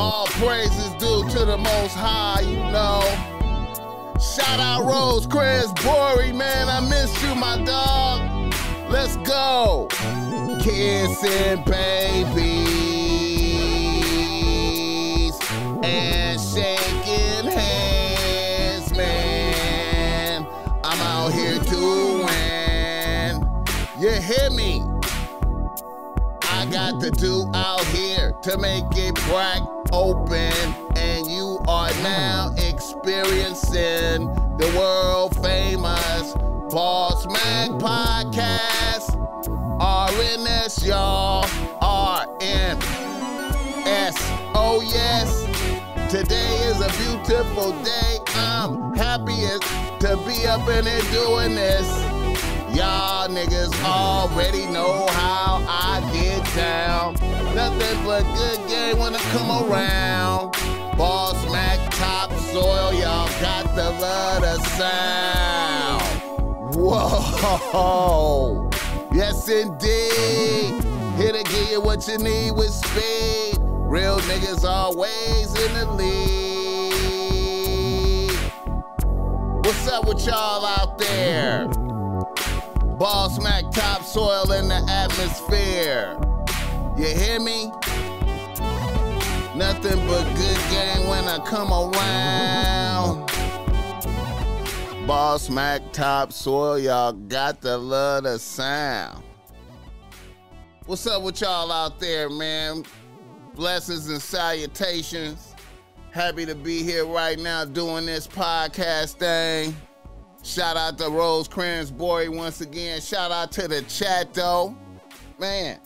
All praises due to the most high, you know. Shout out Rose Chris Bory, man. I miss you, my dog. Let's go. Kissing babies and shaking hands, man. I'm out here doing. You hear me? I got to do out here to make it crack open, and you are now mm. experiencing the world famous Boss Mac mm. podcast. RNS, y'all. RNS. Oh, yes. Today is a beautiful day. I'm happiest to be up in here doing this. Y'all niggas already know how I get down. Nothing but good game when I come around. Boss Mac topsoil, y'all got the love the sound. Whoa. Yes, indeed. Here to give you what you need with speed. Real niggas always in the lead. What's up with y'all out there? Boss Mac topsoil in the atmosphere. You hear me? Nothing but good game when I come around. Boss Mac Top Soil, y'all got the love the sound. What's up with y'all out there, man? Blessings and salutations. Happy to be here right now doing this podcast thing. Shout out to Rose Cransbury once again. Shout out to the chat though. Man.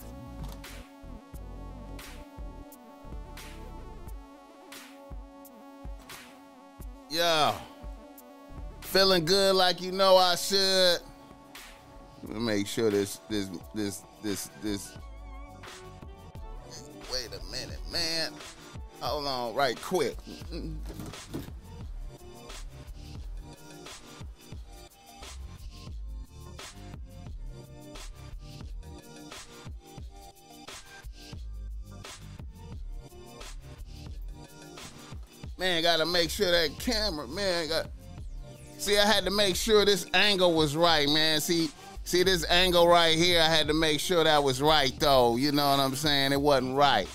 Yo. Feeling good like you know I should. Let me make sure this this this this this Wait a minute, man. Hold on right quick. Man, gotta make sure that camera, man, got. See, I had to make sure this angle was right, man. See, see this angle right here. I had to make sure that was right, though. You know what I'm saying? It wasn't right.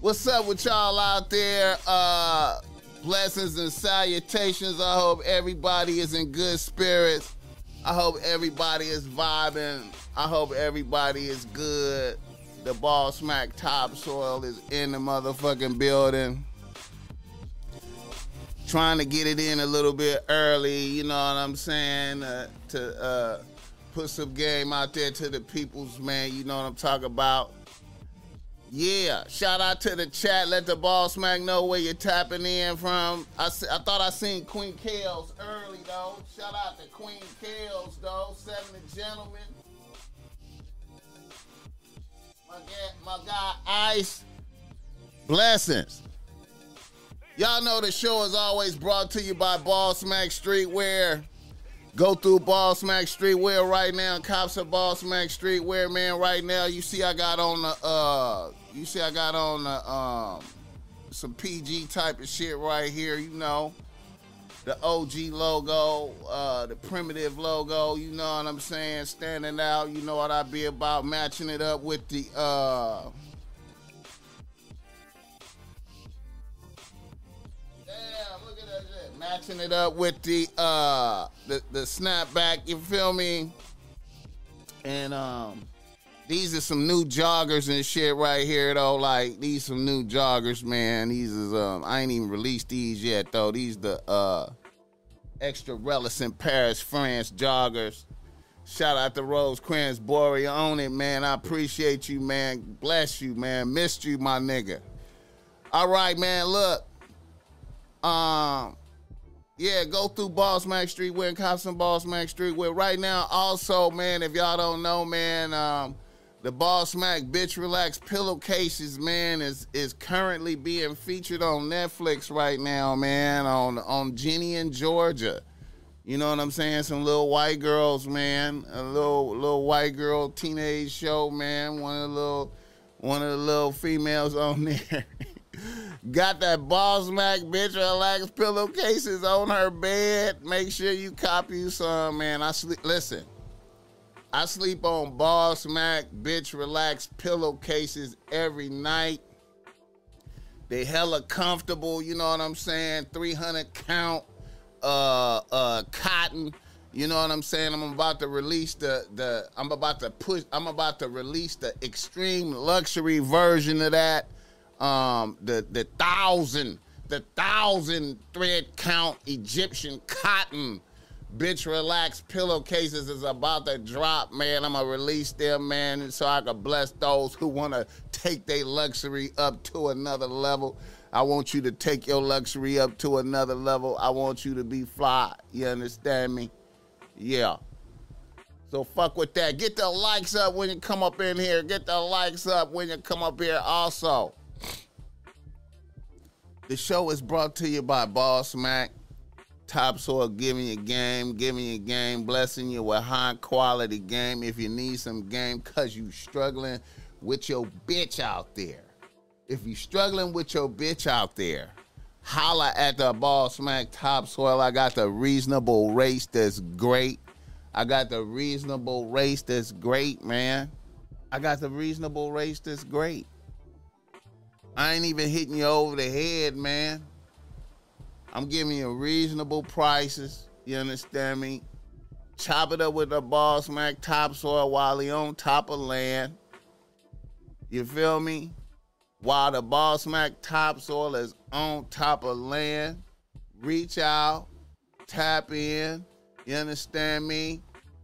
What's up with y'all out there? Uh, blessings and salutations. I hope everybody is in good spirits. I hope everybody is vibing. I hope everybody is good. The ball smack topsoil is in the motherfucking building trying to get it in a little bit early, you know what I'm saying, uh, to uh, put some game out there to the peoples, man. You know what I'm talking about. Yeah, shout out to the chat. Let the ball smack know where you're tapping in from. I, I thought I seen Queen Kales early though. Shout out to Queen Kales though, seven gentlemen. My guy, my guy Ice. Blessings. Y'all know the show is always brought to you by Ball Smack Streetwear. Go through Ball Smack Streetwear right now. Cops at Ball Smack Streetwear, man. Right now, you see I got on the uh you see I got on the um some PG type of shit right here, you know. The OG logo, uh, the primitive logo, you know what I'm saying, standing out, you know what I be about, matching it up with the uh matching it up with the uh the, the snapback, you feel me? And um these are some new joggers and shit right here though. Like these some new joggers, man. These is um I ain't even released these yet though. These the uh extra relevant Paris, France joggers. Shout out to Rose Cransbury on it, man. I appreciate you, man. Bless you, man. Missed you, my nigga. All right, man. Look. Um, yeah, go through Boss Mac Street and cop some Boss Mac Street Where Right now, also, man, if y'all don't know, man, um, the Boss Mac Bitch Relax Pillowcases, man, is is currently being featured on Netflix right now, man, on on Ginny & Georgia. You know what I'm saying? Some little white girls, man. A little little white girl teenage show, man. One of the little one of the little females on there. Got that Boss Mac bitch relax pillowcases on her bed. Make sure you copy some, man. I sleep. Listen, I sleep on Boss Mac bitch relax pillowcases every night. They hella comfortable. You know what I'm saying? 300 count uh uh cotton. You know what I'm saying? I'm about to release the the I'm about to push I'm about to release the extreme luxury version of that. Um the the thousand the thousand thread count Egyptian cotton bitch relax pillowcases is about to drop, man. I'm gonna release them, man, so I can bless those who wanna take their luxury up to another level. I want you to take your luxury up to another level. I want you to be fly. You understand me? Yeah. So fuck with that. Get the likes up when you come up in here. Get the likes up when you come up here. Also, the show is brought to you by Boss Mac. Topsoil giving you game, giving you game, blessing you with high quality game. If you need some game, cause you struggling with your bitch out there. If you struggling with your bitch out there, holla at the Boss Mac Topsoil. I got the reasonable race that's great. I got the reasonable race that's great, man. I got the reasonable race that's great. I ain't even hitting you over the head, man. I'm giving you reasonable prices. You understand me? Chop it up with the Boss Mac topsoil while he on top of land. You feel me? While the Boss Mac topsoil is on top of land, reach out, tap in. You understand me?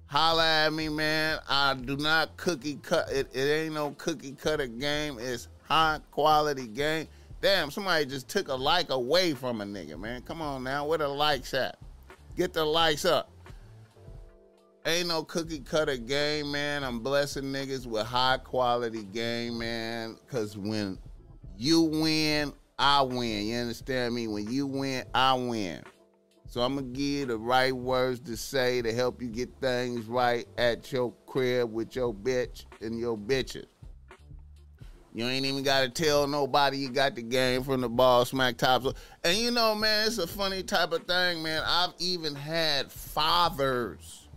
Holla at me, man. I do not cookie cut. It, it ain't no cookie cutter game. It's high quality game. Damn, somebody just took a like away from a nigga, man. Come on now. Where the likes at? Get the likes up. Ain't no cookie cutter game, man. I'm blessing niggas with high quality game, man. Cause when you win, I win. You understand me? When you win, I win. So I'm gonna give you the right words to say to help you get things right at your crib with your bitch and your bitches. You ain't even gotta tell nobody you got the game from the ball smack tops. And you know, man, it's a funny type of thing, man. I've even had fathers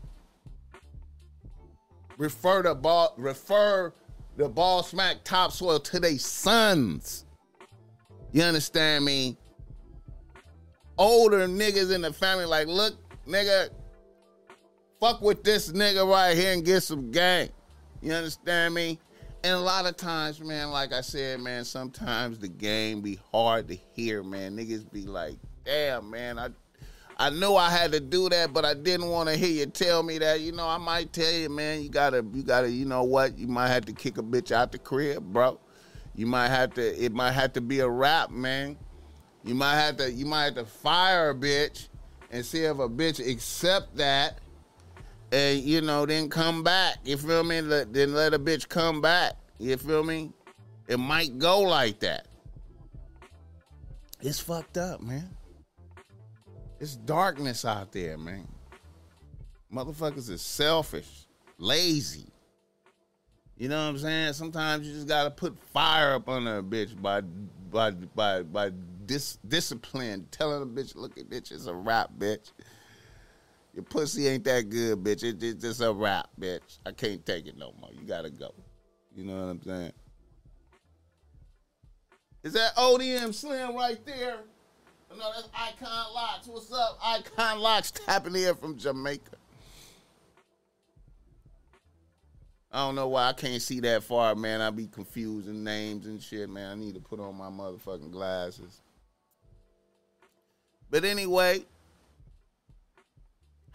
refer the ball refer the Boss Mac topsoil to their sons. You understand me? Older niggas in the family, like, look, nigga, fuck with this nigga right here and get some game. You understand me? And a lot of times, man, like I said, man, sometimes the game be hard to hear, man. Niggas be like, damn, man, I I know I had to do that, but I didn't want to hear you tell me that. You know, I might tell you, man, you gotta, you gotta, you know what? You might have to kick a bitch out the crib, bro. You might have to. It might have to be a rap, man. You might have to. You might have to fire a bitch and see if a bitch accept that, and you know, then come back. You feel me? Let, then let a bitch come back. You feel me? It might go like that. It's fucked up, man. It's darkness out there, man. Motherfuckers is selfish, lazy. You know what I'm saying? Sometimes you just gotta put fire up under a bitch by by by by dis, discipline, telling a bitch, look at bitch, it's a rap, bitch. Your pussy ain't that good, bitch. It, it's just a rap, bitch. I can't take it no more. You gotta go. You know what I'm saying? Is that ODM Slim right there? No, that's Icon Locks. What's up? Icon Locks tapping in from Jamaica. I don't know why I can't see that far, man. I be confusing names and shit, man. I need to put on my motherfucking glasses. But anyway,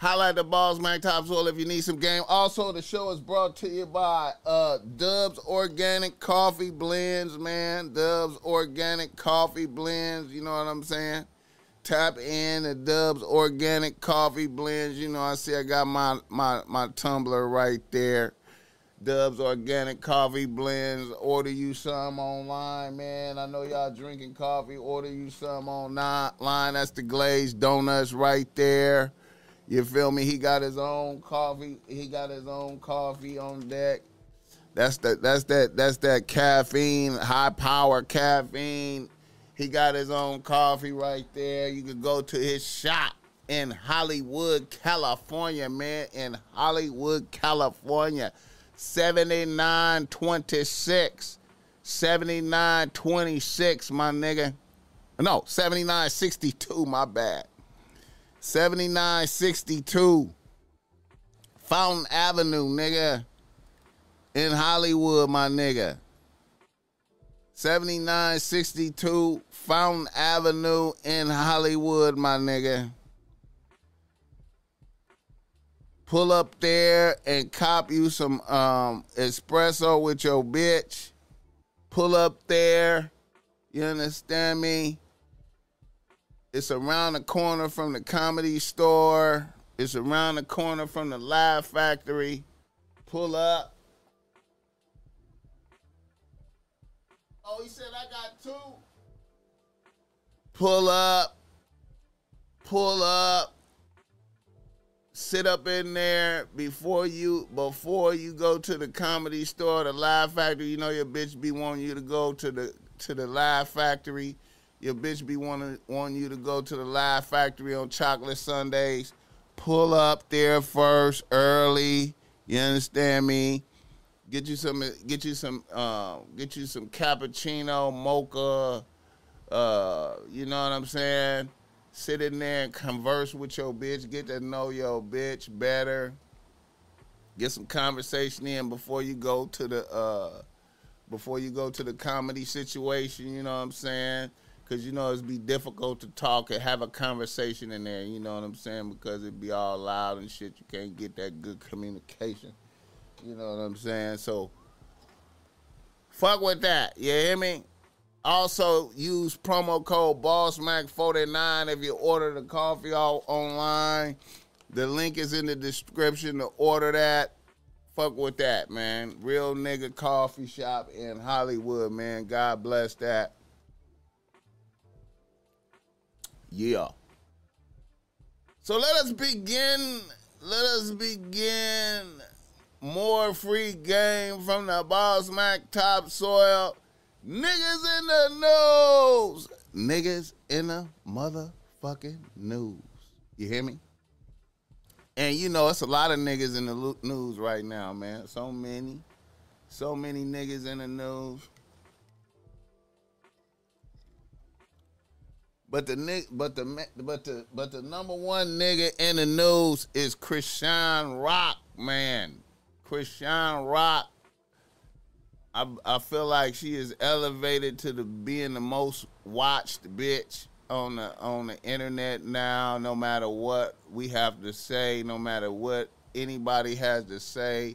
highlight the Boss Mac Topsoil if you need some game. Also, the show is brought to you by uh, Dubs Organic Coffee Blends, man. Dubs Organic Coffee Blends. You know what I'm saying? Tap in the Dubs Organic Coffee Blends. You know, I see I got my my my tumbler right there. Dubs Organic Coffee Blends. Order you some online, man. I know y'all drinking coffee. Order you some online. That's the glazed donuts right there. You feel me? He got his own coffee. He got his own coffee on deck. That's that. That's that. That's that caffeine, high power caffeine. He got his own coffee right there. You can go to his shop in Hollywood, California, man. In Hollywood, California. 7926. 7926, my nigga. No, 7962, my bad. 7962. Fountain Avenue, nigga. In Hollywood, my nigga. 7962 Fountain Avenue in Hollywood, my nigga. Pull up there and cop you some um, espresso with your bitch. Pull up there. You understand me? It's around the corner from the comedy store. It's around the corner from the Laugh Factory. Pull up. Oh, he said I got two. Pull up. Pull up. Sit up in there before you before you go to the comedy store, the Laugh Factory. You know your bitch be wanting you to go to the to the Laugh Factory your bitch be wanting want you to go to the Laugh Factory on chocolate Sundays. Pull up there first early. You understand me? Get you some get you some uh, get you some cappuccino, mocha, uh, you know what I'm saying? Sit in there and converse with your bitch, get to know your bitch better. Get some conversation in before you go to the uh, before you go to the comedy situation, you know what I'm saying? Because you know it's be difficult to talk and have a conversation in there. You know what I'm saying? Because it'd be all loud and shit. You can't get that good communication. You know what I'm saying? So fuck with that. You hear me? Also use promo code BossMac49 if you order the coffee all online. The link is in the description to order that. Fuck with that, man. Real nigga coffee shop in Hollywood, man. God bless that. Yeah. So let us begin. Let us begin more free game from the Boss Mac topsoil. Niggas in the news. Niggas in the motherfucking news. You hear me? And you know, it's a lot of niggas in the news right now, man. So many. So many niggas in the news. But the but the but the but the number one nigga in the news is Chrisean Rock, man. Chrisean Rock. I I feel like she is elevated to the being the most watched bitch on the on the internet now. No matter what we have to say, no matter what anybody has to say,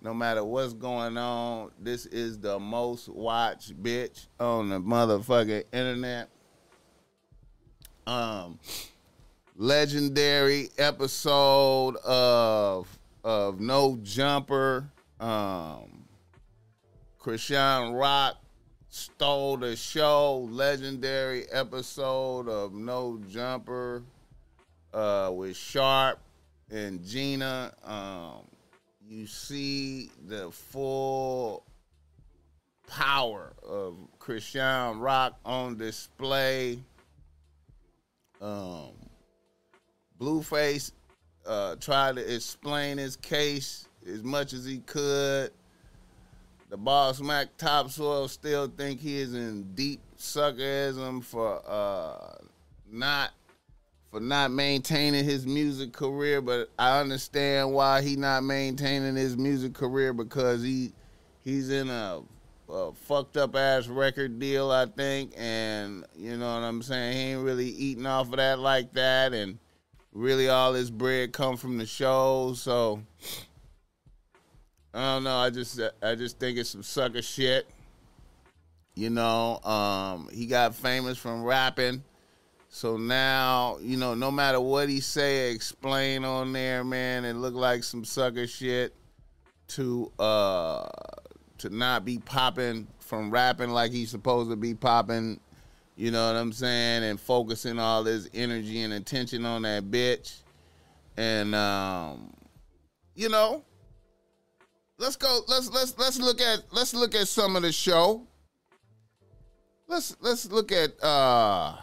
no matter what's going on, this is the most watched bitch on the motherfucking internet um, legendary episode of of No Jumper. Um, Chrisean Rock stole the show. Legendary episode of No Jumper uh, with Sharp and Gina. Um, you see the full power of Chrisean Rock on display. Um, Blueface uh, tried to explain his case as much as he could. The Boss Mac Topsoil still think he is in deep suckerism for uh, not for not maintaining his music career, but I understand why he not maintaining his music career because he he's in a a fucked up ass record deal, I think, and you know what I'm saying. He ain't really eating off of that like that, and really all his bread come from the shows. So I don't know. I just I just think it's some sucker shit. You know, um, he got famous from rapping. So now, you know, no matter what he say, explain on there, man, it look like some sucker shit to uh to not be popping from rapping like he's supposed to be popping, you know what I'm saying, and focusing all his energy and attention on that bitch. And um, you know, let's go let's let's let's look at let's look at some of the show. let's let's look at uh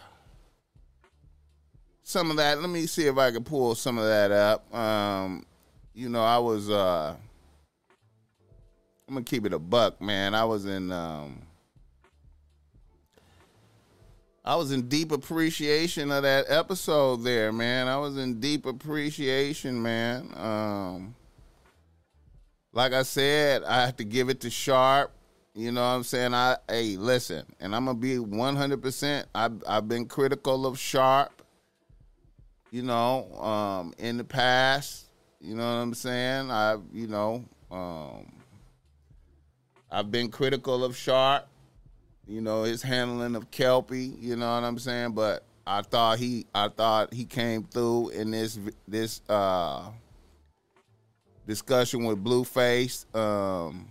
some of that. Let me see if I can pull some of that up. Um, you know, I was uh I'm gonna keep it a buck, man. I was in um I was in deep appreciation of that episode there, man. I was in deep appreciation, man. Um like I said, I have to give it to Sharp. You know what I'm saying? I hey, listen, and I'm gonna be 100. percent I've I've been critical of Sharp. You know, um, in the past. You know what I'm saying? I, you know, um, I've been critical of Sharp. You know his handling of Kelpie. You know what I'm saying? But I thought he, I thought he came through in this this uh, discussion with Blueface. Um,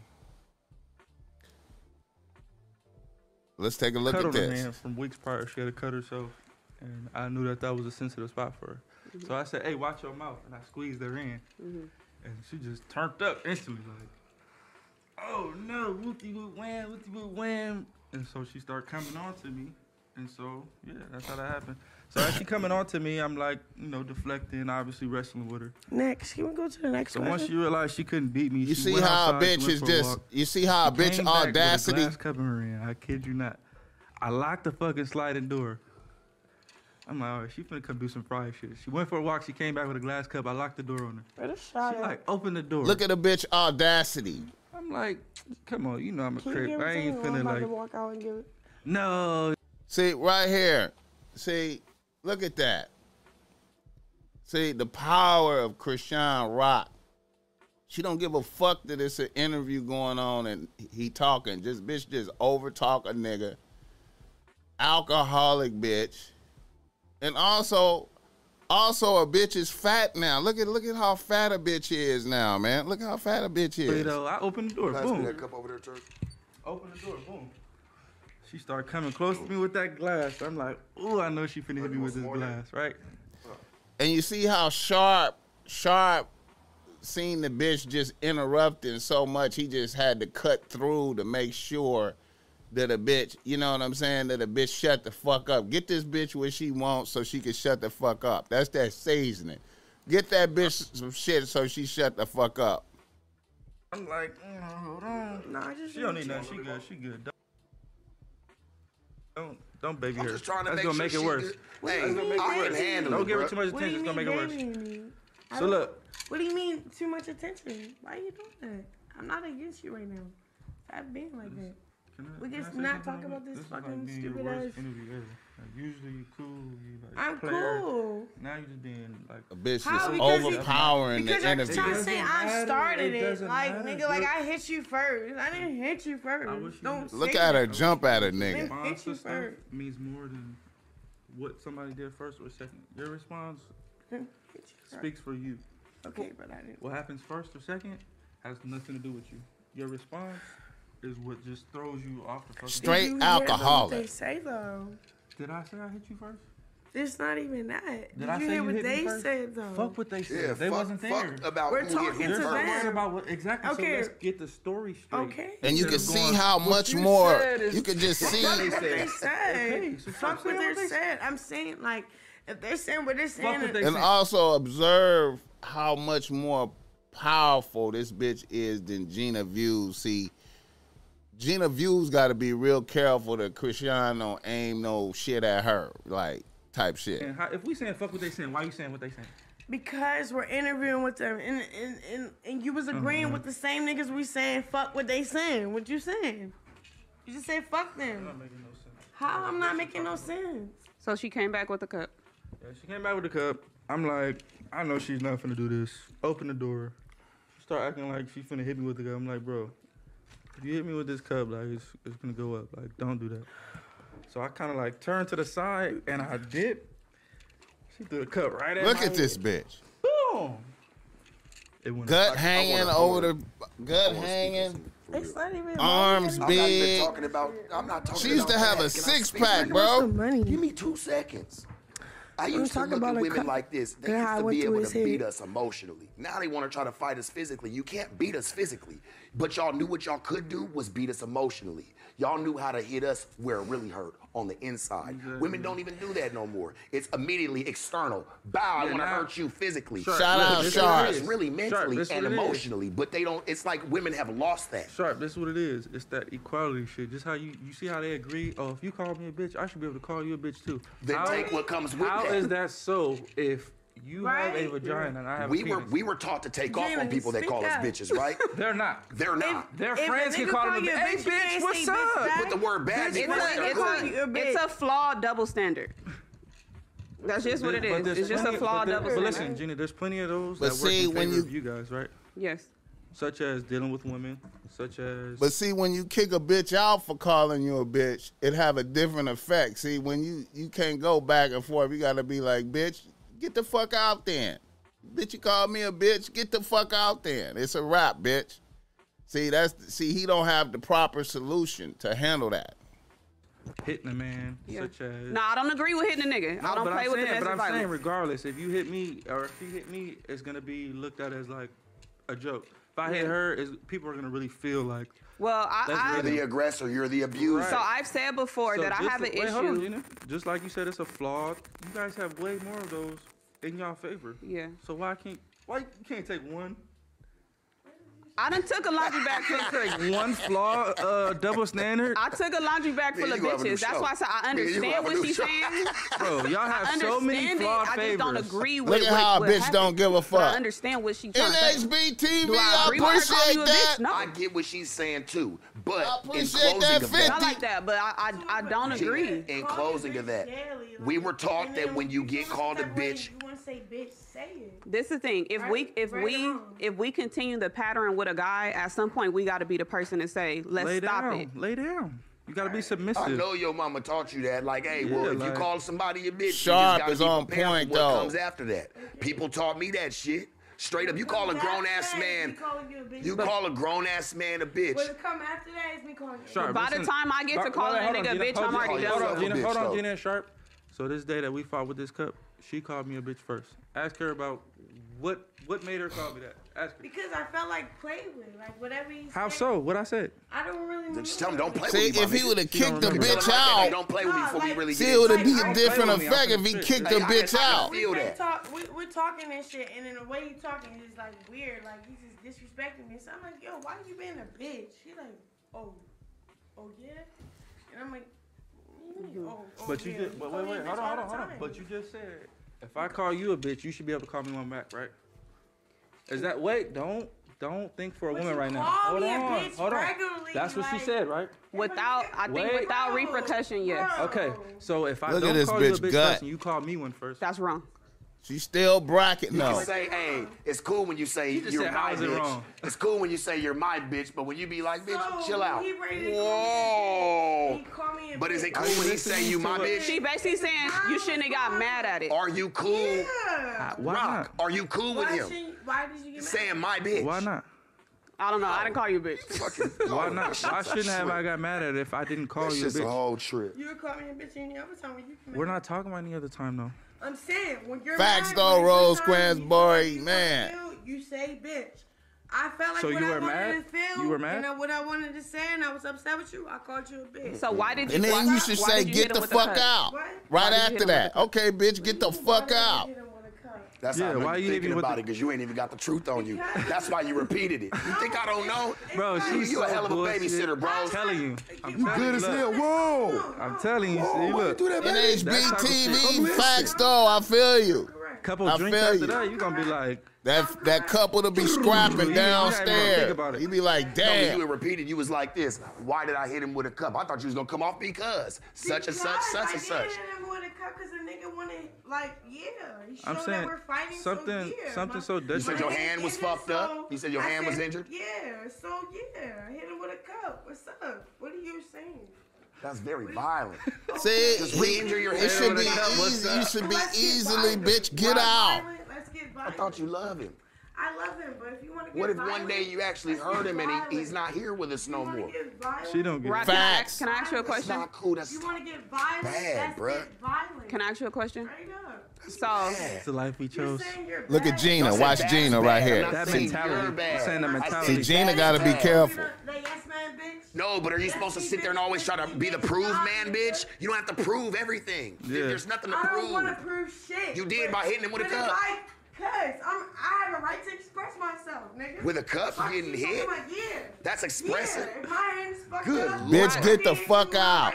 let's take a look cut at on her this. hand from weeks prior. She had to cut herself, and I knew that that was a sensitive spot for her. So I said, "Hey, watch your mouth," and I squeezed her in, and she just turned up instantly, like, "Oh no, whoopty whoop wham, whoopty whoop wham," and so she started coming on to me, and so yeah, that's how that happened. So as she coming on to me, I'm like, you know, deflecting, obviously wrestling with her. Next, can we go to the next So question? once she realized she couldn't beat me, You she see went how a outside, she bitch is just. walk. You see how a She bitch came back with a audacity. glass cup in her hand. I kid you not. I locked the fucking sliding door. I'm like, all right, she finna come do some fried shit. She went for a walk. She came back with a glass cup. I locked the door on her. Where She like, open the door. Look at a bitch audacity. I'm like, come on, you know I'm a Can you crip. I ain't or I'm finna about to like, walk out and give it. no. See right here. See, look at that. See the power of Chrisean Rock. She don't give a fuck that it's an interview going on and he talking. Just bitch, just over talk a nigga. Alcoholic bitch, and also, also a bitch is fat now. Look at look at how fat a bitch is now, man. Look how fat a bitch You is. know, I opened the door. Pass me Boom. that cup over there, Turk. Open the door. Boom. She started coming close to me with that glass. I'm like, ooh, I know she finna hit me with this More than- glass, right? And you see how sharp, sharp seen the bitch just interrupting so much, he just had to cut through to make sure that a bitch, you know what I'm saying, that a bitch shut the fuck up. Get this bitch where she wants so she can shut the fuck up. That's that seasoning. Get that bitch some shit so she shut the fuck up. I'm like, mm, hold on. No, I just. She don't need nothing. She good. She good. Don't don't, don't baby I'm her. just trying to That's make gonna sure make it worse. good. What do Hey, you mean, I can baby? handle Don't it, give her too much attention. It's gonna make it worse. baby? So look, What do you mean too much attention? Why are you doing that? I'm not against you right now. Stop being like that. Can I- We can can not something talk about quick? this is like fucking being your stupid worst ass- interview ever. Like, usually you cool. You like I'm player. cool. Now you just being like. A bitch How? just Because you- overpowering Because you're trying to say I matter. started It it. Like, matter. nigga, like I hit you first. I didn't hit you first. Don't would- Look at her that. jump at a Man, nigga. response hit you first. means more than what somebody did first or second. Your response you speaks for you. Okay, but I didn't. What happens first or second has nothing to do with you. Your response is what just throws you off the fucking. Straight Did you hear alcoholic. What they say though. Did I say I hit you first? It's not even that. Did, I you say hear you what hit they first? said though? Fuck what they said. Yeah, they fuck, wasn't there. fuck about We're who talking to them. about what exactly. Okay. So let's get the story straight. Okay. And you can Instead of see going, how much you more is- you can just see. Fuck Fuck what they said. said. Okay, so Fuck what saying they what they said. I'm saying like if they're saying what they're saying, what they and said. also observe how much more powerful this bitch is than Gina Views. See, Gina Views got to be real careful that Chrisean don't aim no shit at her, like type shit. And how, if we saying fuck what they saying, why you saying what they saying? because we're interviewing with them and and, and, and you was agreeing Mm-hmm. with the same niggas we saying fuck what they saying. What you saying? You just say fuck them. Not making no sense. How I'm not making no sense. So she came back with a cup. Yeah, she came back with the cup. I'm like, I know she's not finna do this. Open the door. Start acting like she finna hit me with the cup. I'm like, bro, if you hit me with this cup, like it's, it's gonna go up. Like, don't do that. So I kind of like turned to the side and I dip. She threw the cup right at me. Look my at this head. bitch. Boom. It went Gut up. hanging wanna- over the I gut wanna speak on hanging. It's not even Arms money. I'm not big. even talking about. I'm not talking. She used to have that. a Can six pack, bro. Money. Give me two seconds. I used to talking look about at women cup like this. They used to be able to beat head. us emotionally. Now they want to try to fight us physically. You can't beat us physically. But y'all knew what y'all could do was beat us emotionally. Y'all knew how to hit us where it really hurt on the inside. Mm-hmm. Women don't even do that no more. It's immediately external. Bow, I Yeah, want to hurt you physically. Sharp, Shout look, out, this It's what it Sharp. It's really mentally this and what it is. emotionally, but they don't. It's like women have lost that. Sharp, this is what it is. It's that equality shit. Just how you you see how they agree. Oh, if you call me a bitch, I should be able to call you a bitch too. Then How- take what comes with How that. is that so? If you have a vagina and I have we a were penis, we were taught to take off on people that speak call us bitches, right? they're not. They're not. Their If friends can call call them. a Hey, bitch, you can't bitch, say what's up? back. Put the word bad It's in a- there. it's a- It's a flawed double standard. That's just what it But is. there's It's just a plenty- flawed but there- double But listen, Gina, there's plenty of those But that see, work in when favor you- of you guys, right? Yes. Such as dealing with women, such as But see, when you kick a bitch out for calling you a bitch, it have a different effect. See, when you you can't go back and forth, you gotta be like, bitch, get the fuck out then. Bitch, you call me a bitch, get the fuck out then. It's a wrap, bitch. See, that's see, he don't have the proper solution to handle that. hitting a man, Yeah. such as No, I don't agree with hitting a nigga. I don't but play I'm with saying, domestic But I'm saying, regardless, if you hit me or if you hit me, it's gonna be looked at as like a joke. If I hit her, is people are gonna really feel like. Well, I, That's I You're the aggressor. You're the abuser. so I've said before So that I just have an wait, Hold on, issue. Gina. Just like you said, it's a flaw. You guys have way more of those in y'all favor. Yeah. So why can't why you can't take one? I done took a laundry bag full. Take one flaw, uh, double standard, I took a laundry bag full Man, of you gonna have a new bitches. That's show. why I said I Man, you gonna understand have what she's show. saying. bro. Y'all have understand so many it. flawed I just don't agree with Look at what, how a bitch happened. don't give a But I understand what she's trying to say. Do I I agree with her calling appreciate that. No. I get what she's saying too, but I in appreciate closing that of 50. I like that, but I I, I don't agree. In closing of that, we were taught that when you get called a bitch, you want to say bitch, say it. This is the thing. If we if right we or if we continue the pattern with a guy, at some point we got to be the person to say, "Let's Lay stop down. it." Lay down. You gotta be submissive. I know your mama taught you that. Like, hey, well, Yeah, if you call somebody a bitch, Sharp you just gotta is be on point, what though. comes after that. People taught me that shit. Straight up, you call a grown ass man, you you call a grown ass man a bitch. What come after that is me calling you. Sharp, By the time I get to But- calling wait, a hold nigga a bitch, hold I'm on, already done. Hold on, Gina. Hold on. Gina Sharp. So this day that we fought with this cup, she called me a bitch first. Ask her about what what made her call me that. Ask her. Because I felt like play with, like whatever he How said, so? What I said? I don't really. Just tell him don't play See, with me. my if he would have kicked the bitch him like that, hey, out, Don't play with me Nah, before we really see, get it would have it. be a different play with me, effect if he finna kicked Hey, the I bitch can- I out. feel we that. Talk, we, we're talking and shit, and in the way he talking is like weird. Like he's just disrespecting me. So I'm like, yo, why you being a bitch? He like, oh, oh yeah, and I'm like, what do you mean, oh, oh But you yeah. just, but wait, wait, hold on, hold on, hold on. But you just said if I call you a bitch, you should be able to call me one back, right? Is that wait? Don't don't think for a But woman you right now. Hold me a on, bitch hold on. That's what she said, right? Without, I think Wait. without repercussion, yes. bro. Okay, so if I Look don't this call you a bitch bitch gut. first and you call me one first, That's wrong. She still bracket You no. say, hey, it's cool when you say You just you're said, my how is it bitch. wrong? It's cool when you say you're my bitch, but when you be like, bitch, So, chill out. he ready me. Whoa. He call me a But is it cool when he say you my bitch? She basically saying you shouldn't have got mad at it. Are you cool? Yeah. Uh, why Rock, not? are you cool with Why, him? shouldn't- why did you get mad? Saying my bitch. Why not? I don't know. I didn't call you a bitch. Why oh, not? Why shouldn't have I got mad at it if I didn't call That's you a just a bitch? whole trip. You would call me a bitch any other time when you get We're not talking about any other time though. I'm saying when you're Facts mad, though, Rose your Quan's boy, you man. feel, You say bitch. I felt like So what you I were wanted mad? to feel, You were mad? and I, what I wanted to say, and I was upset with you. I called you a bitch. So why did you? And then you should say, get the fuck out. What? Right Why did you hit after that. Okay, bitch, get the fuck out. That's Yeah, how I know why you you thinking even about it because you ain't even got the truth on you. That's why you repeated it. You think I don't know? Bro, she's like- You a hell of a bullshit. babysitter, bro. I'm telling you. I'm You telling good as look. Whoa. I'm telling you. Whoa, See, why you look. do that, baby? That type. NHBTV facts though, I feel you. Correct. Couple I drinks feel after you. that, you gonna be like, That that couple to be scrapping You- you gotta downstairs. think about it. Be like, No, damn. you would repeat. You was like this. Why did I hit him with a cup? I thought you was gonna come off because such and such, such I and such. did hit him with a cup 'cause the nigga wanted, like, yeah. I'm that saying we're fighting, something- so yeah. something My- so my You said your hand was injured, fucked up? so You said your I hand was injured? Yeah, so yeah. I hit him with a cup. What's up? What are you saying? That's very violent. See, Just re-injure your it hand should with be a cup. What's easy. You should be easily, bitch, get out. I thought you love him. I love him, but if you want to What if violent, one day you actually hurt him violent. and he, he's not here with us no more? She don't get right, facts. Can I, ask you a question? That's not cool. That's you want to get violent? Bad, bro. Can I ask you a question? So it's the life we chose. Look at Gina. Don't Watch Gina bad. right here. That mentality. See, Gina got to be careful. No, but are you supposed to sit there and always try to be the prove man, bitch? You don't have to prove everything. Yeah. There's nothing to prove. I don't want to prove shit. You did by hitting him with a cup. Cause I'm, I have a right to express myself, nigga. With a cup Fuck getting hit? Like, yeah. That's expressive. Yeah, my hand's Good up. Bitch, get the fuck out.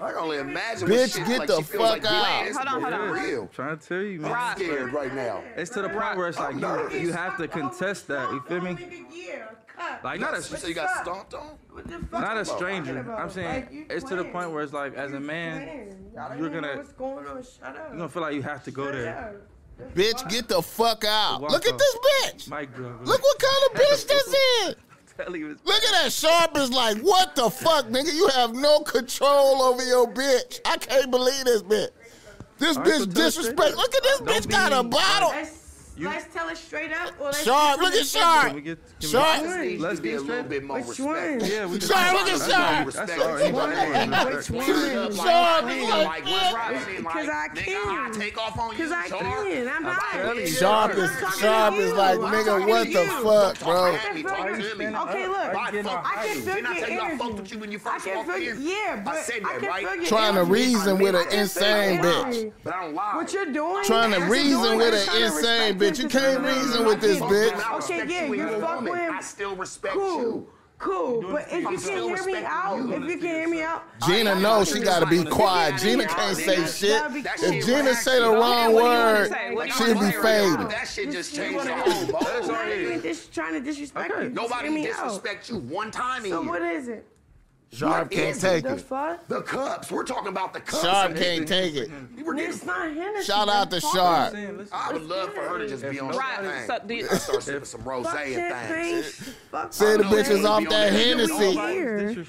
I can only imagine. Bitch, get like, the fuck like, out. Hold on, hold on. Real. I'm trying to tell you, man. I'm scared right now. It's to the point where it's like you, you have to contest that. You feel me? Like not a so you got stomped on. Not a stranger. I'm saying it's to the point where it's like as a man, you're gonna you're gonna feel like you have to go there. Bitch, get the fuck out. Walk Look at this bitch. Look what kind of bitch this is. Look at that sharp is like, what the fuck, nigga? You have no control over your bitch. I can't believe this bitch. This bitch disrespect. Look at this Don't bitch got a bottle. You, let's tell it straight up. Or let's Sharp, look at Sharp. We get, Sharp, we, let's be a little bit more Which respect. One? Yeah, we look at Sharp. Respect. Which one? Which one? Sharp, because I can. I. Because I can. I'm hot. Sharp is like, nigga, what the fuck, bro? Okay, look, I can feel your energy. I fucked with you when you first walked in. Yeah, but I said that, right? Trying to reason with an insane bitch. But I don't lie. What you're doing? Trying to reason with an insane bitch bitch. You can't reason with this bitch. Okay, yeah, you're fuck with him. I still respect you. Cool, but if you can hear me out, if you can hear me out, Gina, no, she gotta be quiet. Gina can't say shit. If Gina say the wrong word, she'll be faded. That shit just changed the whole ball. Trying to disrespect you. Nobody disrespect you one time. So what is it? Sharp can't take it. The cups. We're talking about the cups. Sharp can't take it. It's not Hennessy. Shout out to Sharp. I would love for her to just be on right. that thing. I start sipping some rosé and things. Say the bitches off that Hennessy.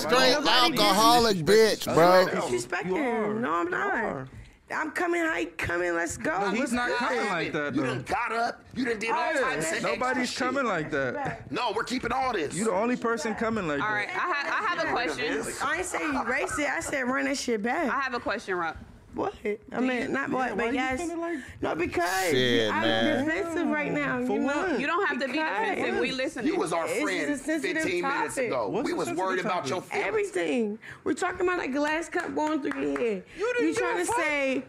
Straight alcoholic bitch, bro. Disrespecting. No, I'm not. I'm coming. How you coming? Let's go. No, he's not coming like that. Though. Done got up. You done did all types of Nobody's coming like that. No, we're keeping all this. You the only person coming like that. All right, I, ha- I have a question. I ain't say erase it. I said run that shit back. I have a question, Rob. What? I mean, not what, yeah, but yes. Like no, because Shit, I'm man. defensive right now. For you know? what? You don't have to because be defensive. We listen. You was our friend 15 topic. minutes ago. What's we was worried topic? about your feelings. Everything. We're talking about a glass cup going through your head. You didn't you trying to fuck. say.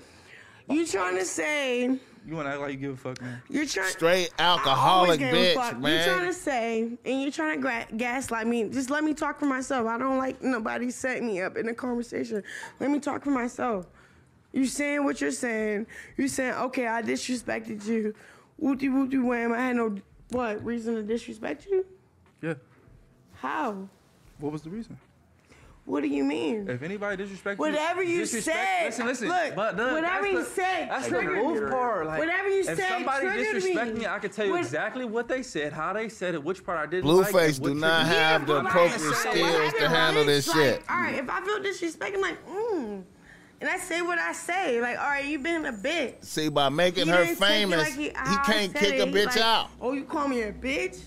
You trying to say. You want to act like you give a fuck, man. You're trying straight alcoholic bitch, man. You're trying to say, and you're trying to gra- gaslight me. Just let me talk for myself. I don't like nobody set me up in a conversation. Let me talk for myself. You saying what you're saying. You saying, okay, I disrespected you. Wooty wooty wham. I had no what reason to disrespect you. Yeah. How? What was the reason? What do you mean? If anybody disrespects whatever you, disrespect, said, listen, listen. Look, but the, whatever you said, that's the move part. Like, whatever you if somebody disrespect me. me, I can tell you what? exactly what they said, how they said it, which part I didn't. Blueface like do not have the appropriate skills to handle this like, shit. All right, if I feel disrespected, I'm like, mmm. And I say what I say. Like, all right, you been a bitch. See, by making you her famous, like he, he can't kick it. a bitch like, out. Oh, you call me a bitch?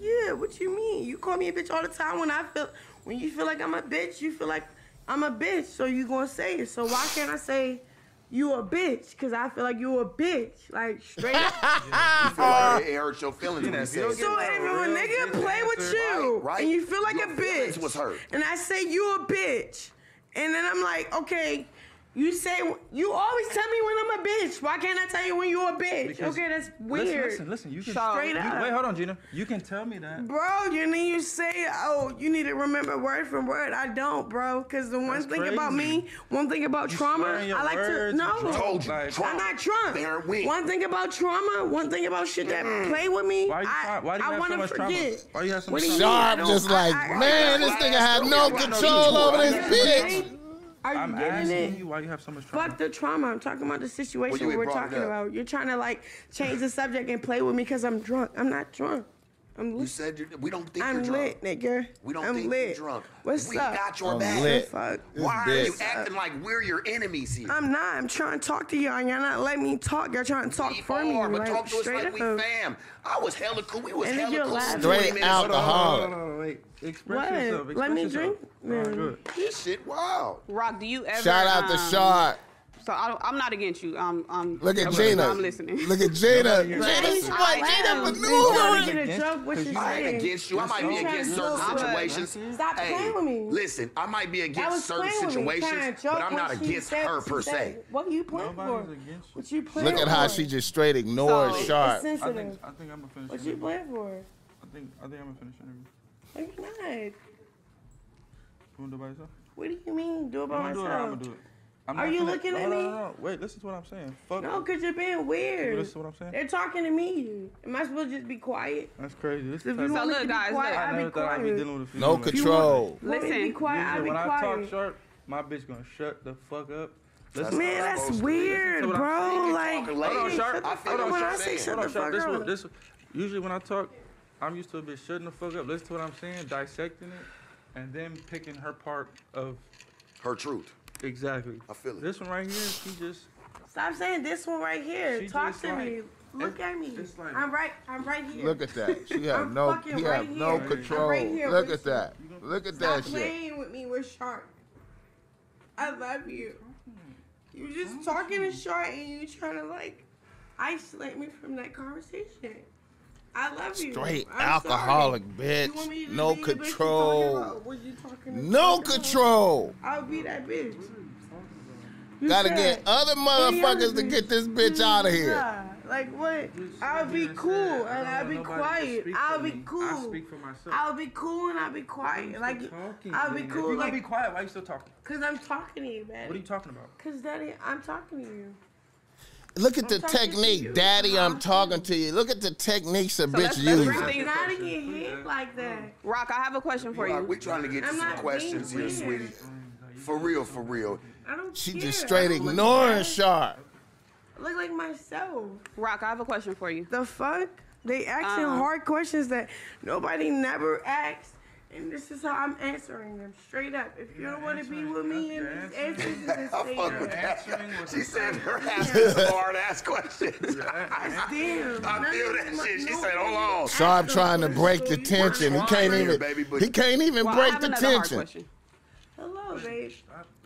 Yeah, what you mean? You call me a bitch all the time when I feel when you feel like I'm a bitch, you feel like I'm a bitch, so you gonna say it. So why can't I say you a bitch? Cause I feel like you a bitch, like straight. up. yeah. You feel like oh. it hurts your feelings when you say it. So if a nigga play with you, right, right. and you feel like your a bitch, was hurt. and I say you a bitch, and then I'm like, okay, you say you always tell me when I'm a bitch. Why can't I tell you when you're a bitch? Because okay, that's weird. Listen, listen, listen. You can so, straight you, up. Wait, hold on, Gina. You can tell me that, bro. You need you say, oh, you need to remember word for word. I don't, bro, because the one that's thing crazy. about me, one thing about you trauma, I like to no. Told you, like, I'm not Trump. One thing about trauma, one thing about shit that mm. play with me. Why you, I, do you I want to so forget. Trauma? Why you have so much trauma? Sharp, just like I, I, man, this nigga had no control over this bitch. Are you I'm getting asking it? you why you have so much trauma. Fuck the trauma. I'm talking about the situation we're talking about. You're trying to like change the subject and play with me because I'm drunk. I'm not drunk. I'm lit. You said you, we don't think I'm you're drunk. I'm lit, nigga. We don't I'm think lit. you're drunk. What's we up? got your I'm back. lit. Fuck. Why are you What's acting like we're your enemies here? I'm not. I'm trying to talk to y'all. Y'all not letting me talk. Y'all trying to talk we for are, me. but like, talk to us straight up. we up. fam. I was hella cool. We was And hella you're cool. laughing. Straight 20 minutes out the ago. Hold on, hold on, wait. Express What? yourself. Let me yourself. drink? All right, good. This shit wild. Rock, do you ever Shout out to um, Shot. So I don't, I'm not against you. I'm, I'm Look at I'm, Gina. I'm listening. Look at Gina. Nobody here- Gina's I like am. Gina Trying to maneuvering. get a joke what Cause you're I ain't saying. against you. I might be against certain situations. Stop Hey, playing with me. Listen, I might be against certain playing with me, trying situations, but I'm not against her per se. What are you playing for? What you playing for? Look at how she just straight ignores So- Sharp. I think I think I'm gonna finish. What you playing for? I think I think I'm gonna finish interview. No, you're not. You wanna do it by yourself? What do you mean? Do it I'm by gonna do it. I'm myself. gonna do it. I'm Are not you finna- looking no, at no, me? No, no, no, Wait, listen to what I'm saying. Fuck. No, because you're being weird. listen to what I'm saying. They're talking to me. Am I supposed to just be quiet? That's crazy. This If type you of- want me look, to be guys, quiet, look. I I'll never be thought I'd be dealing with a No control. Want me to be Listen. quiet? I'll Usually be when I talk sharp, my bitch gonna shut the fuck up. Listen, Man, That's that's supposed to be. weird, Listen I'm bro. Like, Talking Hold on. Sharp. I feel when I say shut the on, sharp. fuck This up. what this. Usually when I talk, I'm used to a bitch shutting the fuck up, listen to what I'm saying, dissecting it, and then picking her part of Her truth. Exactly. I feel it. This one right here, she just. Stop saying this one right here. She Talk just to me. Look at me. it's like- I'm right. I'm right here. Look at that. She have I'm no. fucking He right have no here. control. I'm right here Look with at that. Look at Stop that shit. playing with me with Shark. I love you. You're just talking to Shark and you trying to like isolate me from that conversation. I love you. Straight I'm alcoholic sorry. You want me bitch. to No be the bitch you control. you talking No about? control. I'll be that bitch. You Gotta said- get other motherfuckers to get this bitch out of here. Yeah, like what? I'll be cool and I'll be quiet. I'll be cool. I speak for myself. I'll be cool and I'll be quiet. Like talking. I'll be then? cool, If you like- gonna be quiet, why you still talking? cause I'm talking to you, man. What are you talking about? Cause daddy, I'm talking to you. Look at the I'm talking to technique. Daddy. I'm talking to you. Look at the techniques a bitch let's- let's uses. bring things- Not to get hit like that. Rock, I have a question for you. We're trying to get to I'm some questions here, sweetie. For real, for real. I don't She care. just straight I don't look ignoring bad. Sharp. Look like myself. Rock, I have a question for you. The fuck? They asking Um, hard questions that nobody never asks. And this is how I'm answering them straight up. If you don't want to be with me in these answers, you just I stay fuck there. with that. Answering She said her ass some hard ass questions. I feel that shit. She said, hold on. Sharp trying to break the tension. He can't even. baby, He can't even Well, break the tension. Hello, babe.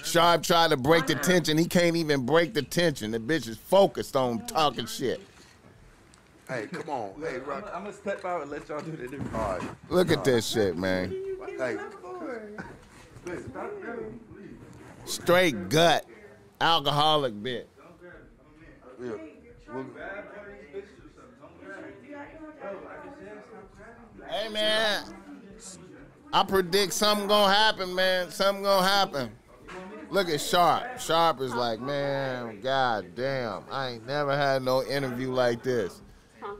Sharp tried to break the tension. He can't even break the tension. The bitch is focused on oh, talking shit. Hey, come on. Hey, I'm Rock. gonna step out and let y'all do the interview. All right. Look at this shit, man. You getting Hey. up for? Straight gut, alcoholic bitch. Yeah. We'll- Hey man, I predict something gonna happen, man. Something gonna happen. Look at Sharp. Sharp is like, man, god damn. I ain't never had no interview like this.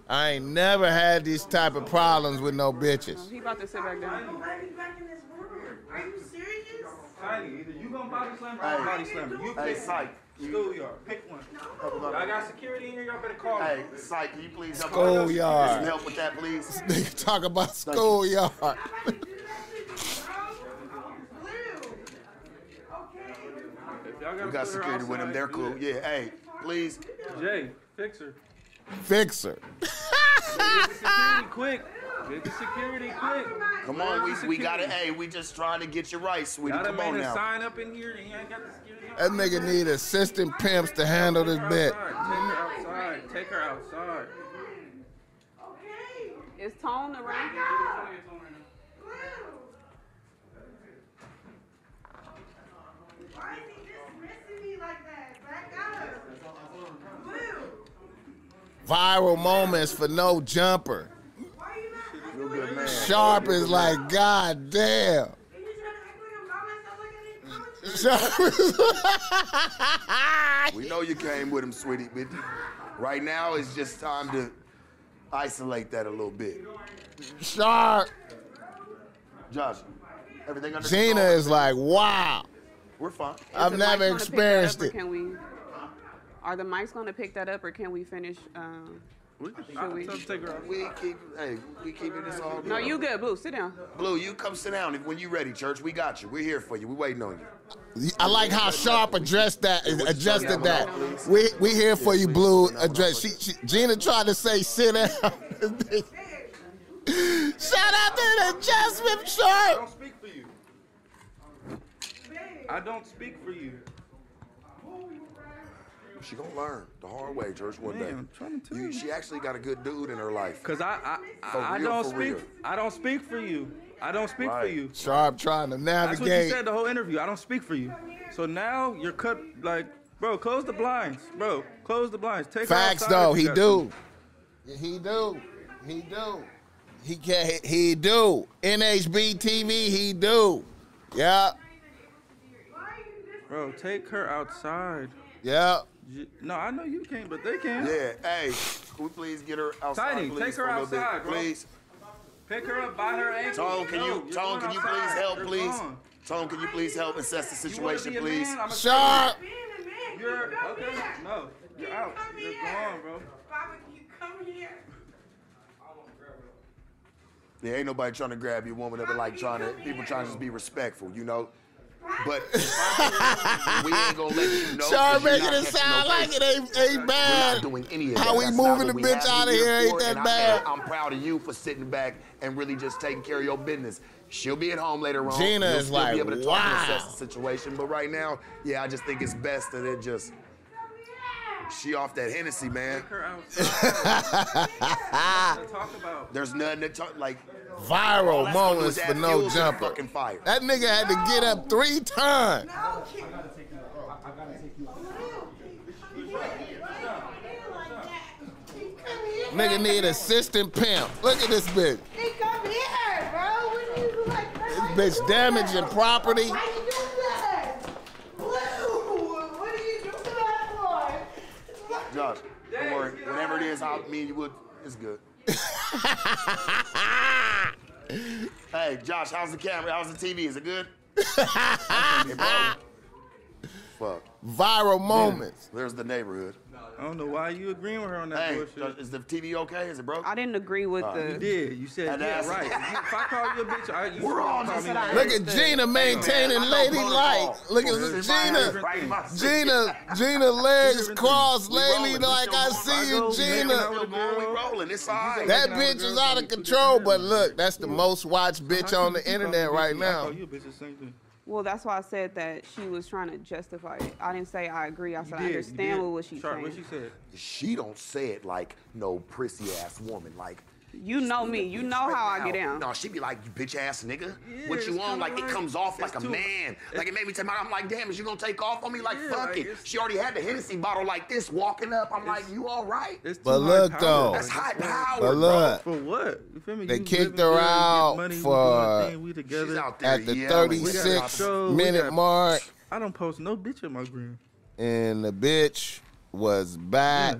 I ain't never had these type of problems with no bitches. He about to sit back down. Don't let me back in this room. Are you serious? Tiny, either you gonna body slam or I'm Hey. body slam. You Hey, pick Psych. schoolyard. Pick one. Y'all got security in here. Y'all better call Hey, me. Psych, can you please help Schoolyard. Get some help with that, please? Nigga talk about schoolyard. I'm about to do that shit, bro. Blue. Okay. If y'all gotta We got security with them. They're cool. Yeah, hey, please. Jay, fix her. Fixer. Get security quick. Get the security quick. Come on, we, we got it. security? Hey, we just trying to get you right, sweetie. Come on now. sign up in here and you ain't got the security. That nigga need assistant pimps to handle this Take her outside. Take her outside. Okay. Is Tone around? Blue. Why is he dismissing me like that? Back up. Blue. Viral moments for no jumper. Why you not? Real good man. Sharp is like, god damn. Are you trying to act like I'm by myself like I didn't promise you? Sharp is We know you came with him, sweetie, but right now it's just time to isolate that a little bit. Sharp. Josh, everything under Gina control? is like, wow. We're fine. I've never mics gonna pick that experienced it. Can we? Are the mics going to pick that up, or can we finish? Um, We can Should we- tell her take her outside. We keep, hey, we keeping this all good. no, you good, Blue. Sit down. Blue, you come sit down when you ready, church. We got you. We're here for you. We waiting on you. I like how Sharp addressed that, adjusted that. We we here for you, Blue. Address. She, she, Gina tried to say sit down. Shout out to the adjustment, I Sharp. don't speak for you. I don't speak for you. She gonna learn the hard way, church, one day. I'm trying to tell You- you. she actually got a good dude in her life. Cause I I, For I, I real, don't for speak real. I don't speak for you. I don't speak for Right. you. Sharp trying to navigate. That's what you said the whole interview. I don't speak for you. So now you're cut like, bro. Close the blinds, bro. Close the blinds. Take Facts though, he got do. He do. He do. He can't. he do. NHB TV, he do. Yeah. Bro, take her outside. Yeah. J- No, I know you can't, but they can. Yeah, hey, can we please get her outside, Tiny, please, take her for a little bit, outside, please? Pick her up by her ankle. Tone, can you, you're Tone, going can you please help, You're please? gone. Tone, can you please help assess the You wanna situation, a please? man? I'ma Sharp. Being a man, You're you come okay. here. No, you're You out. come You're here. gone, bro. Papa, can you come here. Yeah, ain't nobody trying to grab your woman, but like trying to, people trying to just be respectful, you know? But we ain't gonna let you know. You're making it sound no like it ain't, ain't We're not bad. doing any of that. How we That's moving the we bitch out of here ain't that bad. and I'm proud of you for sitting back and really just taking care of your business. She'll be at home later on. Gina You'll is like, be able to talk and assess the situation. But right now, yeah, I just think it's best that it just she off that Hennessy, man. Take her outside. Let's talk about. There's nothing to talk like. Viral all that's gonna do moments for no fuel to the jumper. Fucking fire. That nigga had to get up three times. I gotta take you. I gotta take you. Come here. Like that. He come here. Nigga need assistant pimp. Look at this bitch. He come here, bro. What do you like? This bitch you doing damaging that? property. Why you doing that? Blue. What are you doing that for? Josh, worry. Whenever it is, I'll me and you would. It's good. hey, Josh, how's the camera? How's the TV? Is it good? Fuck. Viral moments. There's the neighborhood. I don't know why you agreeing with her on that Hey, bullshit. Is the TV okay? Is it broke? I didn't agree with Uh, You did. You said And yeah, that's- right. You- if I call you a bitch, I, you We're all call just me like- that. Look at Gina maintaining I know ladylike. Look at This is my Gina. house, right in my city. Gina, Gina legs crossed We lately rolling. like I see you, Gina. man, Still going, we rolling. It's all right. That bitch is out of control, but look, that's the most watched bitch on the can you call internet right now. you a bitch the same thing. Well, that's why I said that she was trying to justify it. I didn't say I agree. I You said I did, you understand what she's Sharp, saying. What she said? She don't say it like no prissy ass woman. Like You know me. You know how I get down. No, she be like, you bitch ass nigga. Yeah, what you it's on? kinda Like, it comes off like a it's too- man. Like it made me tell me, I'm like, damn, is you gonna take off on me? Like, Yeah, fuck like, it. She already had the Hennessy bottle like this walking up. I'm like, you all right? It's But high look, power. though. That's high power. But look, For what? You feel me? They You kicked her out money, for- doing our thing, we together. She's out there at the yelling. 36 shows, minute mark, I don't post no bitch in my gram. and the bitch was back.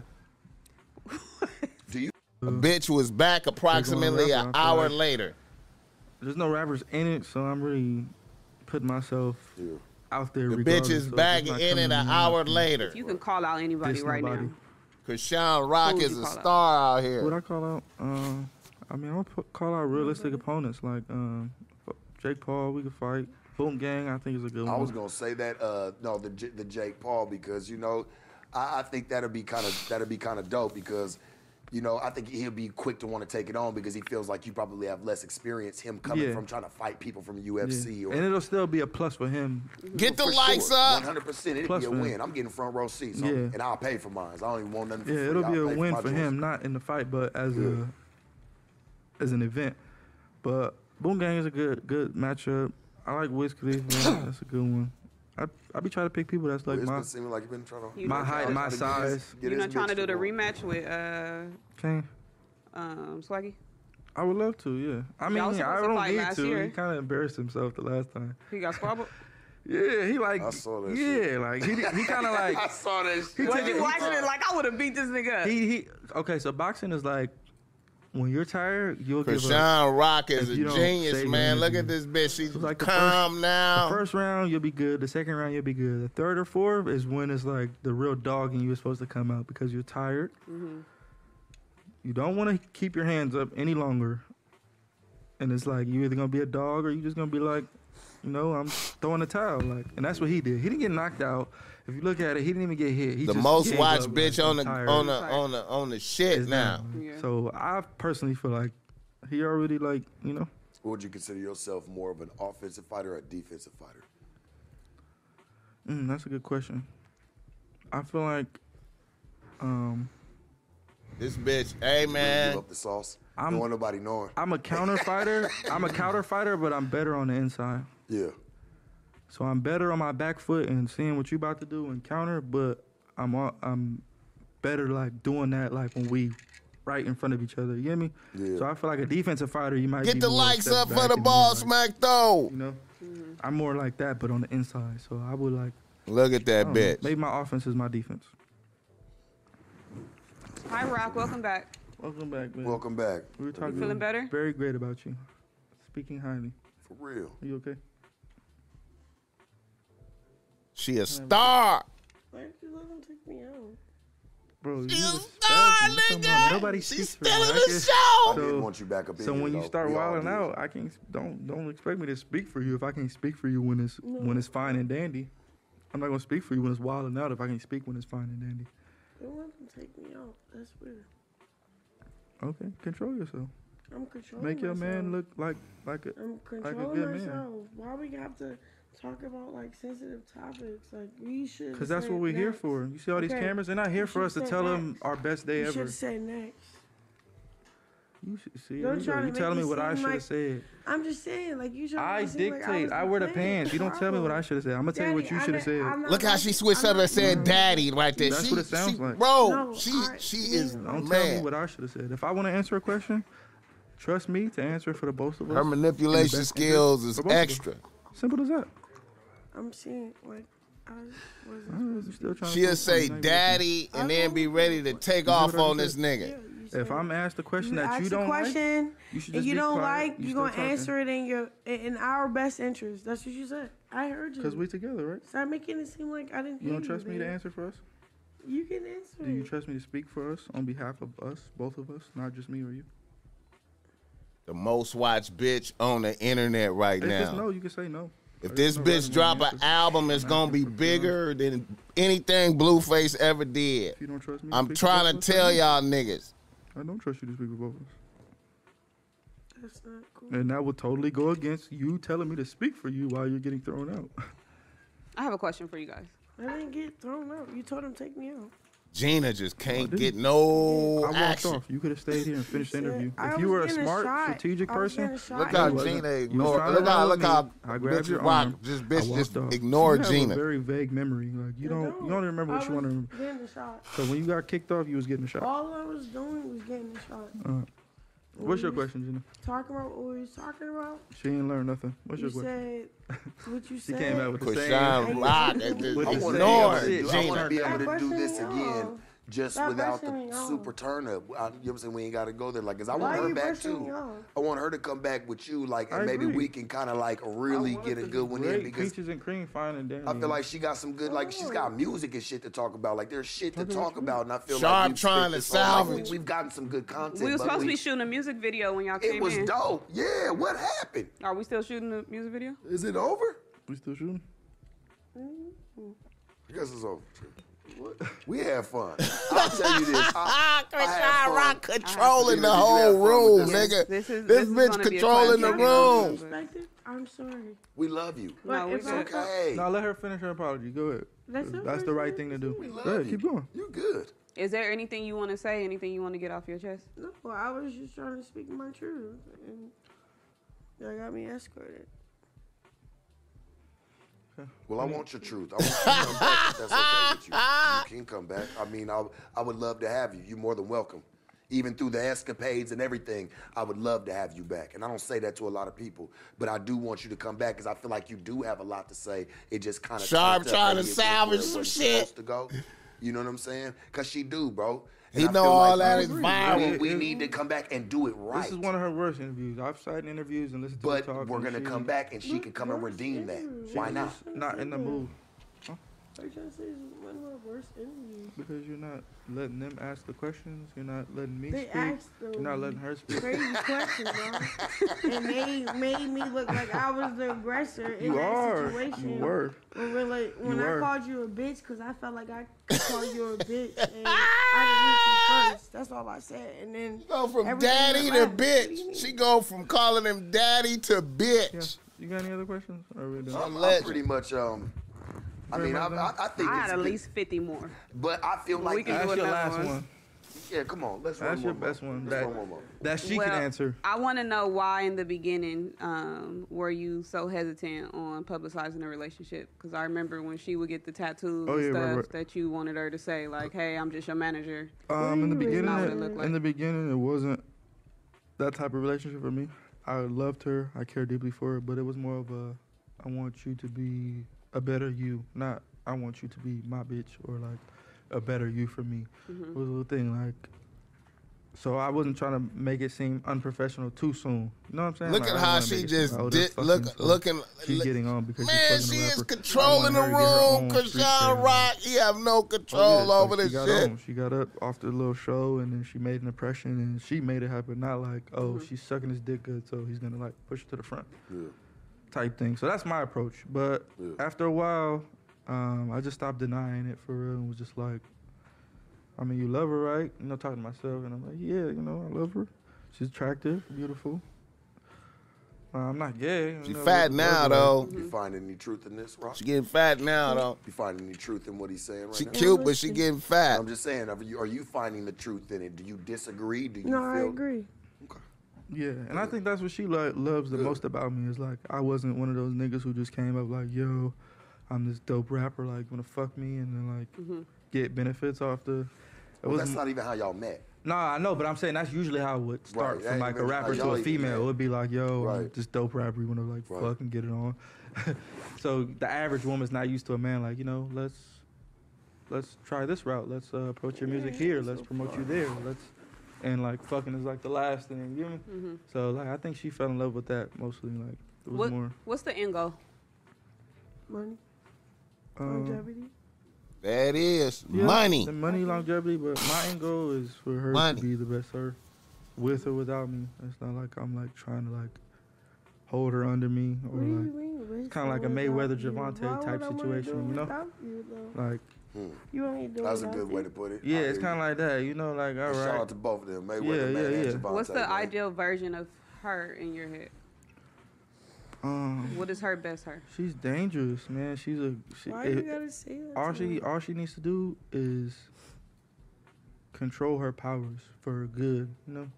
Do you? The bitch was back approximately an hour like. later. There's no rappers in it, so I'm really putting myself Yeah. out there. The bitch is so back in it an hour nothing. later. You can call out anybody Diss right nobody. now. Cause Sean Rock is a star out? star out What here. I call out? Um, I mean, I'm gonna put, call out realistic opponents like um, Jake Paul. We could fight. Boom Gang. I think is a good I one. was gonna say that. Uh, no, the the Jake Paul because you know, I, I think that'll be kind of that'll be kind of dope because. You know, I think he'll be quick to want to take it on because he feels like you probably have less experience. Him coming Yeah. from trying to fight people from Yeah. UFC or and it'll still be a plus for him. Get the For likes sure. up. 100%. It'll Plus be a for him. win. I'm getting front row seats, so- Yeah. and I'll pay for mine. I don't even want nothing for Yeah, free. it'll I'll be a win my for him, not in the fight, but as Yeah. a as an event. But Boom Gang is a good good matchup. I like Wiz Khalifa. that's a good one. I I be trying to pick people that's like It's my been seeming like you've been trying to. You my not height, trying- my size. You're his not trying to bitch do the rematch with uh Okay. um Swaggy? I would love to, yeah. I mean, Y'all was I to don't fight need last to. year. He kind of embarrassed himself the last time. He got squabbled. Yeah, he like. I saw that Yeah, shit. like he he kind of like. I like saw that shit. He Was took you watching it like I would have beat this nigga up? he he. Okay, so boxing is like when you're tired, you'll give Cause up. Sean Rock is a genius, man. your Look at this bitch. She's So like the calm first- now. The first round you'll be good. The second round you'll be good. The third or fourth is when it's like the real dog and you're supposed to come out because you're tired. Mm-hmm. You don't want to keep your hands up any longer. And it's like you're either gonna be a dog or you're just gonna be like, you know, I'm throwing the towel. Like, and that's what he did. He didn't get knocked out. If you look at it, he didn't even get hit. He the just most watched up, bitch like, on the I'm on the on the on the shit It's now. Yeah. So I personally feel like he already like you know Or would you consider yourself more of an offensive fighter or a defensive fighter? Mm, that's a good question. I feel like um This bitch, hey Give man. up the sauce. I'm- don't want nobody knowing. I'm a counter fighter. I'm a counter fighter, but I'm better on the inside. Yeah. So I'm better on my back foot and seeing what you about to do and counter, but I'm all, I'm better like doing that like when we right in front of each other. You get me? Yeah. So I feel like a defensive fighter, you might Get be the more likes up for the and ball more, like, smack though. You know, mm-hmm. I'm more like that, but on the inside. So I would like Look at that don't know, bitch. maybe my offense is my defense. Hi, Rock. Welcome back. Welcome back, man. Welcome back. We were talking feeling better? Very great about you. Speaking highly. For real. Are you okay? She a star. Why did you let him take me out? Bro, you a was star, spazzing. You talking about nigga. Nobody She's speaks still in the can- show. I So- did want you back up in So here, when you though. start We all wilding did. out, I can't don't don't expect me to speak for you if I can't speak for you when it's when it's fine and dandy. I'm not gonna speak for you when it's wilding out if I can't speak when it's fine and dandy. Don't let him take me out. That's weird. Okay, control yourself. I'm controlling Make your man look like like a I'm good controlling man. myself. Why we have to talk about like sensitive topics? Like we should. because that's what we're here for. You see all these Okay, cameras? They're not here you for us to should say tell them our best day You ever. should say next. You should see. Don't You, try to you make telling me what I should have like- said. I'm just saying, like you should. I dictate. I, wear the pants. You don't tell me what I should have said. I'm gonna tell you what you should have said. Look how she switched up and said daddy right there. That's she, what it sounds she- like. Bro, No, she I- she is Don't tell me what I should have said. If I want to answer a question, trust me to answer for the both of us. Her manipulation skills is for both extra. Simple as that. I'm saying like I wasn't. You still trying to She'll prove say something. daddy and then be ready to take off what I on this said? nigga. If I'm asked a question you that ask you a don't like, question you should and just you be don't quiet. like, You you still gonna talking. answer it in your in our best interest. That's what you said. I heard you. because we together, right? Stop making it seem like I didn't. You hear don't trust me to man. answer for us? You can answer. Do you it. trust me to speak for us on behalf of us, both of us, not just me or you? The most watched bitch on the internet right If it's now. no, you can say no. If this bitch drop an album, it's gonna be bigger than anything Blueface ever did. If you don't trust me, I'm trying to of us, say tell y'all niggas. I don't trust you to speak for both of us. That's not cool. And that would totally go against you telling me to speak for you while you're getting thrown out. I have a question for you guys. I didn't get thrown out. You told him take me out. Gina just can't didn't. get no I walked action. off. You could have stayed here and finished the said- interview. I If you were a getting a smart, shot. strategic person, getting a shot. Look you how. Gina You was ignored. trying to Look how look me. how I grabbed bitch your rock. arm. This I bitch just off. ignored you have Gina. A very vague memory. Like you don't, you don't remember what I you want to remember. Getting the shot. So when you got kicked off, you was getting a shot. All I was doing was getting the shot. Uh, what's your you- question, Gina? Talking about what we was talking about. She ain't learned nothing. What's you your question? said what you She said. came out with the same. Chrisean Rock and just With the I want same to be able to do, I want to be able to do this brushing me again, off. Just Stop without the super turn up. I, you know what I'm saying? We ain't got to go there, like, cause I Why want her back too. I want her to come back with you, like, and I maybe agree. we can kind of like really get a good one in because peaches and cream, fine and dandy. I feel like she got some good, like she's got music and shit to talk about. Like there's shit to Talk about talk you. about, and I feel Sharp like we've trying to this on, like, salvage. we, have gotten some good content. We were but supposed to be shooting a music video when y'all came in. It was in. dope. Yeah, what happened? Are we still shooting the music video? Is it over? we still shooting. I guess it's over. We had fun. I'll tell you this. I, I had Chrisean fun. Rock controlling the have whole fun room, this? nigga. This is- This this is bitch gonna be a controlling the room. I'm sorry. We love you. No, But we if I good. thought- Okay. Now let her finish her apology. Go ahead. That's That's the right thing to do. We love Go ahead, you. keep going. You good. Is there anything you want to say? Anything you want to get off your chest? No, I was just trying to speak my truth, and y'all got me escorted. Well, I want your truth. I want you to come back if that's okay with you. You can come back. I mean, I, I would love to have you. You're more than welcome. Even through the escapades and everything, I would love to have you back. And I don't say that to a lot of people, but I do want you to come back because I feel like you do have a lot to say. It just kind of Sharp trying to salvage some shit. To go. You know what I'm saying? Cause she do, bro. And He I know all like that we- we- viral. We, need to come back and do it right. This is one of her worst interviews. I've sat in interviews and listened to but her talk. But we're gonna come back and she can come and redeem that. Why not? Not in the mood What you trying to say is one of my worst interviews. because you're not letting them ask the questions. You're not letting me They speak. asked You're the not letting her speak. crazy questions, bro. and they made me look like I was the aggressor in You that are. situation. You were. When, we're like, when You I were. called you a bitch because I felt like I called you a bitch and I didn't you first. That's all I said. And then Go from daddy to left. What do you bitch. She go from calling him daddy to Yeah. bitch. You got any other questions? Or are we done? I'm, I'm pretty much um I mean, I, I, I think I it's had at good, least 50 more. but I feel like We can That's do your last one. one. yeah. Come on, let's run That's your more. best one. Let's That, one more. that she well, can answer. I want to know why in the beginning um, were you so hesitant on publicizing the relationship? Because I remember when she would get the tattoos Oh, and yeah, stuff right, right. that you wanted her to say, like, "Hey, I'm just your manager." Um, in the beginning, it it- like. in the beginning, it wasn't that type of relationship for me. I loved her. I cared deeply for her, but it was more of a, I want you to be a better you, not I want you to be my bitch or like a better you for me. Mm-hmm. It was a little thing like. So I wasn't trying to make it seem unprofessional too soon. You know what I'm saying? Look Like, at how she make seem just like, oh, did. fucking, Look, so looking. She's look- getting on because Man, she's she is controlling the I want her to get her room, own street Chrisean. Rock. He have no Oh, control yeah, over she this got shit. on. She got up off the little show and then she made an impression and she made it happen. Not like, oh, Mm-hmm. she's sucking his dick good, so he's gonna like push her to the front Yeah. Type thing. So that's my approach. But Yeah. after a while, um, I just stopped denying it for real and was just like, I mean, you love her, right? You know, talking to myself, and I'm like, yeah, you know, I love her. She's attractive, beautiful. Uh, I'm not gay. you She know, fat now her. though. You find any truth in this, Rock? She getting fat now though. You find any truth in what he's saying right She now? cute, but she getting fat. I'm just saying, are you, are you finding the truth in it? Do you disagree? Do you No, feel? I agree. Yeah, and I think that's what she like loves the Good. most about me is like I wasn't one of those niggas who just came up like, yo, I'm this dope rapper, like wanna fuck me and then like get benefits off the. It Well, that's wasn't. even how y'all met. Nah, I know, but I'm saying that's usually how it would start Right, from like a rapper to a female. It would be like, yo, I'm Right. this dope rapper, you wanna like Right. fuck and get it on. so the average woman's not used to a man like, you know, let's let's try this route. Let's uh, approach your music here. Let's promote you there. Let's and like fucking is like the last thing. You know? Mm-hmm. So like I think she fell in love with that mostly. Like it was What, more. what's the end goal? Money, Um, longevity. That is yeah, money. The money longevity, but my end goal is for her Money. to be the best her, with or without me. It's not like I'm like trying to like hold her under me or What do you like mean? kinda like a Mayweather you? Gervonta type situation, do you know? without you, though? Like You want me to do it That's a good way to put it. yeah, I it's kind of like that. You know, like all you. Shout out to both of them, Mayweather Yeah, man, yeah, and yeah. Gervonta, What's the man. ideal version of her in your head? Um, What is her best her? she's dangerous, man. She's a she, Why it- you gotta say that? all to she me? all she needs to do is control her powers for her good. You know,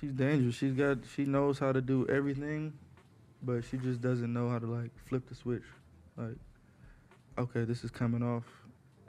she's dangerous. She's got she knows how to do everything, but she just doesn't know how to like flip the switch. Like, okay, this is coming off.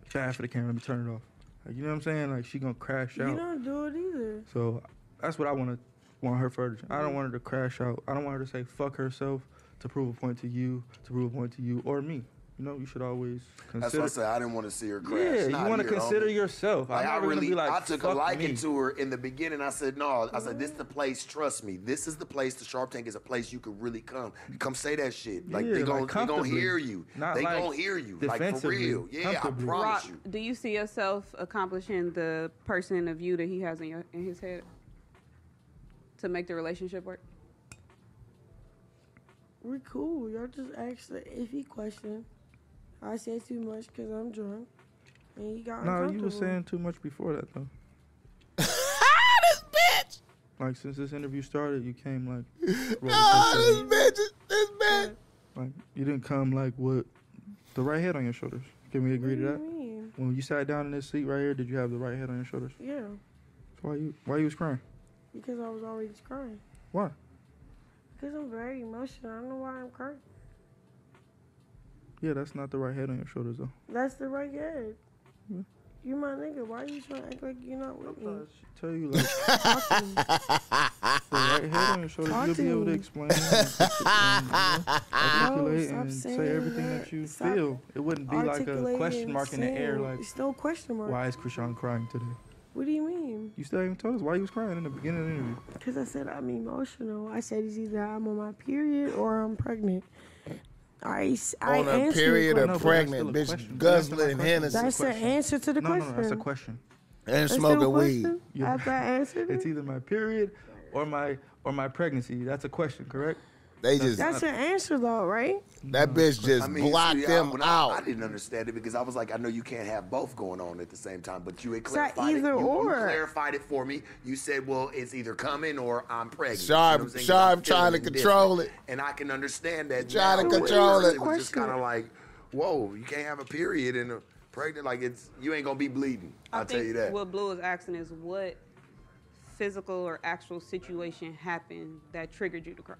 Try for the camera. Let me turn it off. Like, you know what I'm saying? Like she gonna crash out. You don't do it either. So that's what I want to want her for. I don't want her to crash out. I don't want her to say fuck herself to prove a point to you, to prove a point to you or me. You know, you should always That's what I say. I didn't want to see her crash. Yeah, you want to consider homie. yourself. Like, I'm I really, gonna be like, I took a liking me. to her in the beginning. I said, no, I said, this is the place. Trust me, this is the place. The Sharp Tank is a place you could really come. Come say that shit. Like Yeah, they like gonna, they gonna hear you. Not they like gonna hear you. Like for real. Yeah, I promise you. do you see yourself accomplishing the person of you that he has in your in his head to make the relationship work? We're cool. Y'all just asked the iffy question. I said too much because I'm drunk. And he got No, you were saying too much before that though. this bitch. Like since this interview started, you came like, roller Ah, this bitch. This bitch. like you didn't come like with the right head on your shoulders. Can we agree What to do that? you mean? When you sat down in this seat right here, did you have the right head on your shoulders? Yeah, So why you why you was crying? because I was already crying. Why? Because I'm very emotional. I don't know why I'm crying. Yeah, that's not the right head on your shoulders though. That's the right head. Yeah. You my nigga. Why are you trying to act like you're not with me? She tell you like Talk to me. the right head on your shoulders, Talk you'll to be able to explain and, and, you know, articulate stop and say everything that, that. you Stop feel. It wouldn't be like a question mark in the air like It's no question mark. why is Chrisean crying today? What do you mean? You still haven't told us why you was crying in the beginning of the interview. Because I said I'm emotional. I said it's either I'm on my period or I'm pregnant. I, s- I On a period I of know, but question. that's still pregnant, a bitch, question. guzzling That's. Hennessy That's the answer to the No, question. no, no, that's a question. and That's smoking a weed. question? Yeah. After I answered It's either my period or my or my pregnancy. That's a question, correct? They just That's your answer though, right? that mm. bitch just I mean, blocked see, I- them when I, I didn't understand it because I was like, I know you can't have both going on at the same time, but you had not clarified it. either You, you or. clarified it for me. You said, well, it's either coming or I'm pregnant. Sharp- You know what I'm saying? 'Cause Sharp I'm trying to feeling control different. it. And I can understand that. Trying to now, but control it. It was just Question. kind of like, whoa, you can't have a period and a pregnant. Like it's you ain't gonna be bleeding. I'll tell think you that. What Blue is asking is what physical or actual situation happened that triggered you to cry?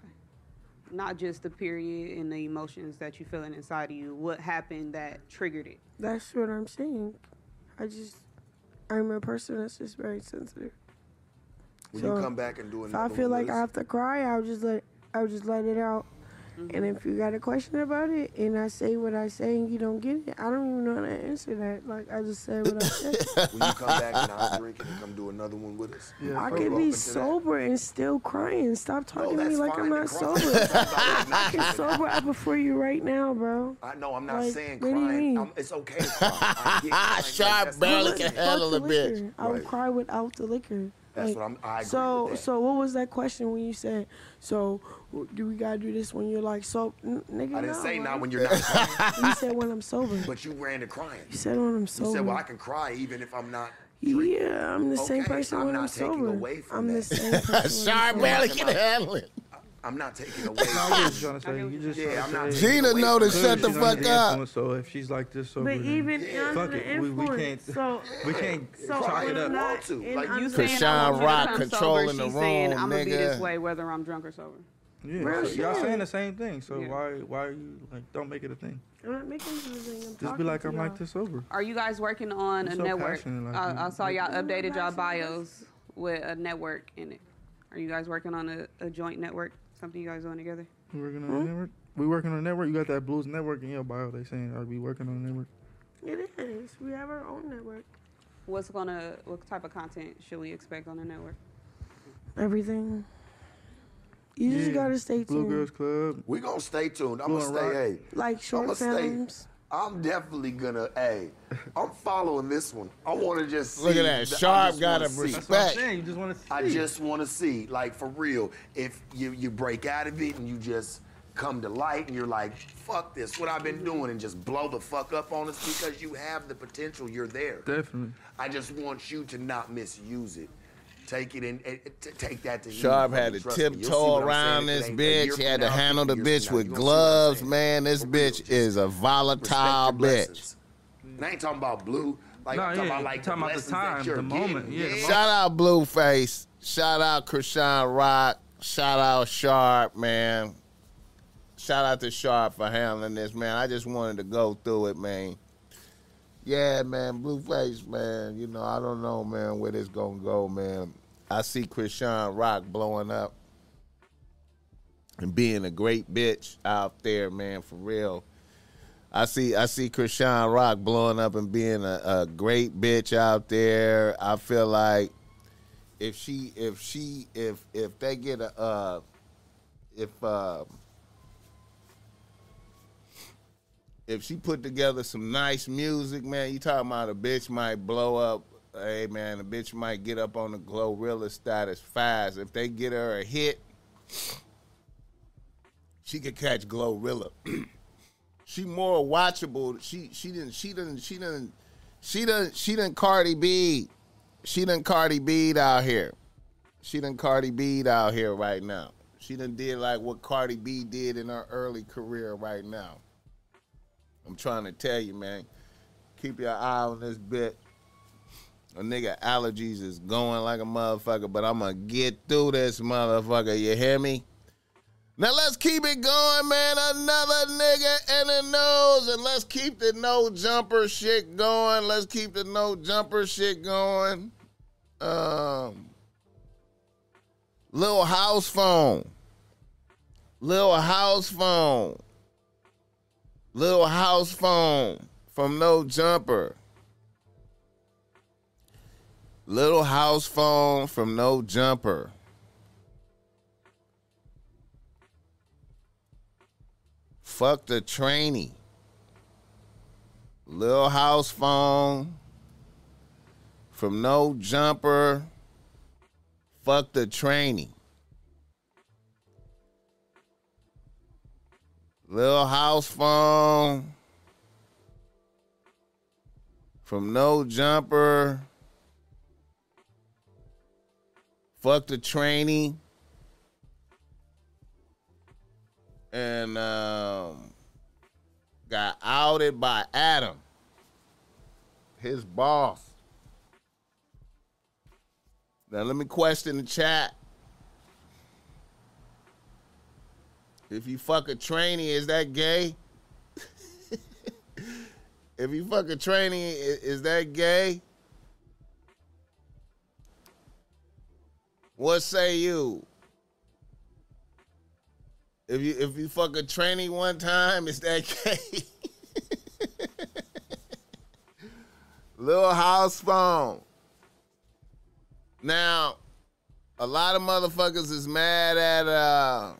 Not just the period and the emotions that you're feeling inside of you. What happened that triggered it? That's what I'm saying. I just, I'm a person that's just very sensitive. when so you come back and do If another I feel one like I have to cry, I'll just let, I'll just let it out. And if you got a question about it, and I say what I say, and you don't get it, I don't even know how to answer that. Like I just said what I said. when you come back and I'll drink it and come do another one with us. Yeah, I can be open to that. sober and still crying. Stop talking to me like I'm not sober. I can sober up before you right now, bro. I know I'm not Like, saying what do you crying. mean? I'm, it's okay to cry. I get crying, like, Sharp that's barely not- can handle a bitch. liquor. I would Right. cry without the liquor. That's Like, what I'm. I agree So, with that. so what was that question when you said, "So, do we gotta do this when you're like so?" N- nigga, I didn't no, say bro. not when you're not crying, You said when I'm sober. but you ran to crying. You said when I'm sober. You said, "Well, I can cry even if I'm not." yeah, I'm the same Okay, person I'm when not I'm taking sober. away from I'm the that. same person. when I'm Sharp sober. barely can handle it. I'm not taking away. I get what you're trying to say. You just Yeah, trying I'm to not say- taking Gina away know to shut the fuck up. So if she's like this, so But even Yeah. Fuck the it. We- we influence, can't- so we can't so chalk when it up. I'm not Want to. in Like, under- You saying I want Rock controlling sober, the she's saying room, I'm gonna be this way whether I'm drunk or sober. Yeah, Real so y'all saying the same thing. So Yeah. why why are you like don't make it a thing? I'm not making anything. I'm Just be like I'm like this sober. Are you guys working on You're a so network? like I, I saw y'all updated y'all bios with a network in it. Are you guys working on a, a joint network? Something you guys doing together? We working on a network. We working on a network. You got that blues network in your bio. They saying are we working on a network? It is. We have our own network. What's gonna? What type of content should we expect on the network? Everything. You just gotta stay tuned. Blue tuned. Girls Club. We gonna stay tuned. I'm Blue gonna stay. Rock. Hey, Like short I'ma stay. Films. I'm definitely gonna. Hey, I'm following this one. I want to just see. Look at that. I Sharp just got wanna a see. respect. That's what I'm. You just want to see. I just want to see, like for real, if you you break out of it and you just come to light and you're like, fuck this, what I've been doing, and just blow the fuck up on us because you have the potential, you're there. definitely. I just want you to not misuse it. Take it and, and take that to Sharp had to Trust me. You'll see tiptoe around this it ain't a year bitch. He had to handle the bitch with you gonna see what I'm gloves, man. This bitch is a volatile bitch. blessings. And I ain't talking about blue. Like Nah, I'm talking yeah, about like talking the about the time, the moment, getting. yeah, the moment. Shout out Blueface. Shout out Chrisean Rock. Shout out Sharp, man. Shout out to Sharp for handling this, man. I just wanted to go through it, man. Yeah, man, Blueface, man. You know, I don't know, man, where this gonna go, man. I see Chrisean Rock blowing up and being a great bitch out there, man, for real. I see I see Chrisean Rock blowing up and being a, a great bitch out there. I feel like if she if she if if they get a uh if uh if she put together some nice music, man, you talking about a bitch might blow up. Hey man, a bitch might get up on the Glorilla status fast. If they get her a hit, she could catch Glorilla. she more watchable. She she didn't she didn't she didn't she didn't she didn't Cardi B. She didn't Cardi B out here. She didn't Cardi B out here right now. She done did like what Cardi B did in her early career right now. I'm trying to tell you, man. Keep your eye on this bit. A nigga allergies is going like a motherfucker, but I'm gonna get through this motherfucker. You hear me? Now let's keep it going, man. Another nigga in the nose, and let's keep the no jumper shit going. Let's keep the no jumper shit going. Um, little house phone, little house phone, little house phone from no jumper. Little house phone from no jumper. Fuck the trainee. Little house phone from no jumper. Fuck the trainee. Little house phone from no jumper. Fuck the trainee. And um, got outed by Adam, his boss. Now let me question the chat. If you fuck a trainee, is that gay? if you fuck a trainee, is that gay? What say you? If you if you fuck a trainee one time, is that gay? Little house phone. Now, a lot of motherfuckers is mad at uh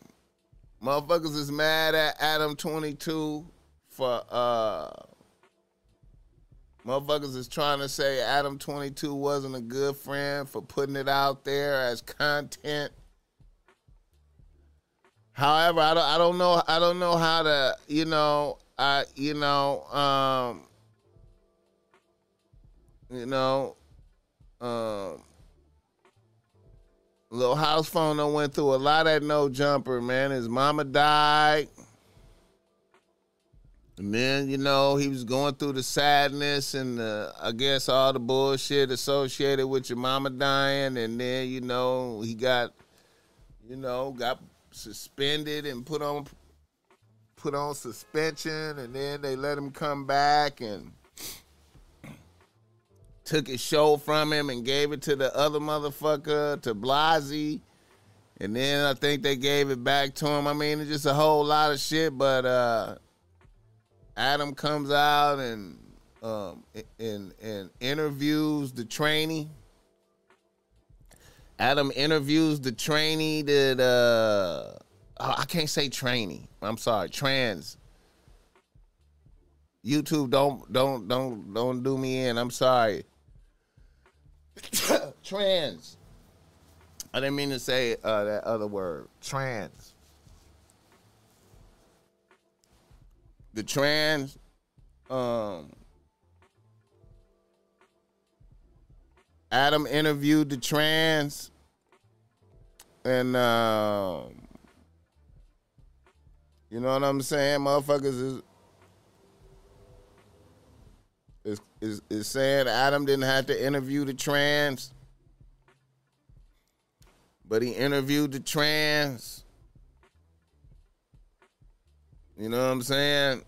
motherfuckers is mad at Adam 22 for uh motherfuckers is trying to say Adam 22 wasn't a good friend for putting it out there as content. However, I don't I don't know I don't know how to, you know, I you know, um you know, um Little house phone done went through a lot at no jumper, man. His mama died. And then, you know, he was going through the sadness and the, I guess all the bullshit associated with your mama dying. And then, you know, he got, you know, got suspended and put on put on suspension and then they let him come back and took his show from him and gave it to the other motherfucker, to Blasey. And then I think they gave it back to him. I mean, it's just a whole lot of shit, but uh Adam comes out and um and and interviews the trainee. Adam interviews the trainee that uh oh, I can't say trainee. I'm sorry, trans. YouTube don't don't don't don't do me in. I'm sorry. trans. I didn't mean to say uh, that other word. Trans. The trans um Adam interviewed the trans and um you know what I'm saying? Motherfuckers is is is, is saying Adam didn't have to interview the trans, but he interviewed the trans. You know what I'm saying?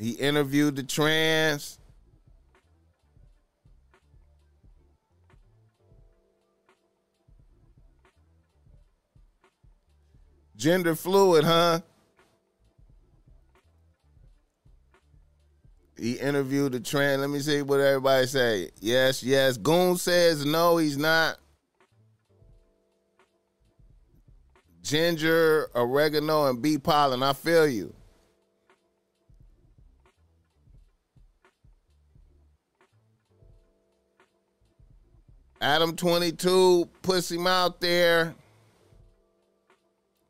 He interviewed the trans. Gender fluid, huh? He interviewed the trans. Let me see what everybody say. Yes, yes. Goon says no, he's not. Ginger, oregano, and bee pollen. I feel you. Adam 22 puts him out there.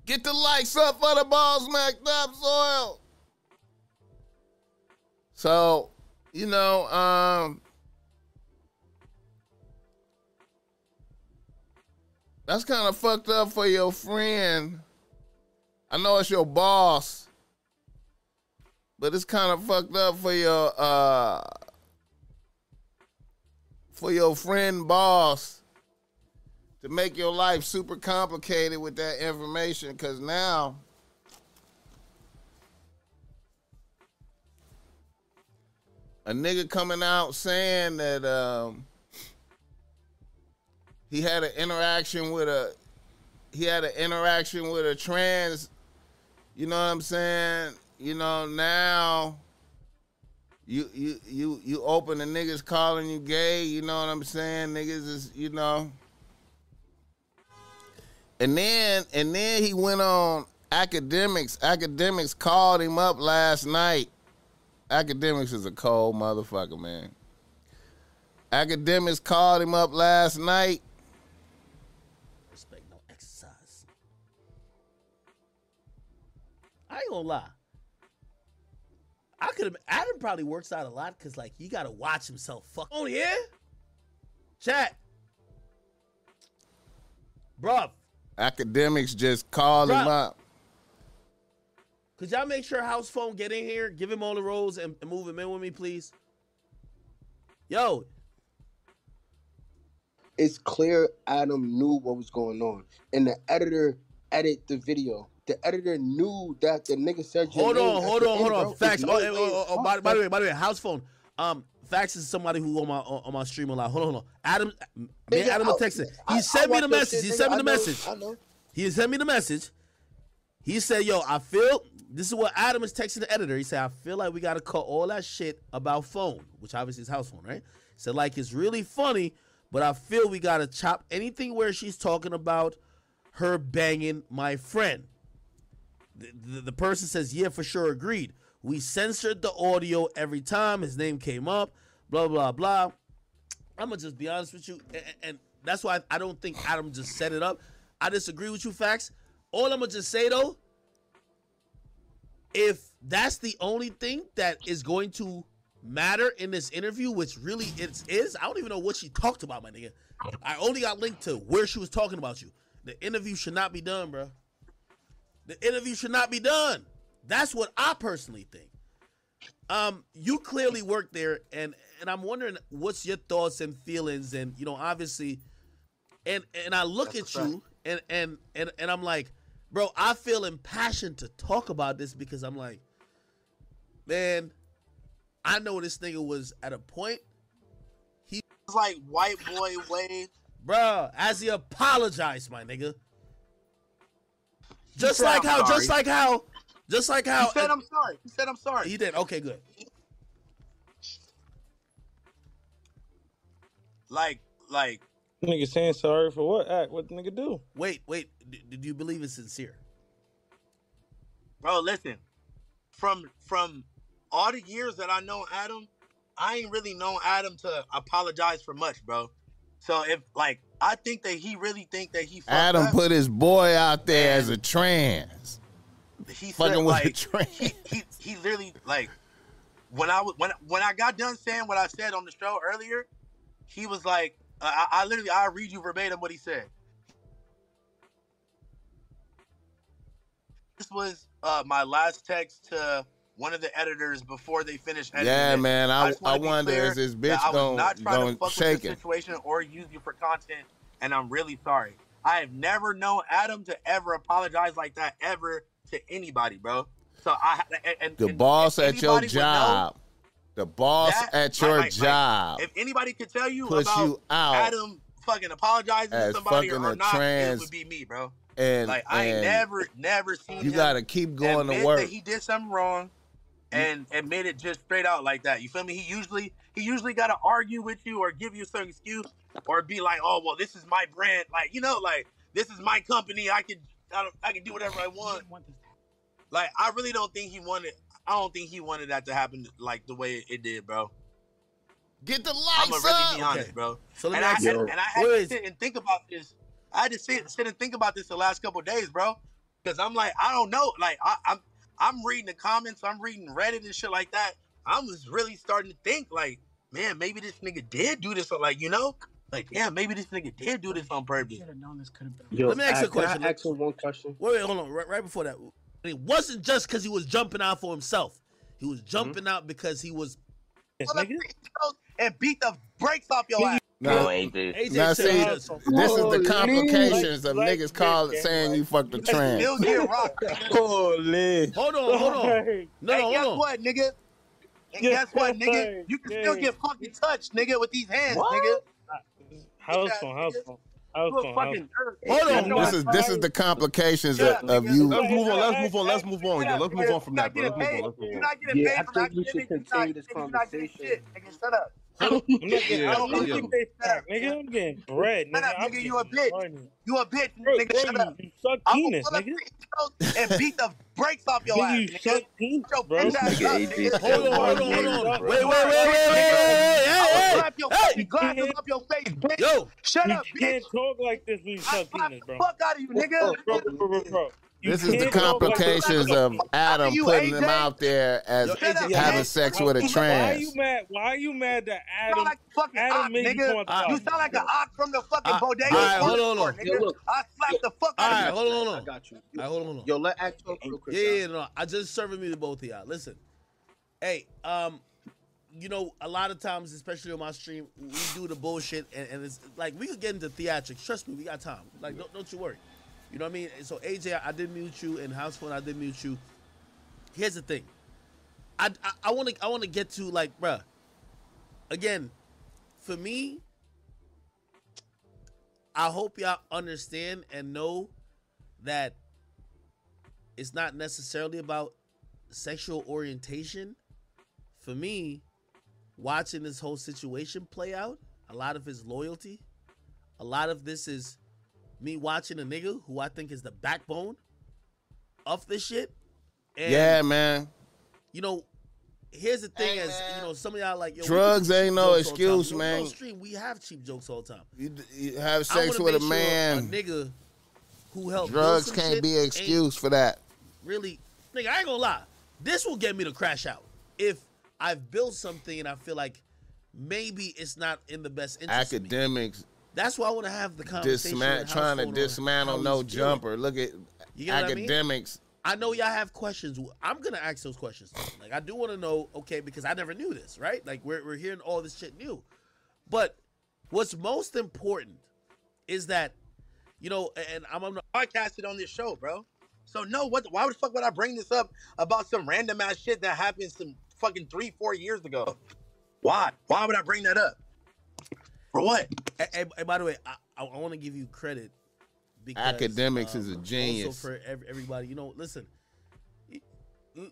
Get the likes up for the balls, smacked up soil. So, you know, um, that's kind of fucked up for your friend. I know it's your boss, but it's kind of fucked up for your uh for your friend boss to make your life super complicated with that information because now a nigga coming out saying that um, he had an interaction with a he had an interaction with a trans you know what i'm saying? You know now you you you you open the niggas calling you gay you know what i'm saying niggas is you know and then and then he went on Akademiks. Akademiks called him up last night. Akademiks is a cold motherfucker, man. Akademiks called him up last night. Respect no exercise. I ain't gonna lie. I could have. Adam probably works out a lot because like you gotta watch himself. Fuck. Oh yeah. Chat. Bruh, Akademiks just call him up. could y'all make sure house phone get in here, give him all the roles, and, and move him in with me, please? Yo, it's clear Adam knew what was going on, and the editor edited the video. The editor knew that the nigga said your hold name on, hold on, hold on. Facts. Oh, oh, oh, oh, by, by the way, by the way, house phone. Um, Facts is somebody who on my on, my stream a lot. Hold on, hold on. Adam, Nigga, Adam I-. I- He I sent me the message. shit, He nigga. sent me I the know- message. I know. He sent me the message. He said, "Yo, I feel this is what Adam is texting the editor. He said, I feel like we gotta cut all that shit about phone, which obviously is house phone, right? He said like it's really funny, but I feel we gotta chop anything where she's talking about her banging my friend. The, the, person says, yeah, for sure, agreed. We censored the audio every time his name came up, blah blah blah. I'm gonna just be honest with you, and, and that's why I don't think Adam just set it up. I disagree with you, facts. All I'm gonna just say though, if that's the only thing that is going to matter in this interview, which really it is, I don't even know what she talked about, my nigga. I only got linked to where she was talking about you. The interview should not be done, bro. The interview should not be done. That's what I personally think. Um, you clearly work there, and and I'm wondering what's your thoughts and feelings, and you know, obviously, and and I look That's at you, and and and and I'm like, bro, I feel impassioned to talk about this because I'm like, man, I know this nigga was at a point, He was like white boy Wade. bro, as he apologized, my nigga. Just said, like "I'm how, sorry." just like how, just like how He said I'm sorry. He said I'm sorry. he did. Okay, good. Like, like, Nigga saying sorry for what act? What the nigga do? Wait, wait. d- Did you believe it's sincere? bro, listen. From from all the years that I know Adam, I ain't really known Adam to apologize for much, bro. So if like I think that he really think that he Adam up, put his boy out there as a trans. he fucking said, with like, a train. He, he he literally like when I was when when I got done saying what I said on the show earlier, he was like, I, I literally I'll read you verbatim what he said. This was uh, my last text to one of the editors before they finished editing. Yeah, it. man. I, I wanna wonder is this bitch I was gonna, not trying gonna to fuck shake with the it? situation or use you for content, and I'm really sorry. I have never known Adam to ever apologize like that ever to anybody, bro. So I and, and The and boss if at your know job. The boss that, at your like- like, job if anybody could tell you about you out Adam fucking apologizing to somebody or not, trans- it would be me, bro. and Like I never, never seen you gotta keep going to work. that he did something wrong and admit it just straight out like that. You feel me? He usually he usually gotta argue with you or give you some excuse or be like, oh well, this is my brand, like you know, like this is my company. I can I, don't, I can do whatever I want. Like I really don't think he wanted. I don't think he wanted that to happen like the way it did, bro. Get the lights I'm lights gonna really be honest, Okay. bro. So let And me I, ask and, you. and I had Wait, to sit and think about this. I had to sit, sit and think about this the last couple of days, bro. Because I'm like, I don't know. Like I, I'm I'm reading the comments, I'm reading Reddit and shit like that. I was really starting to think like, man, maybe this nigga did do this. Or like, you know, like, yeah, maybe this nigga did do this on purpose. Yo, Let me ask you a Ak, can question. I ask him one question? Wait, wait, hold on. Right, right before that, it wasn't just because he was jumping out for himself. He was mm-hmm. jumping out because he was. Yes, Pull up nigga. the and beat the brakes off your ass. Now, AJ now see, this is the complications of Like- niggas like call this, saying you fucked a trans. still get rocked. Holy. Hold on, hold on. No, hey, no, guess on. what, nigga? And guess what, nigga? You can still get fucking touched, nigga, with these hands, nigga. House phone, house phone. House You a phone, house fucking. Hold on. This is this is the complications Yeah, of, of you. Let's move on. Let's move on. Let's move on. Yeah, Yo, let's move on from that, bro. Let's move on. Let's move You're on. not getting Yeah, I think we should giving. You're not- continue this you're not getting conversation. shut up. I'm not getting, Yeah, I don't yeah. think they fat, nigga. I'm getting bread, Shut nigga. up, I'm nigga, you a getting bitch. money. You a bitch, Bro, nigga. bro, Shut you, up. you suck I'm penis, gonna pull up nigga. the East Coast and beat the brakes off your ass, Nigga, you nigga. suck penis, Your bro. bitch ass up, nigga. Hold on, hold on, hold on. Wait, wait, wait, wait, wait, wait, I'ma hey, slap your hey, hey. fucking glasses up your face, bitch. Yo, Shut You up, bitch. can't talk like this when you I suck slap penis, the bro. fuck out of you, nigga. Bro, bro, bro, bro, bro. You This is the can't go like- complications of Adam you, putting them out there as AJ, having man. sex with a trans. Why are you mad? Why are you mad that You Adam? sound like fucking Adam ox, you nigga. come out the You sound like an ox from the fucking Uh, bodega. all right, hold on, store, hold on. Yo, look. I slapped the fuck All out right, of you. hold on, hold on. I got you. All right, hold on, hold on. Yo, let act talk real quick. Yeah, yeah, no. I just serving me to both of y'all. Listen, hey, um, you know, a lot of times, especially on my stream, we do the bullshit, and, and it's like we could get into theatrics. Trust me, we got time. Like, don't, don't you worry. You know what I mean? So AJ, I, did mute you, and House Phone, I did mute you. Here's the thing. I I want to I want to get to like, bruh. Again, for me, I hope y'all understand and know that it's not necessarily about sexual orientation. For me, watching this whole situation play out, a lot of his loyalty, a lot of this is me watching a nigga who I think is the backbone of this shit. And, Yeah, man. you know, here's the thing: Hey, as man. you know, some of y'all like yo, Drugs ain't no jokes all the excuse, man. Stream, we have cheap jokes all the time. You, you have sex with a make sure man. a nigga who helped Drugs can't be an excuse for that. really, nigga, I ain't gonna lie. This will get me to crash out if I've built something and I feel like maybe it's not in the best interest. Of. Akademiks That's why I want to have the conversation. disma- with trying to dismantle no jumper. Look at You what I mean? Akademiks. I know y'all have questions. I'm gonna ask those questions. Like I do want to know, okay, because I never knew this, right? Like we're we're hearing all this shit new, but what's most important is that, you know, and I'm, I'm Podcasted on this show, bro. So no, what? Why the fuck would I bring this up about some random ass shit that happened some fucking three, four years ago? Why? Why would I bring that up? For what? And, and- and by the way, I, I, want to give you credit because Akademiks um, is a genius. Also for ev- everybody, you know, listen. y- y-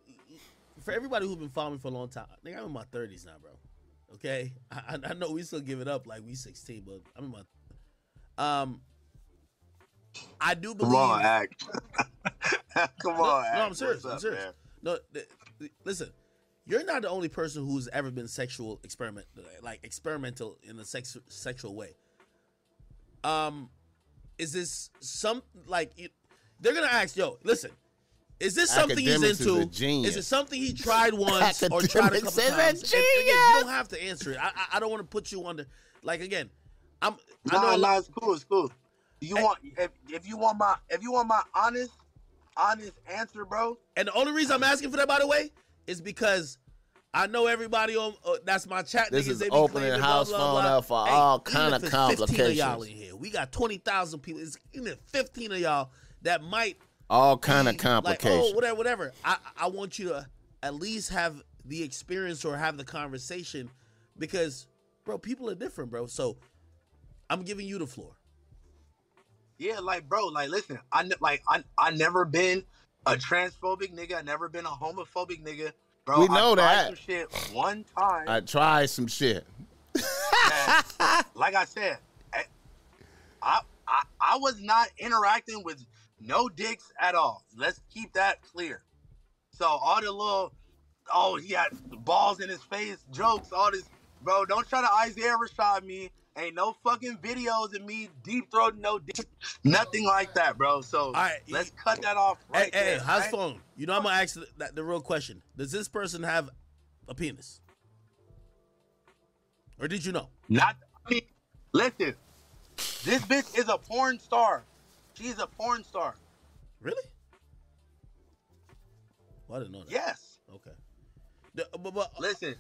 For everybody who's been following me for a long time, I think I'm in my 30s now, bro. Okay, I, I- I know we still give it up like we 16, but I'm in my. Um, I do believe. Come on, act. Come No, on, no, act. I'm serious. What's I'm serious. man? No, th- th- listen. You're not the only person who's ever been sexual experiment, like experimental in a sex sexual way. Um, is this some like you, they're gonna ask? Yo, listen. Is this something he's into? is a into? genius. it something he tried once or tried a Akademiks couple is a times? And- and again, you don't have to answer it. I, I, I don't want to put you under. Like again, I'm. I Nah, know. nah, it's cool. It's cool. You want if, if you want my if you want my honest honest answer, bro? And the only reason I'm asking for that, by the way, is because I know everybody on. Uh, that's my chat. This niggas, is they opening house blah, blah, phone blah. up for Hey, all kind of it's 15 of y'all complications. in here. We got twenty thousand people. It's even fifteen of y'all that might All kind be of complications. Like, oh, whatever, whatever. I I want you to at least have the experience or have the conversation because, bro, people are different, bro. So I'm giving you the floor. Yeah, like bro, like listen, I like I I never been a transphobic nigga. I never been a homophobic nigga, bro. We know I tried that. Some shit one time. I tried some shit. and like I said, I, I I I was not interacting with no dicks at all. Let's keep that clear. So all the little oh he had balls in his face jokes, all this bro. Don't try to Isaiah Rashad me. Ain't no fucking videos of me deep throating no dick, nothing like that, bro. So right, let's cut that off right hey, hey, there. how's right? phone? You know I'm gonna ask the, that, the real question. Does this person have a penis? Or did you know? Not I mean, listen. This bitch is a porn star. She's a porn star. Really? Well, I didn't know that. Yes. Okay. The- but, but Listen,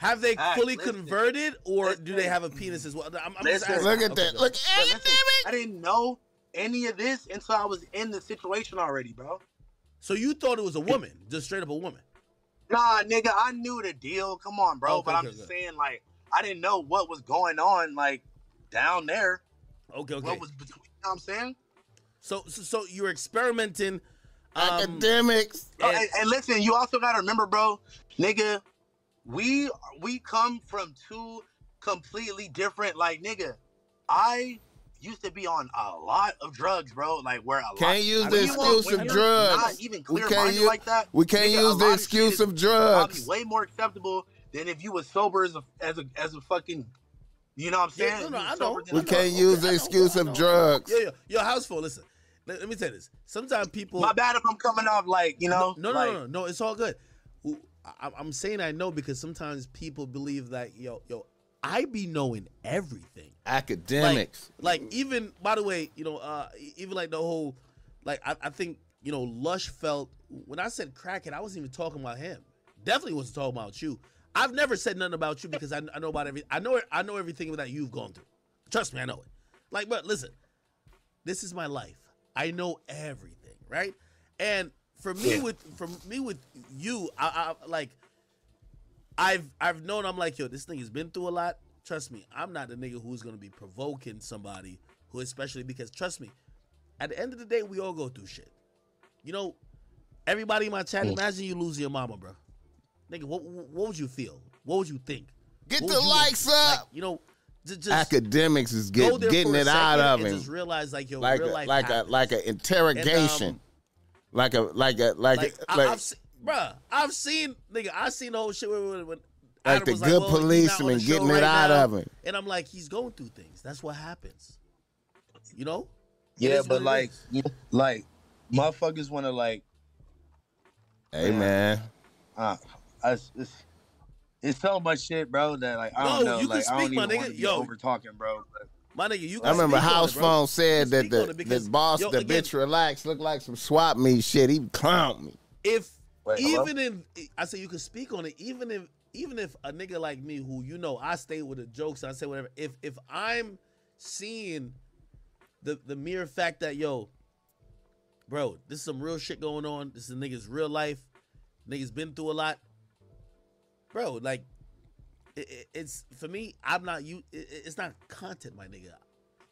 have they Alright, fully listen. converted, or do they have a penis as well? I'm, I'm just Listen. asking. Look at Okay, that. Look, But listen, I didn't know any of this until I was in the situation already, bro. So you thought it was a woman, just straight up a woman? Nah, nigga, I knew the deal. Come on, bro. Okay, but I'm okay, just okay. saying, like, I didn't know what was going on, like, down there. Okay, okay. What was between, you know what I'm saying? So, so, so you're experimenting. Um, Akademiks. Oh, and- and, and listen, you also gotta remember, bro, nigga, we we come from two completely different. Like, nigga, I used to be on a lot of drugs, bro. Like, where a lot. Can't use when the you excuse of drugs. Not even We clear can't minded use- like that. We can't nigga, use the lot of excuse of drugs. Probably way more acceptable than if you was sober as a as a as a fucking. You know what I'm Yeah, saying? no, no, I know. We a- can't Okay, use I the know, excuse of drugs. Yeah, yeah. Your house full Listen, let, let me tell you this. Sometimes people. My bad if I'm coming off like you know. No, no, like, no, no, no. It's all good. I, I'm saying I know because sometimes people believe that yo, yo, I be knowing everything. Akademiks. Like even by the way, you know, uh even like the whole like I, I think, you know, Lush felt when I said crackhead, I wasn't even talking about him. Definitely wasn't talking about you. I've never said nothing about you because I, I know about every I know I know everything that you've gone through. Trust me, I know it. Like, but listen, this is my life. I know everything, right? And for me Yeah. with for me with you, I, I like I've I've known I'm like, yo, this thing has been through a lot. Trust me, I'm not the nigga who's gonna be provoking somebody who especially because trust me, at the end of the day, we all go through shit. You know, everybody in my chat, imagine you lose your mama, bro. Nigga, what what would you feel? What would you think? Get What the would you- likes like, up. you know, ju- just Akademiks is get, getting it out second of and him. Just realize like yo, Like real a, life like a like an interrogation. And, um, like a like a like like, a, I, like, I've seen, bruh, I've seen, nigga, I seen the whole shit when, when, when Like Adam the was good well, he's not on policeman the show getting it out now. of him. and I'm like, he's going through things. That's what happens. You know? Yeah, is but it like, is. you- like, motherfuckers want to like, hey man. uh, I, it's, it's so much shit, bro. That like, I No, don't know. you can like, I don't my even nigga. want to be Yo. over talking, bro. But my nigga, you. Can I remember House it. Phone said that the, it the boss, yo, the again, bitch relax, looked like some swap me shit. He clowned me. If Wait, hello? even if I say you can speak on it, even if even if a nigga like me, who you know, I stay with the jokes, I say whatever. If if I'm seeing the the mere fact that yo, bro, this is some real shit going on. This is a nigga's real life. Niggas been through a lot, bro. Like, it, it- it's for me. I'm not you. It, it's not content, my nigga.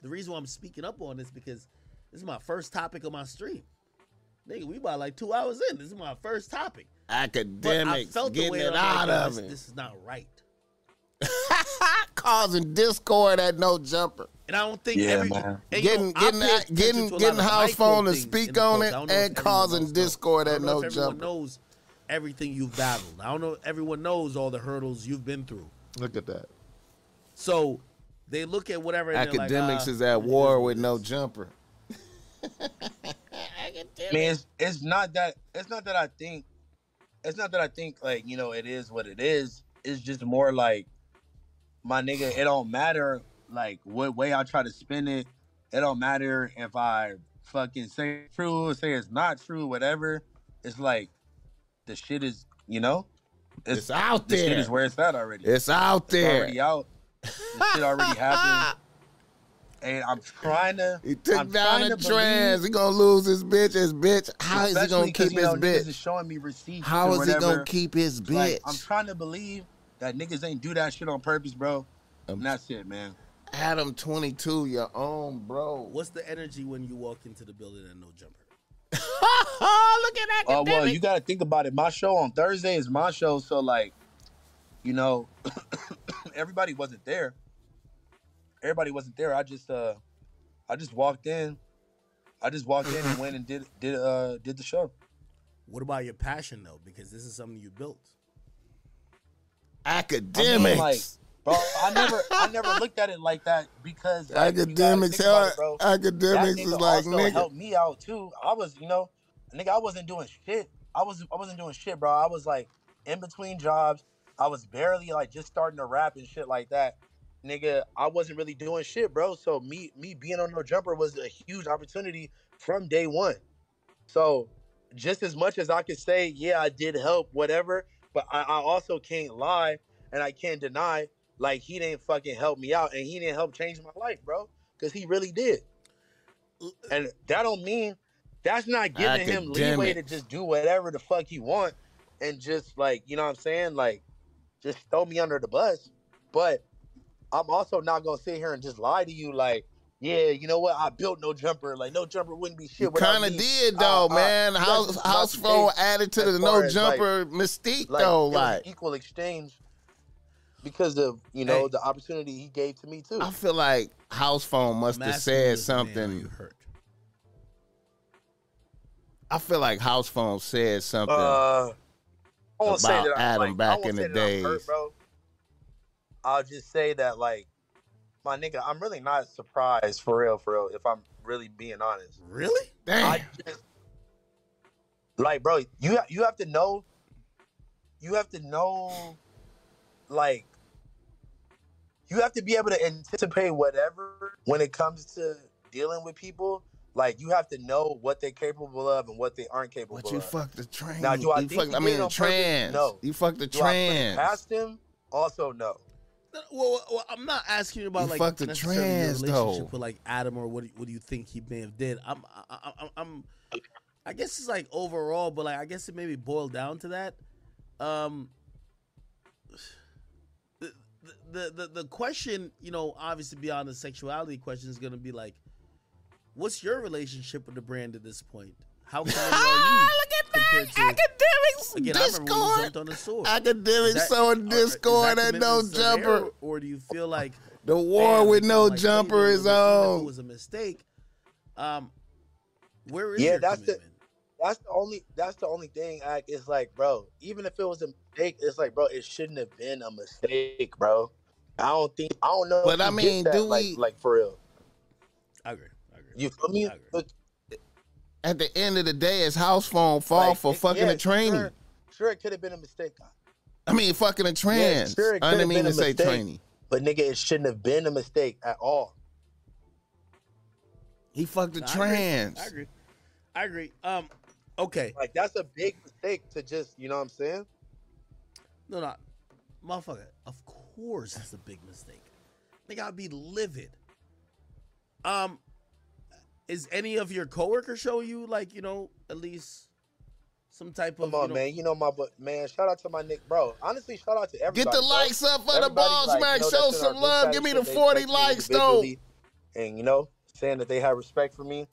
The reason why I'm speaking up on this because this is my first topic of my stream. Nigga, we about like two hours in. This is my first topic. But I Akademiks felt the getting way it I'm like, out of this, him. this is not right. Causing discord at no jumper. And I don't think Yeah, every man. and, Getting know, getting pay getting to a lot getting house phone to speak on it I don't know and if everyone causing knows, though. discord I at don't know no if jumper. knows everything you've battled. I don't know if everyone knows all the hurdles you've been through. Look at that. So they look at whatever and they're like, Akademiks ah, is at war with no jumper. I mean, it's, it's not that. It's not that I think. It's not that I think like you know it is what it is. It's just more like my nigga. It don't matter like what way I try to spin it. It don't matter if I fucking say it's true say it's not true. Whatever. It's like the shit is you know. It's out there. the shit there. is where it's at already. It's out It's there. already out. The shit already happened. And I'm trying to. He took I'm down trying the to trans. He gonna lose his bitch. His bitch. How is he gonna keep you know, his niggas bitch? is showing me receipts. How or he gonna keep his It's like, bitch? I'm trying to believe that niggas ain't do that shit on purpose, bro. Um, and that's it, man. Adam 22, your own bro. What's the energy when you walk into the building and no jumper? Look at that. Oh well, you got to think about it. My show on Thursday is my show, so like, you know, everybody wasn't there. Everybody wasn't there. I just uh, I just walked in. I just walked in and went and did did uh did the show. What about your passion though? Because this is something you built. Akademiks. like, Bro, I never I never looked at it like that because like, Akademiks. hell, it, bro. Akademiks is like nigga. helped me out too. I was, you know, nigga, I wasn't doing shit. I was I wasn't doing shit, bro. I was like in between jobs. I was barely like just starting to rap and shit like that. Nigga, I wasn't really doing shit, bro. So me me being on no jumper was a huge opportunity from day one. So just as much as I could say, yeah, I did help, whatever, but I, I also can't lie and I can't deny like he didn't fucking help me out and he didn't help change my life, bro. Cause he really did. And that don't mean that's not giving him leeway to just do whatever the fuck he want and just like, you know what I'm saying? Like just throw me under the bus. But I'm also not gonna sit here and just lie to you like, yeah, you know what? I built no jumper. Like no jumper wouldn't be shit. Kind of did though, uh, man. House house phone added to the no as, like- jumper mystique like though. Like equal exchange because of you know Hey. the opportunity he gave to me too. I feel like house phone must have said is the man something. You hurt. I feel like house phone said something. Uh, I say about that Adam like, back won't in say the that I'm hurt, days. bro. I'll just say that like my nigga, I'm really not surprised for real, for real. If I'm really being honest, Really? Damn. I just like, bro. You you have to know. You have to know, like, you have to be able to anticipate whatever when it comes to dealing with people. Like, you have to know what they're capable of and what they aren't capable of. But you of. fucked the trans. Now, do I you think fucked, he I mean, the on purpose? trans. No. You fucked the Do I trans. past him? Also, no. No, Well, well, well, I'm not asking you about You like fucked the necessarily trans, relationship though. with like Adam or what do you, what do you think he may have did. I'm I, I, I'm I guess it's like overall, but like I guess it maybe boiled down to that. Um, the the the, the question, you know, obviously beyond the sexuality question is gonna be like, what's your relationship with the brand at this point? How committed are you? Look at compared that. to- Akademiks. Again, I remember when you Discord. jumped on the sword. Akademiks Is that- sowing or- is discord and no commitment still there, jumper. or do you feel like The war with no like jumper Cleveland is was- even if on. It was a mistake. Um, where is Yeah, your that's the- That's the only. That's the only thing. I, it's like, bro. Even if it was a mistake, it's like, bro. It shouldn't have been a mistake, bro. I don't think. I don't know. But I mean, do like, we- like for real? I agree. I agree. You feel me? I agree. Look, At the end of the day, it's house phone fault like, for it- fucking yeah, a trainee. Sure, sure it could have been a mistake, I mean, fucking a trans. sure, it I didn't mean to a say mistake. trainee. but nigga, it shouldn't have been a mistake at all. He fucked a agree. trans. I agree. I agree. Um, okay. Like that's a big mistake to just, you know what I'm saying? No, no, motherfucker. Of course, it's a big mistake. Nigga, I'd be livid. Um, is any of your coworkers show you like you know at least some type of Come on, you know, man. You know my but man. Shout out to my Nick, bro. Honestly, shout out to everybody. Get the bro. likes up for the Everybody, ball like, smack. you know, Show that's in our some love. Give me the 40 likes, though. And you know, saying that they have respect for me,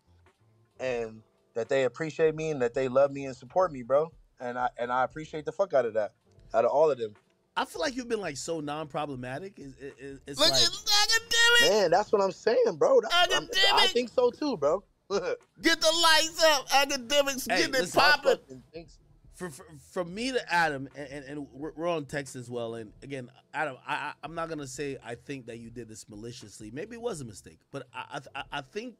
and that they appreciate me, and that they love me and support me, bro. And I and I appreciate the fuck out of that, out of all of them. I feel like you've been like so non-problematic. It's, it, it's Look like at academic. Man, that's what I'm saying, bro. That's, I'm- I think so too, bro. Get the lights up. Akademiks Hey, getting it listen, popping. fucking for, for, from me to Adam, and, and, and we're, we're on text as well. And again, Adam, I, I, I'm not gonna say I think that you did this maliciously. Maybe it was a mistake, but I, I, I think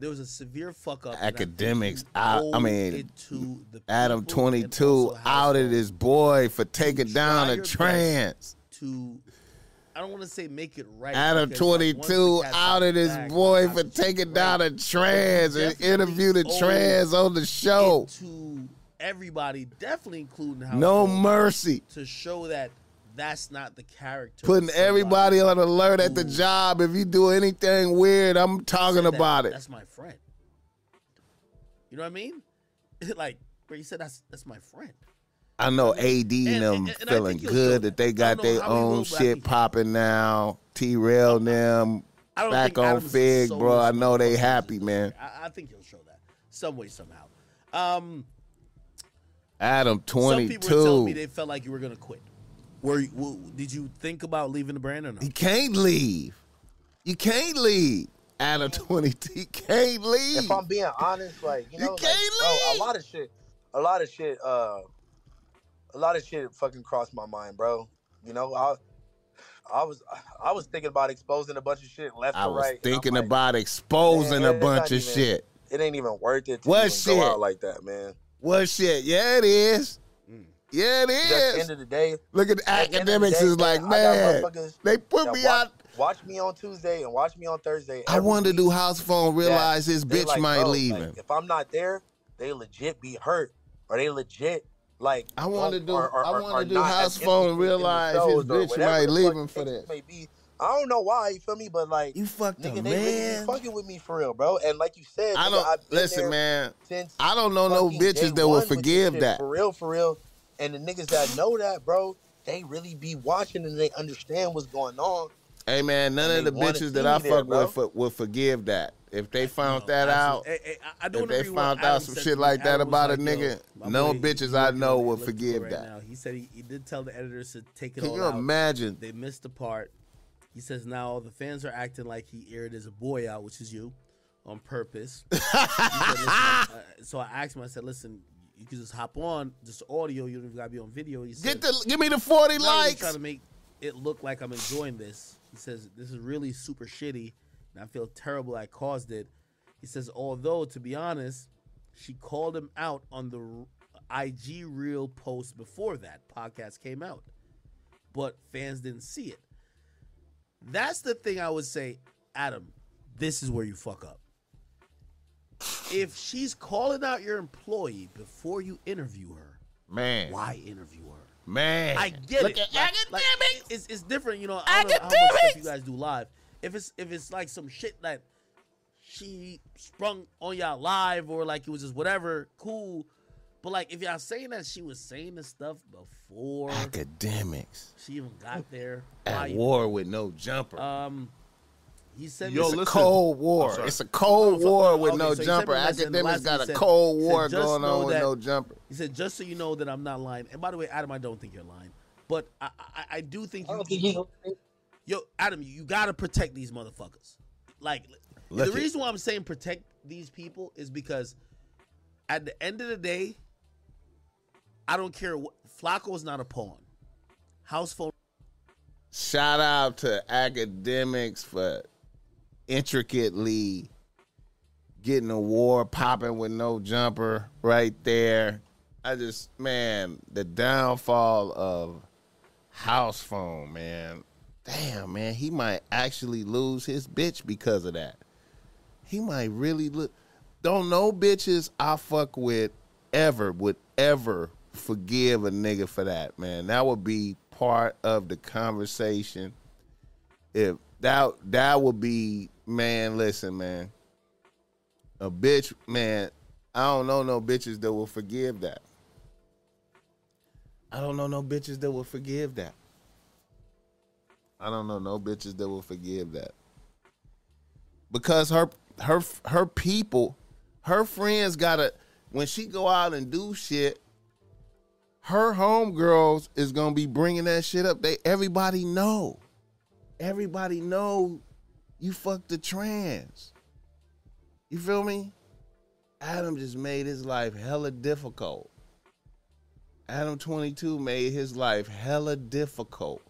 there was a severe fuck up. and I think Akademiks out- I mean, to the Adam 22 also outed his boy for taking down a trans. to. I don't want to say make it right. Adam because, like, once the 22 cat's outed his boy for taking down a trans and interviewed a trans on the show. to everybody, definitely including No mercy. to show that that's not the character. Putting everybody on alert at the job. If you do anything weird, I'm talking that about it. That's my friend. You know what I mean? like where you said that's that's my friend. I know AD and and- them and I feeling think you'll show good that. that they got their how he will, own shit popping now. T Rail them back on Adam's Fig, soulless bro. I know they happy, man. I, I think he'll show that some way somehow. Um, Adam some people were telling me 22. they felt like you were gonna quit. Were you, did you think about leaving the brand or no? He can't leave. You can't leave. Adam 22. He can't leave. if I'm being honest, like you You know, like, can't bro, leave. a lot of shit, a lot of shit, uh, a lot of shit fucking crossed my mind, bro. You know, I, I was, I was thinking about exposing a bunch of shit left I or right. I'm thinking like, about exposing man, a bunch of even- shit. It ain't even worth it to What even shit? go out like that, man. What shit? Yeah, it is. Yeah, it is. At the end of the day, Look at the at the end of the Akademiks day, is like, man, they put me watch, out. Watch me on Tuesday and watch me on Thursday. I wanted to do house phone, realize his they bitch like, might leave like, him. If I'm not there, they legit be hurt, or they legit like. I wanna don't- do- or- or- I or- wanna do house phone, realize his bitch might leave him for the case this. May be. I don't know why you feel me, but like You fucked nigga, they really be fucking with me for real, bro. And like you said, I don't been listen, man. Since I don't know no bitches that will forgive that. for real, for real. And the niggas that know that, bro, they really be watching and they understand what's going on. Hey man, none of the bitches that I me there, fuck bro. with for, will forgive that. If they found No, that out. Hey, hey, I- I don't if they found out Adam some shit like that about a like, yo, nigga, no boy, bitches I know will Look for it forgive right that. Now. He said he, he did tell the editors to take it off. can all you out. imagine? They missed the part. He says now all the fans are acting like he aired his boy out, which is you, on purpose. Said, uh, so I asked him. I said, "Listen, you can just hop on, just audio. You don't even gotta be on video." He said, Get the give me the forty "I'm not really likes. trying to make it look like I'm enjoying this." He says, "This is really super shitty, and I feel terrible I caused it." He says, although to be honest, she called him out on the IG reel post before that podcast came out, but fans didn't see it. That's the thing I would say, Adam. This is where you fuck up. If she's calling out your employee before you interview her, Man. why interview her? Man. I get Look it. at Like- like, Akademiks. it's, it's different, you know. I don't know how much stuff you guys do live. If it's if it's like some shit that she sprung on y'all live or like it was just whatever, cool. But like if y'all saying that she was saying this stuff before Akademiks she even got there, at war with no jumper. Um, he said Yo, it's a cold war. It's a cold Oh, so- war with okay, no so jumper. me a message, and the Akademiks got a said- cold war "Just going on with that- no jumper. He said, just so you know that I'm not lying. And by the way, Adam, I don't think you're lying. But I I, I do think you, don't think yo, Adam, you gotta protect these motherfuckers. Like Look the it. reason why I'm saying protect these people is because at the end of the day, I don't care what Flacco is not a pawn. House phone Shout out to Akademiks for intricately getting a war popping with no jumper right there. I just man, the downfall of house phone, man. Damn, man, he might actually lose his bitch because of that. He might really look. Don't know bitches I fuck with ever would ever forgive a nigga for that, man. That would be part of the conversation. If that that would be, man, listen, man. A bitch, man, I don't know no bitches that will forgive that. I don't know no bitches that will forgive that. I don't know no bitches that will forgive that. Because her her her people, her friends gotta when she go out and do shit, her homegirls is gonna be bringing that shit up. They everybody know, everybody know you fucked the trans. You feel me? Adam just made his life hella difficult. Adam 22 made his life hella difficult.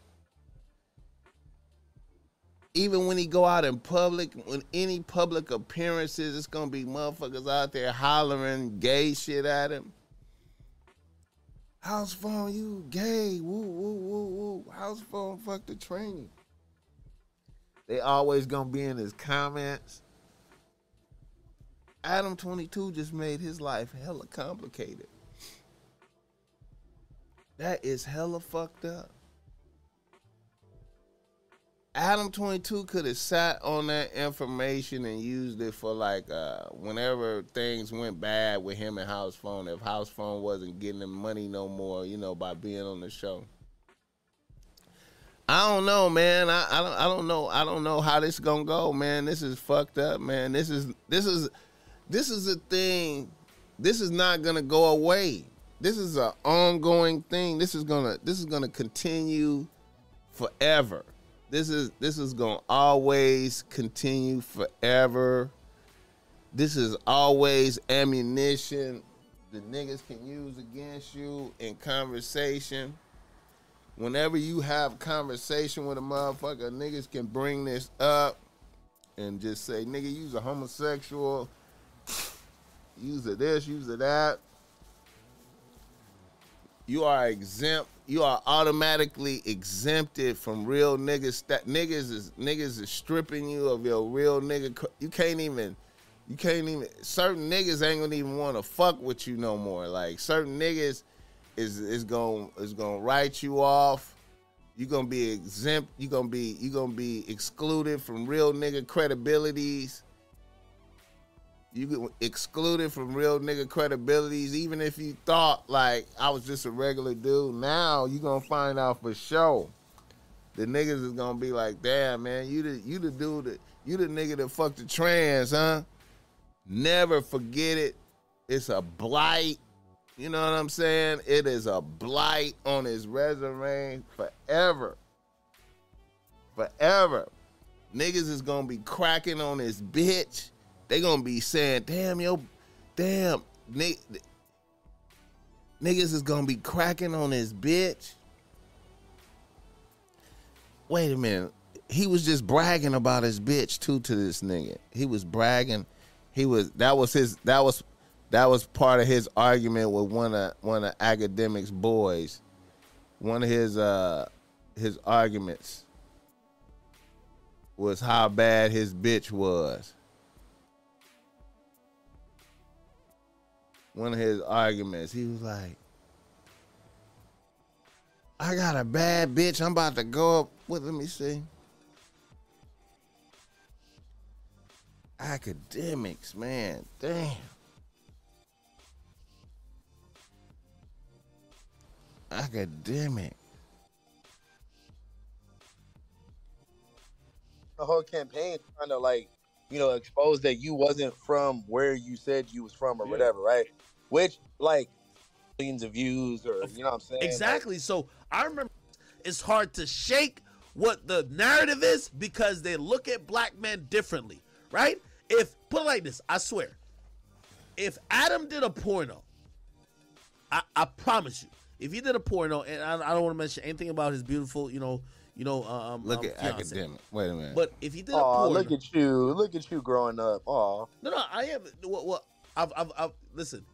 Even when he go out in public, when any public appearances, it's gonna be motherfuckers out there hollering gay shit at him. House phone, you gay. Woo, woo, woo, woo. House phone, fuck the training. They always gonna be in his comments. Adam 22 just made his life hella complicated. That is hella fucked up. Adam 22 could have sat on that information and used it for like uh whenever things went bad with him and House Phone, if House Phone wasn't getting him money no more, you know, by being on the show. I don't know, man. I, I don't I don't know. I don't know how this gonna go, man. This is fucked up, man. This is this is this is a thing. This is not gonna go away. This is an ongoing thing. This is gonna this is gonna continue forever. This is this is gonna always continue forever. This is always ammunition the niggas can use against you in conversation. Whenever you have conversation with a motherfucker, niggas can bring this up and just say, nigga, you's a homosexual. Use of this, use of that. You are exempt. You are automatically exempted from real niggas. That niggas is niggas is stripping you of your real nigga. You can't even. You can't even. Certain niggas ain't gonna even want to fuck with you no more. Like certain niggas is is gonna is gonna write you off. You gonna be exempt. You gonna be you gonna be excluded from real nigga credibilities. You get excluded from real nigga credibilities, even if you thought like I was just a regular dude. Now you gonna find out for sure. The niggas is gonna be like, damn man, you the you the dude that you the nigga that fucked the trans, huh? Never forget it. It's a blight. You know what I'm saying? It is a blight on his resume forever. Forever. Niggas is gonna be cracking on his bitch. They gonna be saying, damn, yo, damn, ni- niggas is gonna be cracking on his bitch. Wait a minute. He was just bragging about his bitch too to this nigga. He was bragging he was that was his that was that was part of his argument with one of one of Akademiks boys. One of his uh his arguments was how bad his bitch was. One of his arguments, he was like, I got a bad bitch. I'm about to go up with, let me see. Akademiks, man. Damn. Academic. the whole campaign trying to like, you know, expose that you wasn't from where you said you was from or Yeah. whatever, right? Which like millions of views or you know what I'm saying? Like, Exactly. So I remember it's hard to shake what the narrative is because they look at black men differently, right? If put it like this, I swear, if Adam did a porno, I, I promise you, if he did a porno, and I, I don't want to mention anything about his beautiful, you know, you know, um, Look um, at fiance. academic. Wait a minute. But if he did a porno, look at you. Look at you growing up. Oh no, no, I am. Well, well I've, I've, I've, listen,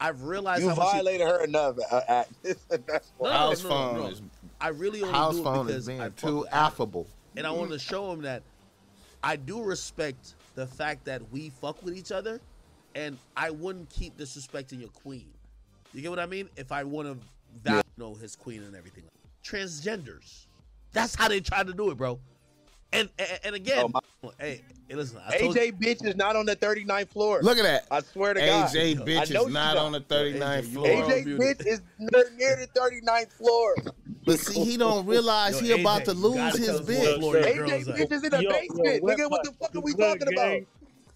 I've realized You how much. he- violated her enough uh, at That's No, why. no, house no, no, phone no. is I really only house do it phone because is being I too affable. and I want to show him that I do respect the fact that we fuck with each other, and I wouldn't keep disrespecting your queen. You get what I mean? If I want to value know his queen and everything. Transgenders, that's how they try to do it, bro. And and, and again, oh, hey, hey, listen, I told AJ bitch is not on the 39th floor. Look at that. I swear to God. AJ bitch is not on the 39th AJ, floor. AJ bitch is near, near the 39th floor. But see, he don't realize he Yo, about to lose his tell us what bitch. AJ bitch is in the Yo, yo, basement. wet Nigga, what the fuck are we Good talking about?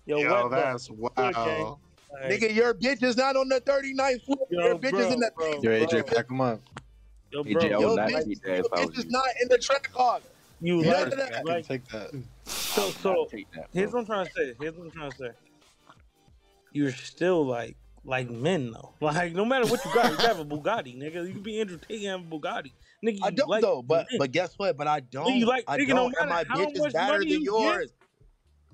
Yo, Yo, that's wow. Like, Nigga, your bitch is not on the 39th floor. Yo, your bitch bro, is in the bro, basement. Yo, bro. AJ, pack him up. Yo, bro, I Your bitch, your bitch was is you. not in the track hog. you None like, of that. I can like, take that. so, I'll so, take that, here's bro. what I'm trying to say. Here's what I'm trying to say. You're still like, like men though. Like, no matter what you got, you have a Bugatti, nigga. You can be Andrew Tate and have a Bugatti, nigga. I don't like though, but men. but guess what? But I don't. you like- I nigga, don't. and my bitch is much better than you yours.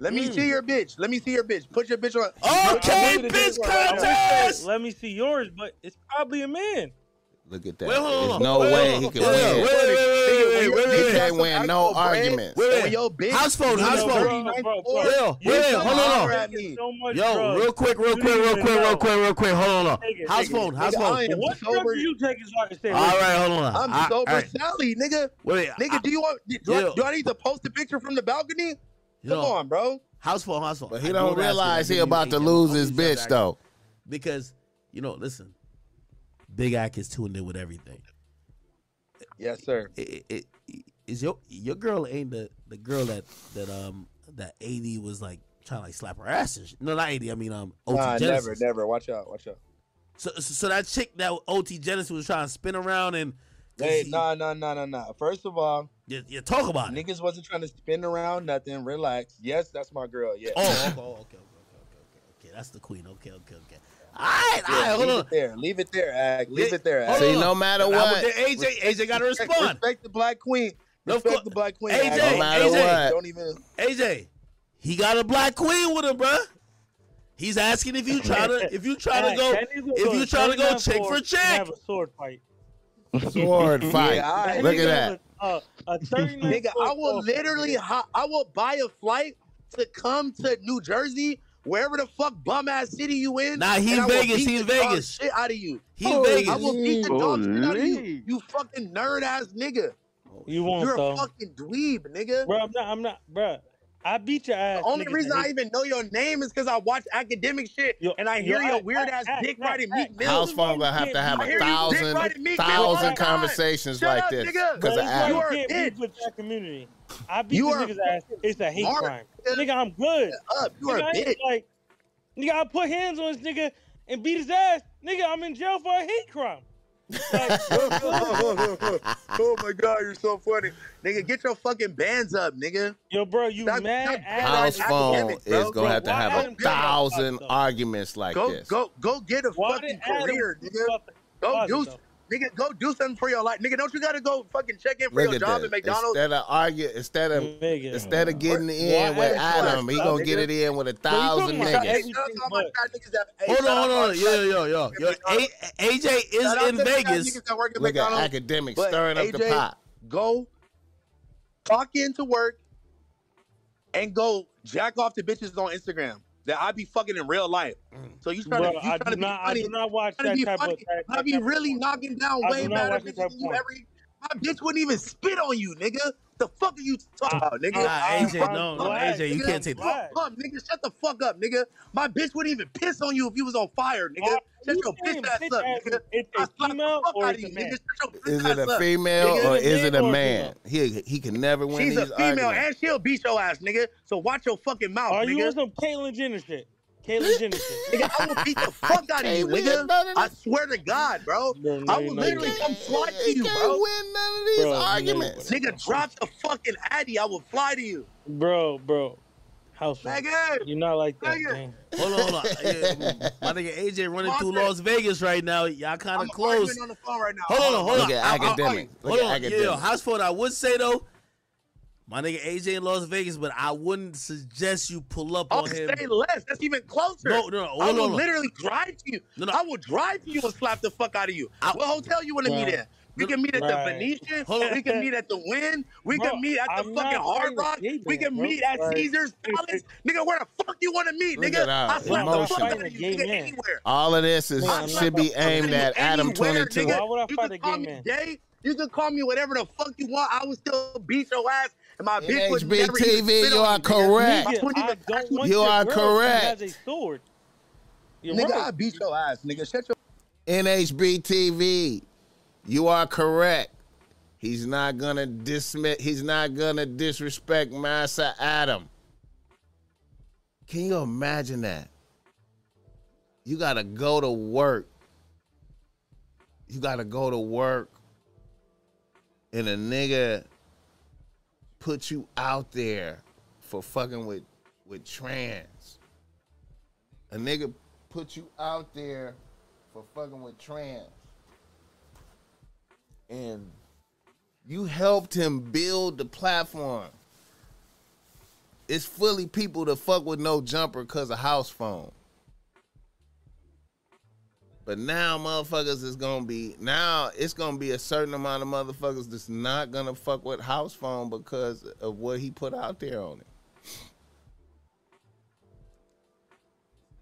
Let me Mm. see your bitch. Let me see your bitch. Put your bitch on. Okay, Put bitch on. I would say, contest. let me see yours, but it's probably a man. Look at that. Wait, There's hold no on. way he can hold on. win. Wait, wait, wait, wait, wait, He wait, can't win no actual arguments. Wait, wait. your bitch. House phone, house phone. wait, wait, hold on, hold on. holler at taking me. So Yo, drugs. real quick, real quick, real quick, real quick, real quick. Hold on, hold on. Take it, House phone, house phone. What drug sober. do you take is hard to stay All away from? right, hold on. I'm I- sober all right. Sally, nigga. Wait, Nigga, I- do you want? Do, Yo. I, do I need to post a picture from the balcony? You Come know, on, bro. House phone, house phone. But he do don't wanna ask you, realize he about to lose his bitch though. Because you know, listen, Big Ack is tuned in with everything. Yes, sir. It, it, it, is your your girl ain't the the girl that that um that AD was like trying to like slap her ass and shit. No, not AD. I mean um OT Nah, Genesis. never, never. Watch out, watch out. So, so so that chick that OT Genesis was trying to spin around and Hey, he- nah, nah, nah, nah, nah. First of all, you, you talk about it. niggas wasn't trying to spin around nothing. Relax. Yes, that's my girl. Yeah. Oh, okay, okay, okay, okay, okay, okay, okay. That's the queen. Okay, okay, okay. All right, all Yeah, right. Hold leave on. it there. Leave it there, Ag. Leave Yeah, it there, Ag. See, no matter Now, what, but then AJ, AJ got to respond. Respect the black queen. No, Respect fu- the black queen. AJ, Ag. no matter AJ. what. Don't even. AJ, he got a black queen with him, bruh. He's asking if you try to if you try to go if you try to go 39 chick for floor chick. Have a sword fight. Sword fight. Yeah, all right. Look at that. got A, a 39 Nigga, I will literally, ho- I will buy a flight to come to New Jersey, wherever the fuck bum ass city you in. Nah, he and in Vegas, beat he in Vegas. Shit out of you. He in I Vegas. will beat the dog shit out of you. You fucking nerd ass nigga. You won't You're though, a fucking dweeb, nigga. bro. I'm not. I'm not, bro. I beat your ass. The only nigga, reason nigga. I even know your name is because I watch academic shit Yo- and I yo, hear your act- weird ass act- dick act- riding act- Meek Mill. House phone gonna have to have I a hear you dick thousand riding Meek Mill all thousand the time. conversations Shut like up, this because Bro, of that's You you are a can't bitch. beef with that community. I beat You the are niggas ass. It's a hate Mark, crime. nigga. Nigga, I'm good. Up. You are Nigga, a I ain't bitch. like, nigga, I put hands on this nigga and beat his ass. Nigga, I'm in jail for a hate crime. Like, oh my god, you're so funny. Nigga, get your fucking bands up, nigga. yo, bro, you Stop- mad? stop ass House phone bro. is gonna Bro, have to have Adam a thousand arguments like Go this. go go get a Why fucking did Adam career, nigga. Go do though? Nigga, go do something for your life. Nigga, don't you gotta go fucking check in for Look your job this. at McDonald's? Instead of argue, instead of Nigga. instead of getting Why in with Adam, he gonna get it in with a But you talking thousand about Hey, niggas. everything shout out to all my but- fat niggas that- hey, Hold on, hold on. my Yo, fat yo, yo, yo. that Yo, work at A- McDonald's. AJ is in to the fat Vegas. niggas that work at Look at Akademiks stirring up the pot. Go clock into work and go jack off to bitches on Instagram that I be fucking in real life. Mm. So you trying to you I trying to be not. I funny? do not watch that type funny. of. That, I be really knocking down I way better bitches you every. My bitch wouldn't even spit on you, nigga. The fuck are you talking uh, about, nigga? Nah, I- AJ, I'm no, no, glad, AJ, you nigga. can't take that. glad. Nigga, shut the fuck up, nigga. My bitch wouldn't even piss on you if you was on fire, nigga. Are Shut you your saying bitch ass up, nigga. is- It's I a slap the female or it's a man? nigga. Shut your bitch Is it a female or is it a man? He he can never win She's a female arguments. and she'll beat your ass, nigga. So watch your fucking mouth, Are you on some Caitlyn Jenner shit? Caitlyn Jenner shit. Nigga, I will beat the fuck out of you, nigga. I swear to God, bro. Bro, no, I will know literally come fly to He you, can't bro. win none of these Bro, you know you arguments. wouldn't. Nigga, drop the fucking Addy. I will fly to you. Bro, bro. House. Nigga. You're not like that, Nigga. man. Hold on, hold on. Yeah, my nigga AJ running through Las Vegas right now. Y'all kind of close. on the phone right now. Hold on, hold on. Look at I- I- I- Akademiks. Look Hold at on. Yeah, house phone. I would say though, my nigga AJ in Las Vegas, but I wouldn't suggest you pull up I'll on him. say less. That's even closer. No, no, no. I Hold will on. literally drive to you. No, no. I will drive to you and slap the fuck out of you. I- what hotel you want to meet Right. at? We can meet at the Venetian. Hold. We can meet at the Wynn. We Bro, can meet at the I'm fucking Hard Rock. gay We can bro. meet at Like- Caesar's Palace. nigga, where the fuck you want to meet, Look nigga? I slap the fuck out of you, nigga, man. anywhere. All of this is Yeah, I'm should be aimed at Adam Anywhere, 22. Why would I you fight can a call gay me man? You can call me whatever the fuck you want. I would still beat your ass, and my bitch would NHB never even TV, spit you on are nigga. correct. Nigga, wouldn't I don't want You are correct. Who has a sword. You're Nigga, right. I beat your ass, nigga. Shut your NHB TV, you are correct. He's not gonna dismiss. He's not gonna disrespect Massa Adam. Can you imagine that? You gotta go to work. You gotta go to work, and a nigga put you out there for fucking with with trans. A nigga put you out there for fucking with trans. And you helped him build the platform. It's fully people to fuck with no jumper because of house phone. But now motherfuckers is gonna be now it's gonna be a certain amount of motherfuckers that's not gonna fuck with house phone because of what he put out there on it.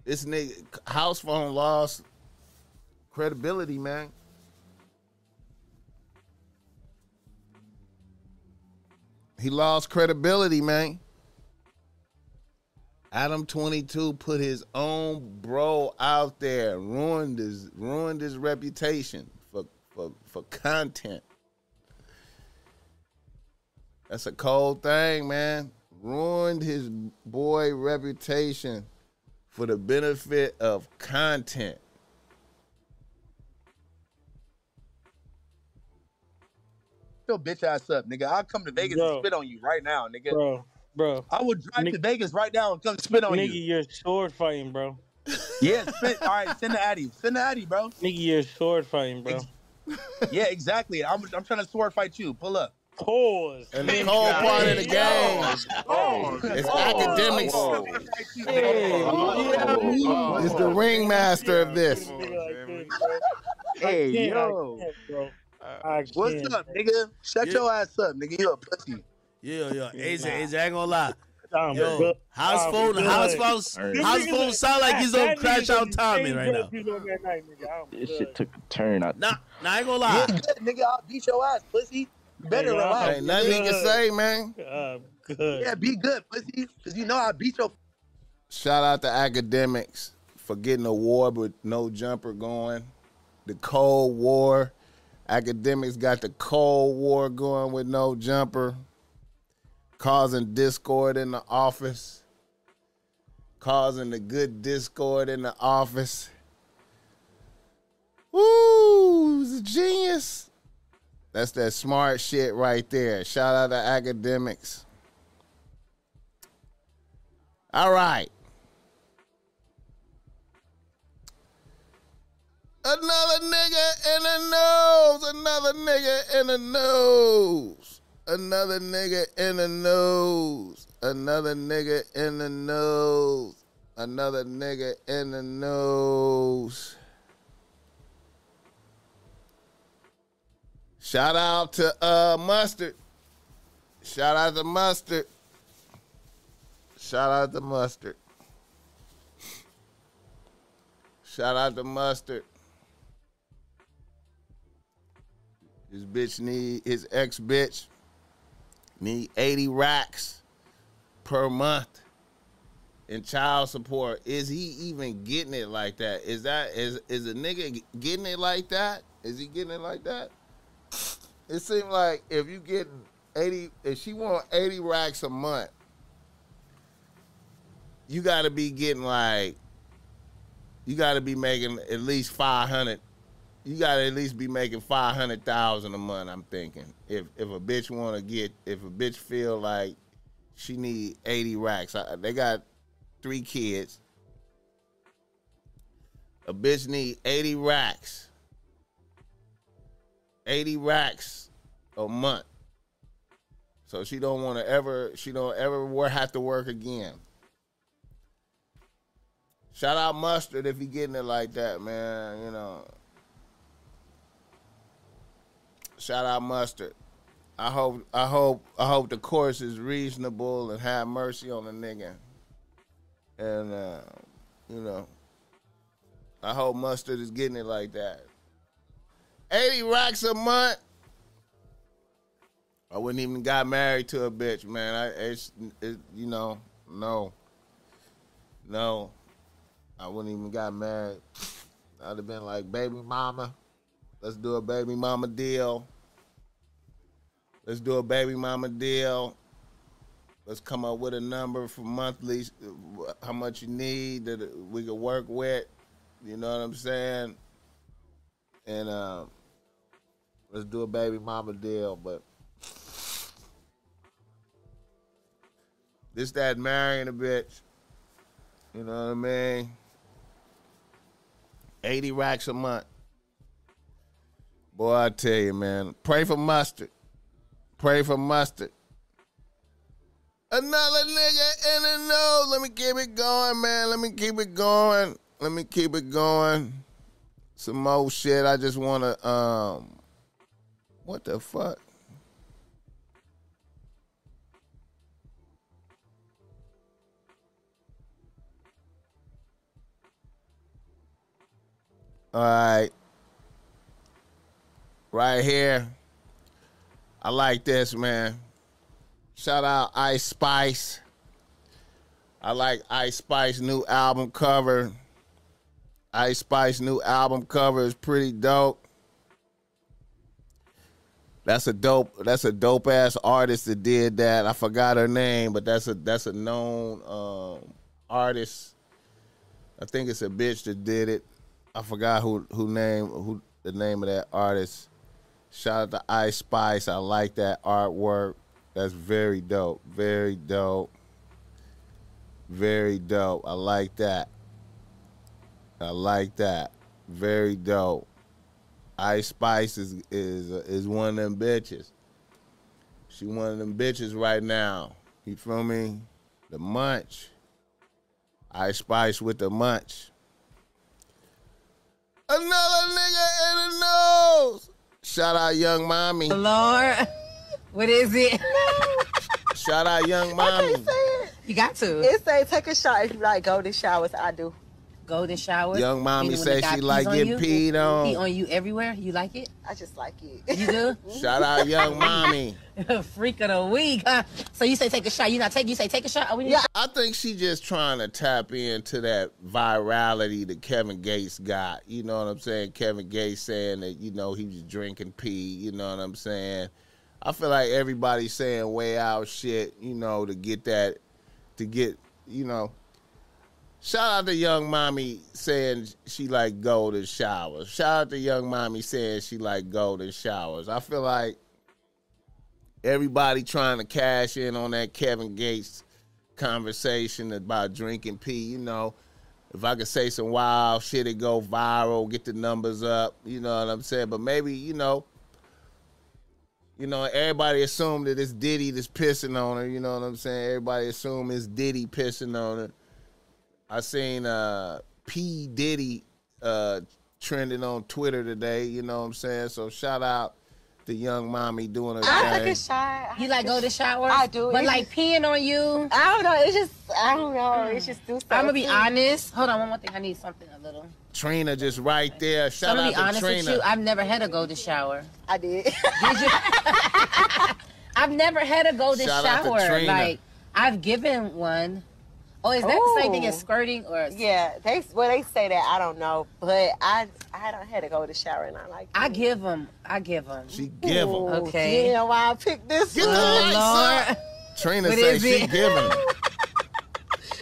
This nigga house phone lost credibility, man. He lost credibility, man. Adam 22 put his own bro out there, ruined his ruined his reputation for for, for content. That's a cold thing, man. Ruined his boy reputation for the benefit of content. your bitch ass up, nigga. I'll come to Vegas Bro. and spit on you right now, nigga. Bro, bro. I would drive to Vegas right now and come spit on Nigga, you. Nigga, you're sword fighting, bro. Yeah, spit. All right, send the Addy. Send the Addy, bro. Nigga, you're sword fighting, bro. Yeah, exactly. I'm, I'm trying to sword fight you. Pull up. Pause. And the whole part of the game Oh, is Akademiks. Hey, Is the ringmaster of this. Hey, yo. Bro. I What's up, nigga? Shut Yeah. your ass up, nigga. You a pussy. Yeah, yeah. AJ, AJ, I ain't gonna lie. I'm Yo, good. house I'm phone, good. house phone, Alright. house phone sound like he's that on crash out be Tommy right now. drugs he's on that night, This good. shit took a turn. I, Nah, nah, I ain't gonna Yeah, lie. good, nigga. I'll beat your ass, pussy. Better Nigga, relax. Ain't nothing he can say, man. I'm good. Yeah, be good, pussy. Cause you know I beat your Shout out to Akademiks for getting a war with no jumper going. The Cold War. Akademiks got the Cold War going with no jumper, causing discord in the office, causing the good discord in the office. Woo, he's a genius. That's that smart shit right there. Shout out to Akademiks. All right. Another nigga in the nose. Another nigga in the nose. Another nigga in the nose. Another nigga in the nose. Another nigga in the nose. Shout out to uh Mustard. Shout out to Mustard. Shout out to Mustard. Shout out to Mustard. His bitch need his ex bitch need 80 racks per month in child support. Is he even getting it like that? Is that is is a nigga getting it like that? Is he getting it like that? It seems like if you getting 80 if she want 80 racks a month, you gotta be getting like you gotta be making at least 500 you gotta at least be making five hundred thousand a month. I'm thinking if if a bitch want to get if a bitch feel like she need eighty racks, I, they got three kids. A bitch need eighty racks. Eighty racks a month. So she don't want to ever she don't ever have to work again. Shout out mustard if he getting it like that, man. You know. Shout out mustard. I hope I hope I hope the course is reasonable and have mercy on the nigga. And uh, you know, I hope mustard is getting it like that. 80 racks a month. I wouldn't even got married to a bitch, man. I it's it, you know, no. No. I wouldn't even got married. I'd have been like, baby mama, let's do a baby mama deal. Let's do a baby mama deal. Let's come up with a number for monthly, how much you need that we could work with. You know what I'm saying? And uh, let's do a baby mama deal. But this, that, marrying a bitch. You know what I mean? 80 racks a month. Boy, I tell you, man. Pray for mustard. Pray for mustard. Another nigga in the nose. Let me keep it going, man. Let me keep it going. Let me keep it going. Some more shit. I just want to, um, what the fuck? All right. Right here. I like this, man. Shout out Ice Spice. I like Ice Spice new album cover. Ice Spice new album cover is pretty dope. That's a dope. That's a dope ass artist that did that. I forgot her name, but that's a that's a known um, artist. I think it's a bitch that did it. I forgot who who name who the name of that artist. Shout out to Ice Spice. I like that artwork. That's very dope. Very dope. Very dope. I like that. I like that. Very dope. Ice Spice is is is one of them bitches. She one of them bitches right now. You feel me? The munch. Ice Spice with the munch. Another nigga in the nose. Shout out Young Mommy. Lord, what is it? Shout out Young Mommy. You got to. It say take a shot if you like golden showers. I do. Golden shower. Young mommy Meaning when say she like pees on getting you, peed on. Pee on you everywhere. You like it? I just like it. You do? Mm-hmm. Shout out Young Mommy. Freak of the week, huh? So you say take a shot. You not take. You say take a shot. Oh, we need Yeah, I think she just trying to tap into that virality that Kevin Gates got. You know what I'm saying? Kevin Gates saying that you know he was drinking pee. You know what I'm saying? I feel like everybody's saying way out shit. You know to get that, to get you know. Shout out to Young Mommy saying she like golden showers. Shout out to Young Mommy saying she like golden showers. I feel like everybody trying to cash in on that Kevin Gates conversation about drinking pee. You know, if I could say some wild shit, it go viral, get the numbers up. You know what I'm saying? But maybe you know, you know, everybody assumed that it's Diddy that's pissing on her. You know what I'm saying? Everybody assume it's Diddy pissing on her. I seen uh, P Diddy uh, trending on Twitter today. You know what I'm saying? So shout out the young mommy doing her I thing. take a shot. You like go to shower? I do. But It's like peeing on you. I don't know. It's just I don't know. It's just do something. I'm gonna be honest. Hold on, one more thing. I need something a little. Trina just right there. So Shout I'm out gonna be to honest Trina. with you. I've never had a golden shower. I did. Did you? I've never had a golden Shout out to shower. Trina. Like I've given one. Oh, is that the same thing as Ooh. squirting or? Yeah, they well they say that I don't know, but I I don't had to go to the shower and I like. I give them. I give them. She give them. Okay. You know why I picked this Get the one? lights up. Lord. Trina What say she it? giving it.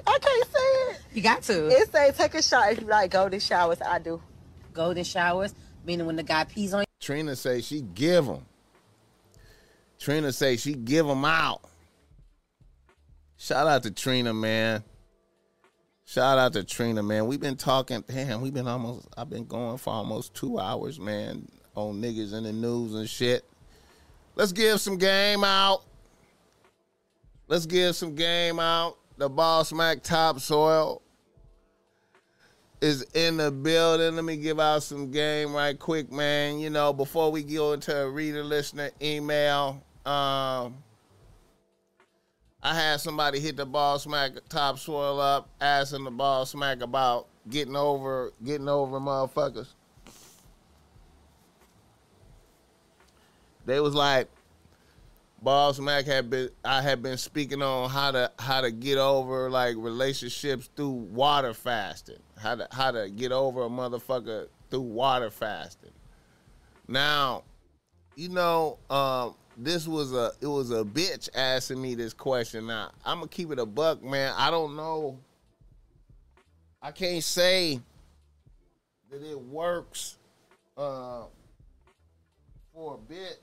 I can't say it. You got to. It say take a shot if you like golden showers. I do. golden showers, meaning when the guy pees on you. Trina say she give them. Trina say she give them out. Shout out to Trina, man. Shout out to Trina, man. We've been talking. Damn, we've been almost. I've been going for almost two hours, man, on niggas in the news and shit. Let's give some game out. Let's give some game out. The Boss Mac Topsoil is in the building. Let me give out some game right quick, man. You know, before we go into a reader listener email, um, I had somebody hit the Boss Mac topsoil up, asking the Boss Mac about getting over getting over motherfuckers. They was like, Boss Mac had been I had been speaking on how to how to get over like relationships through water fasting. How to how to get over a motherfucker through water fasting. Now, you know, um, this was a it was a bitch asking me this question. Now, I'm gonna keep it a buck, man. I don't know. I can't say that it works uh, for a bitch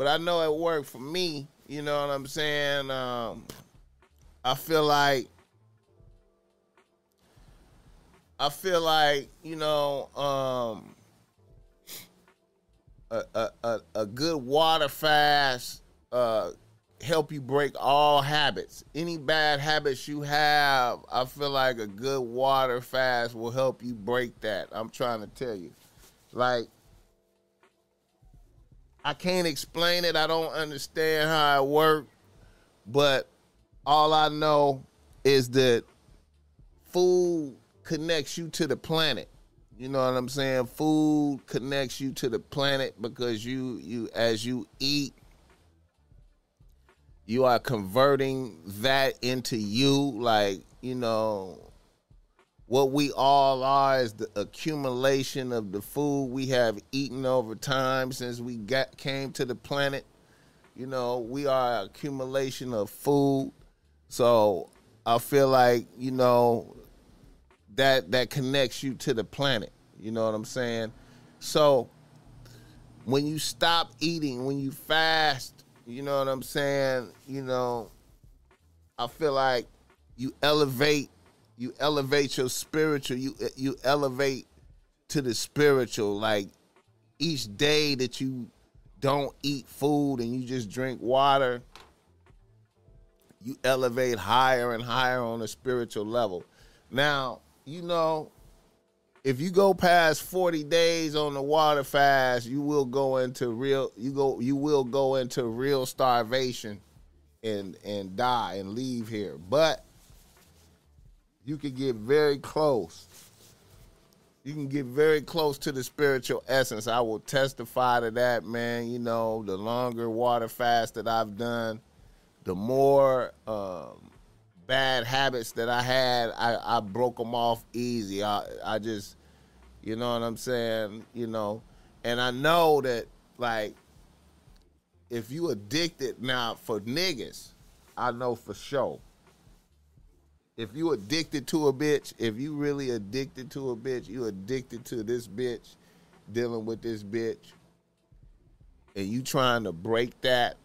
but I know it worked for me. You know what I'm saying? Um, I feel like I feel like you know um, a, a a good water fast uh, help you break all habits. Any bad habits you have, I feel like a good water fast will help you break that. I'm trying to tell you, like. I can't explain it. I don't understand how it works, but all I know is that food connects you to the planet. You know what I'm saying? Food connects you to the planet because you you as you eat you are converting that into you like, you know, what we all are is the accumulation of the food we have eaten over time since we got came to the planet. You know, we are accumulation of food. So I feel like, you know, that that connects you to the planet. You know what I'm saying? So when you stop eating, when you fast, you know what I'm saying? You know, I feel like you elevate you elevate your spiritual you you elevate to the spiritual like each day that you don't eat food and you just drink water you elevate higher and higher on a spiritual level now you know if you go past 40 days on the water fast you will go into real you go you will go into real starvation and and die and leave here but you can get very close. You can get very close to the spiritual essence. I will testify to that, man. You know, the longer water fast that I've done, the more um, bad habits that I had, I, I broke them off easy. I, I just, you know what I'm saying? You know, and I know that, like, if you addicted now for niggas, I know for sure if you addicted to a bitch, if you really addicted to a bitch, you addicted to this bitch, dealing with this bitch, and you trying to break that,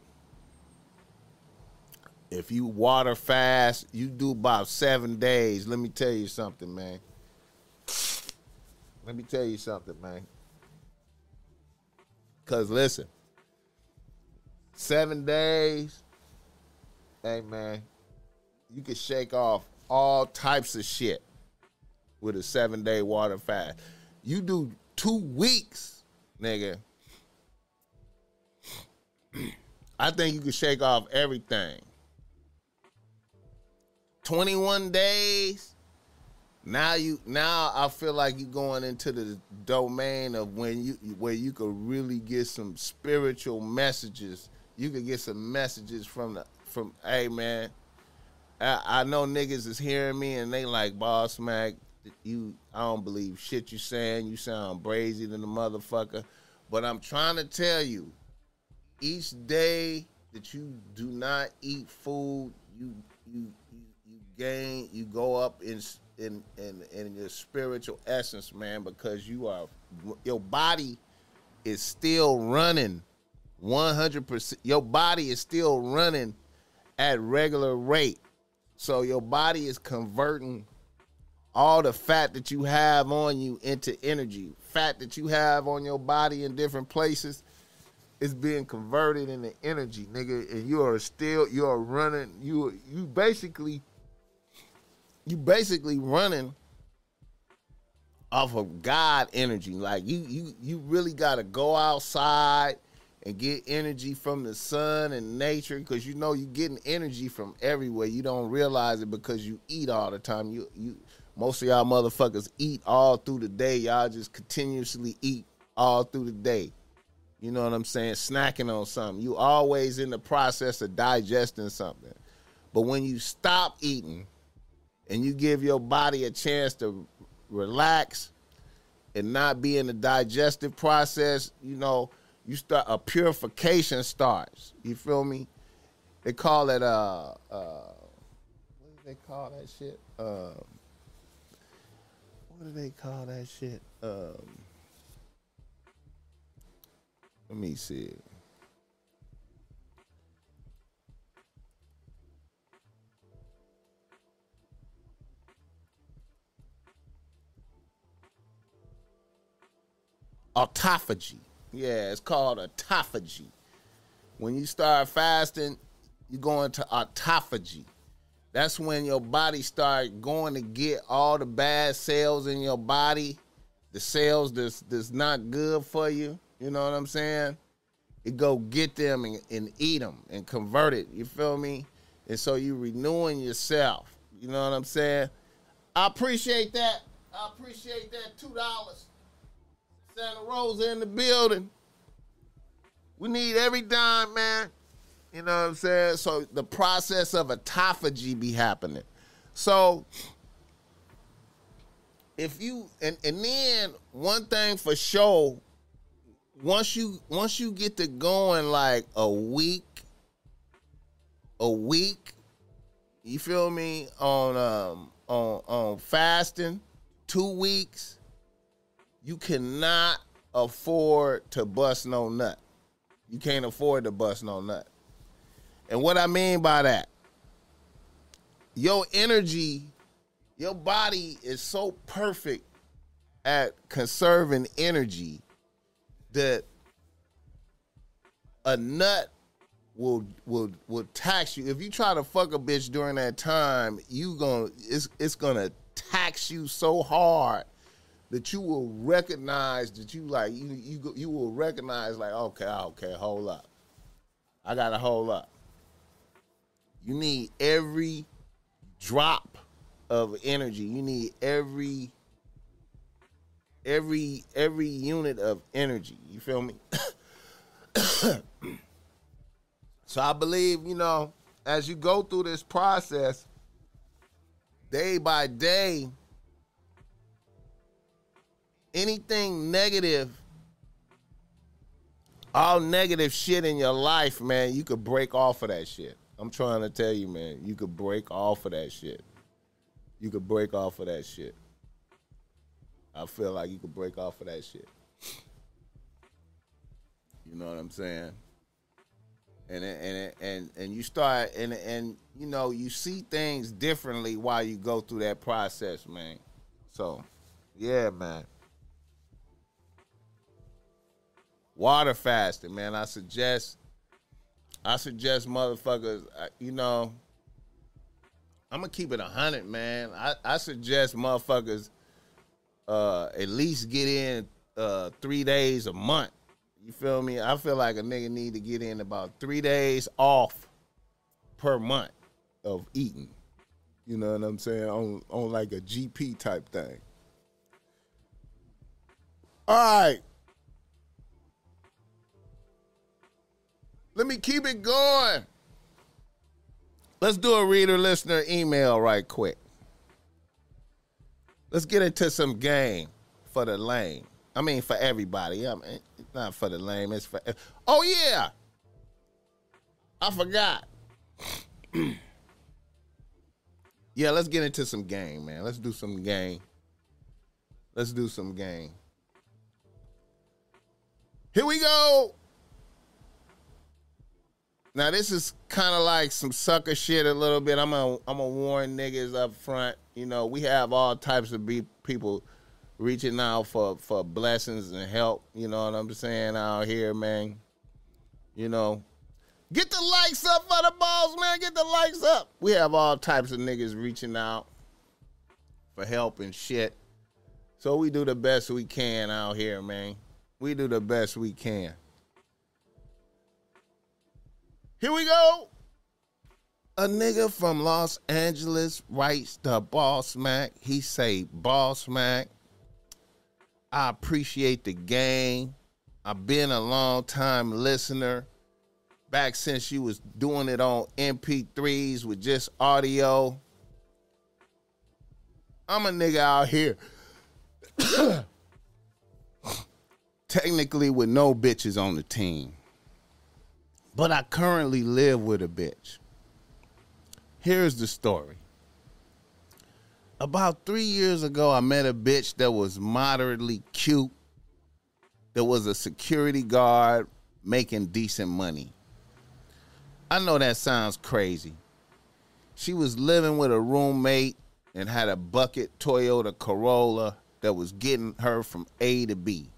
if you water fast, you do about seven days. Let me tell you something, man. Let me tell you something, man. Cause listen, seven days, hey man, you can shake off all types of shit with a seven day water fast. You do two weeks, nigga. I think you can shake off everything. 21 days. Now you now I feel like you're going into the domain of when you where you could really get some spiritual messages. You could get some messages from the from hey man. I, I know niggas is hearing me and they like boss Mac, you I don't believe shit you saying. You sound brazy than the motherfucker. But I'm trying to tell you, each day that you do not eat food, you you you, you gain, you go up in in in in your spiritual essence, man, because you are your body is still running 100%. Your body is still running at regular rate. So your body is converting all the fat that you have on you into energy. Fat that you have on your body in different places is being converted into energy, nigga. And you are still you are running. You you basically you basically running off of God energy. Like you you you really gotta go outside and get energy from the sun and nature because you know you're getting energy from everywhere. You don't realize it because you eat all the time. You you most of y'all motherfuckers eat all through the day. Y'all just continuously eat all through the day. You know what I'm saying? Snacking on something. You always in the process of digesting something. But when you stop eating and you give your body a chance to relax and not be in the digestive process, you know, you start a purification starts. You feel me? They call it uh uh what do they call that shit? Um what do they call that shit? Um let me see. Autophagy. Yeah, it's called autophagy. When you start fasting, you go into autophagy. That's when your body start going to get all the bad cells in your body, the cells that's that's not good for you. You know what I'm saying? It go get them and, and eat them and convert it. You feel me? And so you renewing yourself. You know what I'm saying? I appreciate that. I appreciate that. Two dollars. Santa Rosa in the building. We need every dime, man. You know what I'm saying? So the process of autophagy be happening. So if you and and then one thing for sure, once you once you get to going like a week, a week, you feel me on um on on fasting, two weeks, you cannot afford to bust no nut. You can't afford to bust no nut. And what I mean by that, your energy, your body is so perfect at conserving energy that a nut will will will tax you. If you try to fuck a bitch during that time, you going it's it's gonna tax you so hard that you will recognize that you like you you you will recognize like okay okay hold up, I gotta hold up. You need every drop of energy. You need every every every unit of energy. You feel me? so I believe, you know, as you go through this process, day by day, anything negative, all negative shit in your life, man, you could break off of that shit. I'm trying to tell you, man, you could break off of that shit. You could break off of that shit. I feel like you could break off of that shit. You know what I'm saying? and and and and you start and and you know you see things differently while you go through that process, man. So, yeah, man. Water fasting, man. I suggest. I suggest motherfuckers. uh, You know. I'm gonna keep it a hundred, man. I, I suggest motherfuckers uh at least get in uh three days a month. You feel me? I feel like a nigga need to get in about three days off per month of eating. You know what I'm saying? On on like a GP type thing. All right. Let me keep it going. Let's do a reader listener email right quick. Let's get into some game for the lame. I mean, for everybody. I mean, not for the lame. It's for. Oh yeah, I forgot. yeah, let's get into some game, man. Let's do some game. Let's do some game. Here we go. Now this is kind of like some sucker shit a little bit. I'm gonna I'm gonna warn niggas up front. You know, we have all types of be- people reaching out for for blessings and help. You know what I'm saying out here, man. You know, get the likes up for the balls, man. Get the likes up. We have all types of niggas reaching out for help and shit. So we do the best we can out here, man. We do the best we can. Here we go. A nigga from Los Angeles writes the Boss Mac. He say, Boss Mac, I appreciate the game. I've been a long time listener. Back since you was doing it on MP3s with just audio. I'm a nigga out here. Technically with no bitches on the team. But I currently live with a bitch. Here's the story. About three years ago, I met a bitch that was moderately cute, that was a security guard making decent money. I know that sounds crazy. She was living with a roommate and had a bucket Toyota Corolla that was getting her from A to B.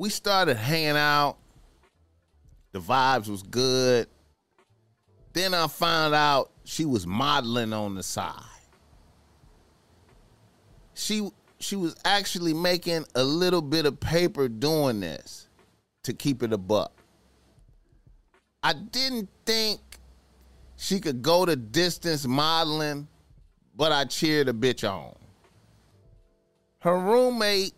We started hanging out. The vibes was good. Then I found out she was modeling on the side. She she was actually making a little bit of paper doing this to keep it a buck. I didn't think she could go the distance modeling, but I cheered a bitch on. Her roommate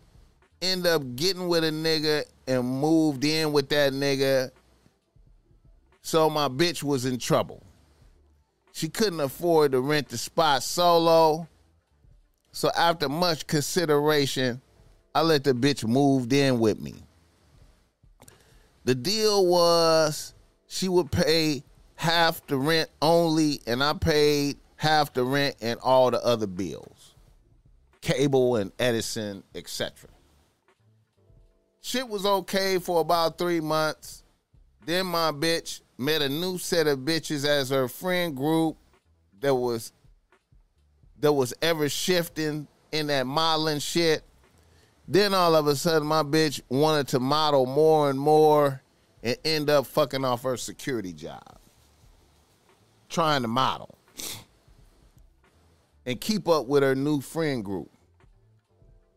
ended up getting with a nigga and moved in with that nigga. So my bitch was in trouble. She couldn't afford to rent the spot solo. So after much consideration, I let the bitch moved in with me. The deal was she would pay half the rent only, and I paid half the rent and all the other bills. Cable and Edison, etc. Shit was okay for about three months. Then my bitch met a new set of bitches as her friend group that was that was ever shifting in that modeling shit. Then all of a sudden my bitch wanted to model more and more and end up fucking off her security job. Trying to model. And keep up with her new friend group.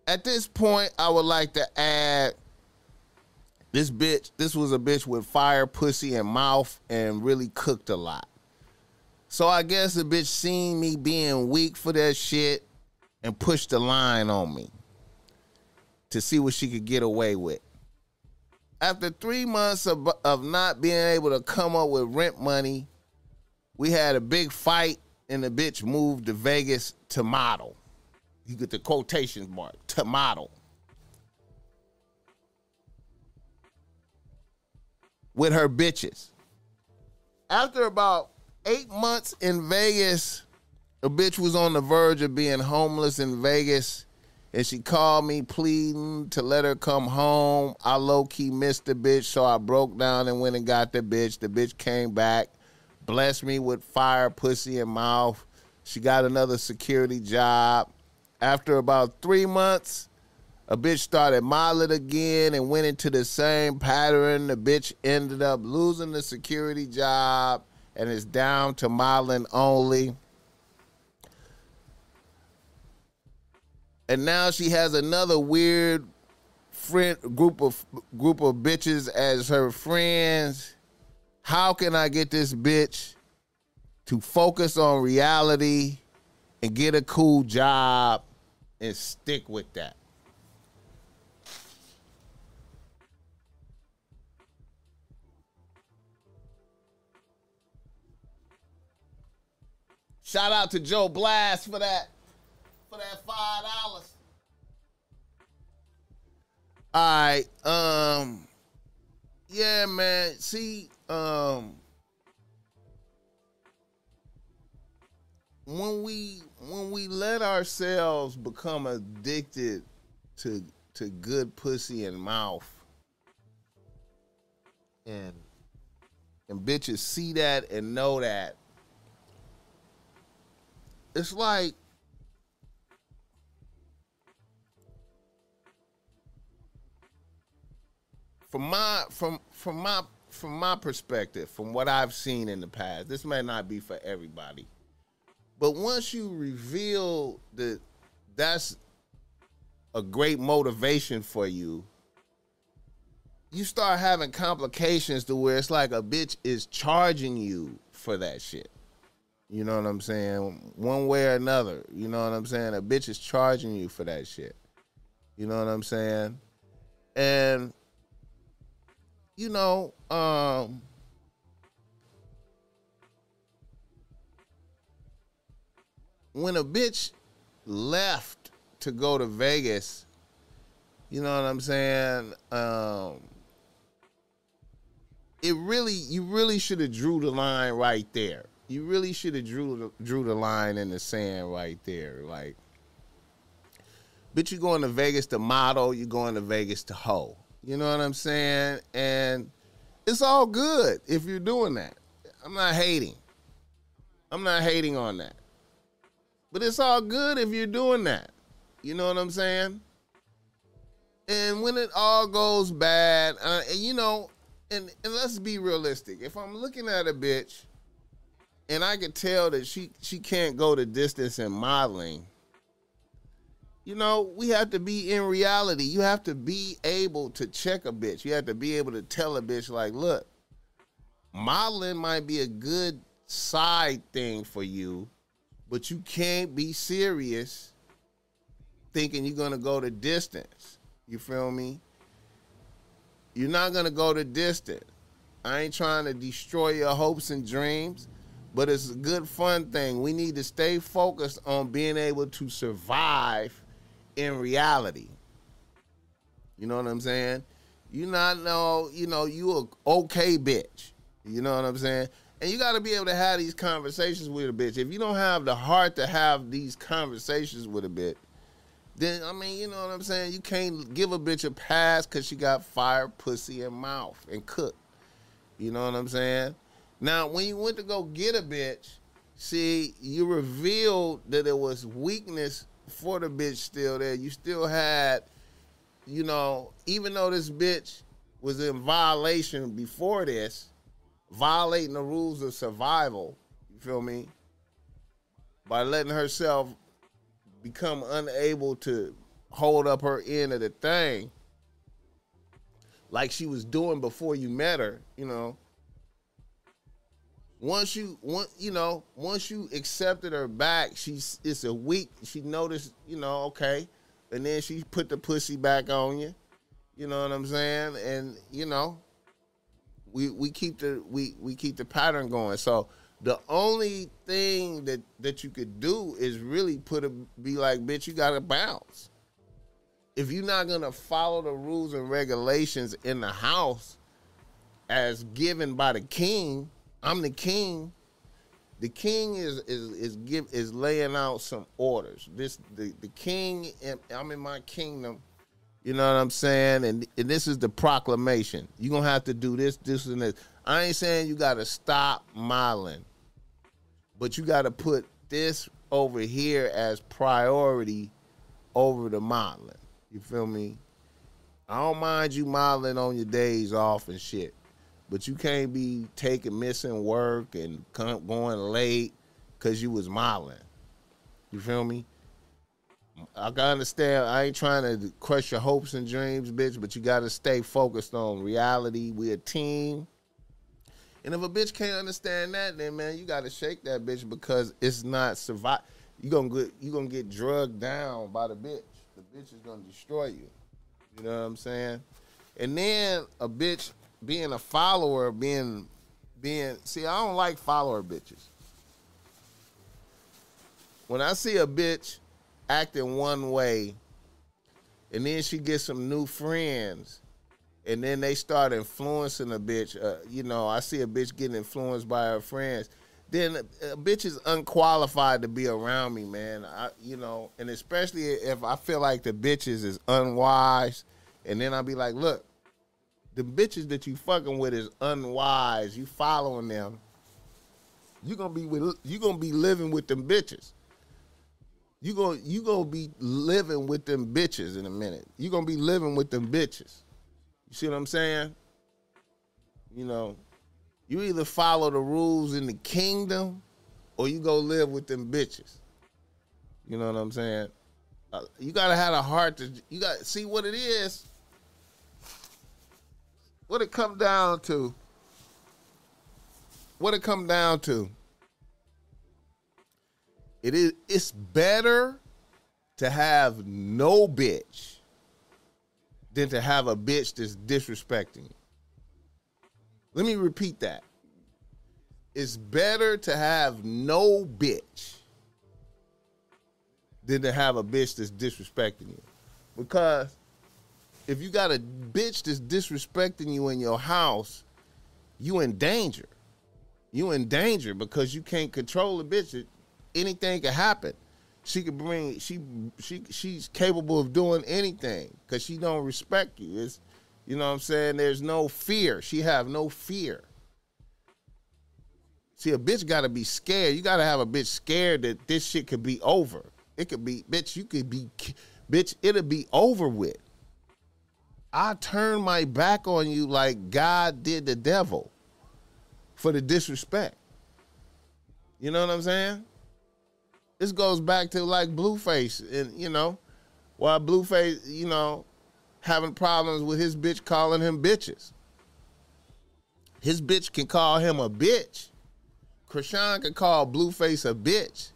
At this point, I would like to add this bitch, this was a bitch with fire, pussy, and mouth, and really cooked a lot. So I guess the bitch seen me being weak for that shit and pushed the line on me to see what she could get away with. After three months of, of not being able to come up with rent money, we had a big fight, and the bitch moved to Vegas to model. You get the quotation mark to model. With her bitches. After about eight months in Vegas, a bitch was on the verge of being homeless in Vegas. and she called me pleading to let her come home. I low key missed the bitch, so I broke down and went and got the bitch. The bitch came back, blessed me with fire, pussy, and mouth. She got another security job. After about three months, a bitch started modeling again and went into the same pattern. The bitch ended up losing the security job and is down to modeling only. and now she has another weird friend group of group of bitches as her friends. How can I get this bitch to focus on reality and get a cool job and stick with that? Shout out to Joe Blast for that for that five dollars. All right, um, yeah, man. See, um, when we when we let ourselves become addicted to to good pussy and mouth, and and bitches see that and know that, it's like from my from from my from my perspective, from what I've seen in the past, this may not be for everybody. But once you reveal that that's a great motivation for you, you start having complications to where it's like a bitch is charging you for that shit. You know what I'm saying? One way or another. You know what I'm saying? A bitch is charging you for that shit. You know what I'm saying? And you know, um, when a bitch left to go to Vegas, you know what I'm saying? Um, it really, you really should have drew the line right there. You really should have drew the, drew the line in the sand right there. Like, bitch, you going to Vegas to model, you going to Vegas to hoe. You know what I'm saying? And it's all good if you're doing that. I'm not hating. I'm not hating on that. But it's all good if you're doing that. You know what I'm saying? And when it all goes bad, uh, and you know, and, and let's be realistic. If I'm looking at a bitch and I can tell that she she can't go the distance in modeling, you know, we have to be in reality. You have to be able to check a bitch. You have to be able to tell a bitch, like, look, modeling might be a good side thing for you, but you can't be serious thinking you're gonna go the distance. You feel me? You're not gonna go the distance. I ain't trying to destroy your hopes and dreams, but it's a good fun thing. We need to stay focused on being able to survive in reality. You know what I'm saying? You not know, you know, you a okay bitch. You know what I'm saying? And you got to be able to have these conversations with a bitch. If you don't have the heart to have these conversations with a bitch, then I mean, you know what I'm saying? You can't give a bitch a pass because she got fire, pussy, and mouth and cook. You know what I'm saying? Now, when you went to go get a bitch, see, you revealed that there was weakness for the bitch still there. You still had, you know, even though this bitch was in violation before this, violating the rules of survival, you feel me? By letting herself become unable to hold up her end of the thing like she was doing before you met her, you know. Once you once you know, once you accepted her back, she's it's a week. She noticed, you know, okay, and then she put the pussy back on you. You know what I'm saying? And you know, we we keep the we we keep the pattern going. So the only thing that that you could do is really put a be like, bitch, you gotta bounce. If you're not gonna follow the rules and regulations in the house as given by the king, I'm the king. The king is is is give is laying out some orders. This the the king. I'm in my kingdom. You know what I'm saying? And, and this is the proclamation. You're gonna have to do this, this, and this. I ain't saying you gotta stop modeling, but you gotta put this over here as priority over the modeling. You feel me? I don't mind you modeling on your days off and shit, but you can't be taking missing work and come, going late because you was modeling. You feel me? I can understand. I ain't trying to crush your hopes and dreams, bitch, but you got to stay focused on reality. We a team. And if a bitch can't understand that, then man, you got to shake that bitch because it's not survive. You gonna get you gonna get drugged down by the bitch. The bitch is gonna destroy you. You know what I'm saying? And then a bitch being a follower, being being see, I don't like follower bitches. When I see a bitch acting one way, and then she gets some new friends, and then they start influencing a bitch. Uh, you know, I see a bitch getting influenced by her friends. Then a, a bitch is unqualified to be around me, man. I, you know, and especially if I feel like the bitches is unwise, and then I'll be like, look, the bitches that you fucking with is unwise. You following them. You gonna be with you gonna be living with them bitches you gonna you gonna be living with them bitches in a minute. You gonna be living with them bitches. You see what I'm saying? You know, you either follow the rules in the kingdom, or you go live with them bitches. You know what I'm saying? Uh, you gotta have a heart to. You got see what it is. What it come down to? What it come down to? It is it's better to have no bitch than to have a bitch that's disrespecting you. Let me repeat that. It's better to have no bitch than to have a bitch that's disrespecting you. Because if you got a bitch that's disrespecting you in your house, you in danger. You in danger because you can't control the bitch anything could happen. She could bring she she she's capable of doing anything because she don't respect you. It's you know what I'm saying. There's no fear. She have no fear. See, a bitch got to be scared. You got to have a bitch scared that this shit could be over. It could be, bitch. You could be, bitch. It'll be over with. I turn my back on you like God did the devil for the disrespect. You know what I'm saying? this goes back to like Blueface, and you know, why Blueface, you know, having problems with his bitch calling him bitches. His bitch can call him a bitch. Chrisean can call Blueface a bitch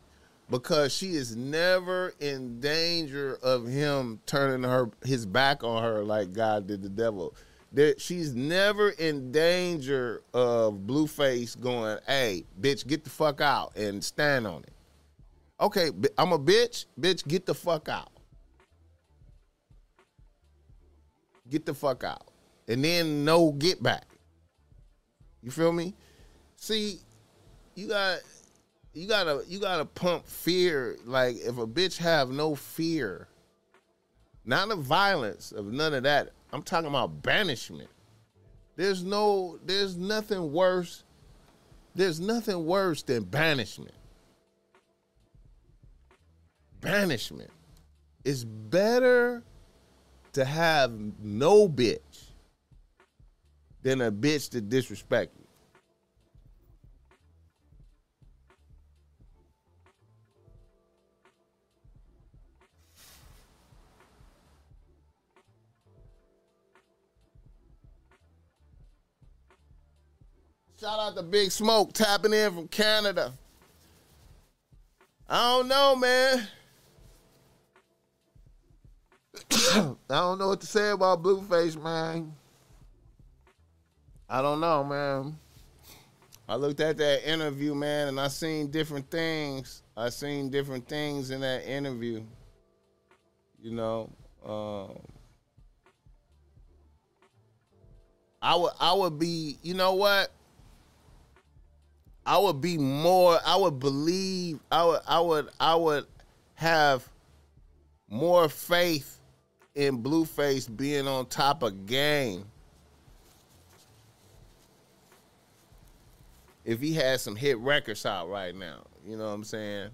because she is never in danger of him turning her his back on her like God did the devil. There, she's never in danger of Blueface going, "Hey, bitch, get the fuck out and stand on it." Okay, I'm a bitch. Bitch, get the fuck out. Get the fuck out. And then no get back. You feel me? See, you got you gotta you gotta pump fear. Like if a bitch have no fear, not of violence, of none of that. I'm talking about banishment. There's no there's nothing worse. There's nothing worse than banishment banishment. It's better to have no bitch than a bitch to disrespect you. Shout out to Big Smoke tapping in from Canada. I don't know, man. I don't know what to say about Blueface, man. I don't know, man. I looked at that interview, man, and I seen different things. I seen different things in that interview. You know, um, I would I would be, you know what? I would be more. I would believe. I would. I would. I would have more faith in Blueface being on top of game if he had some hit records out right now. You know what I'm saying?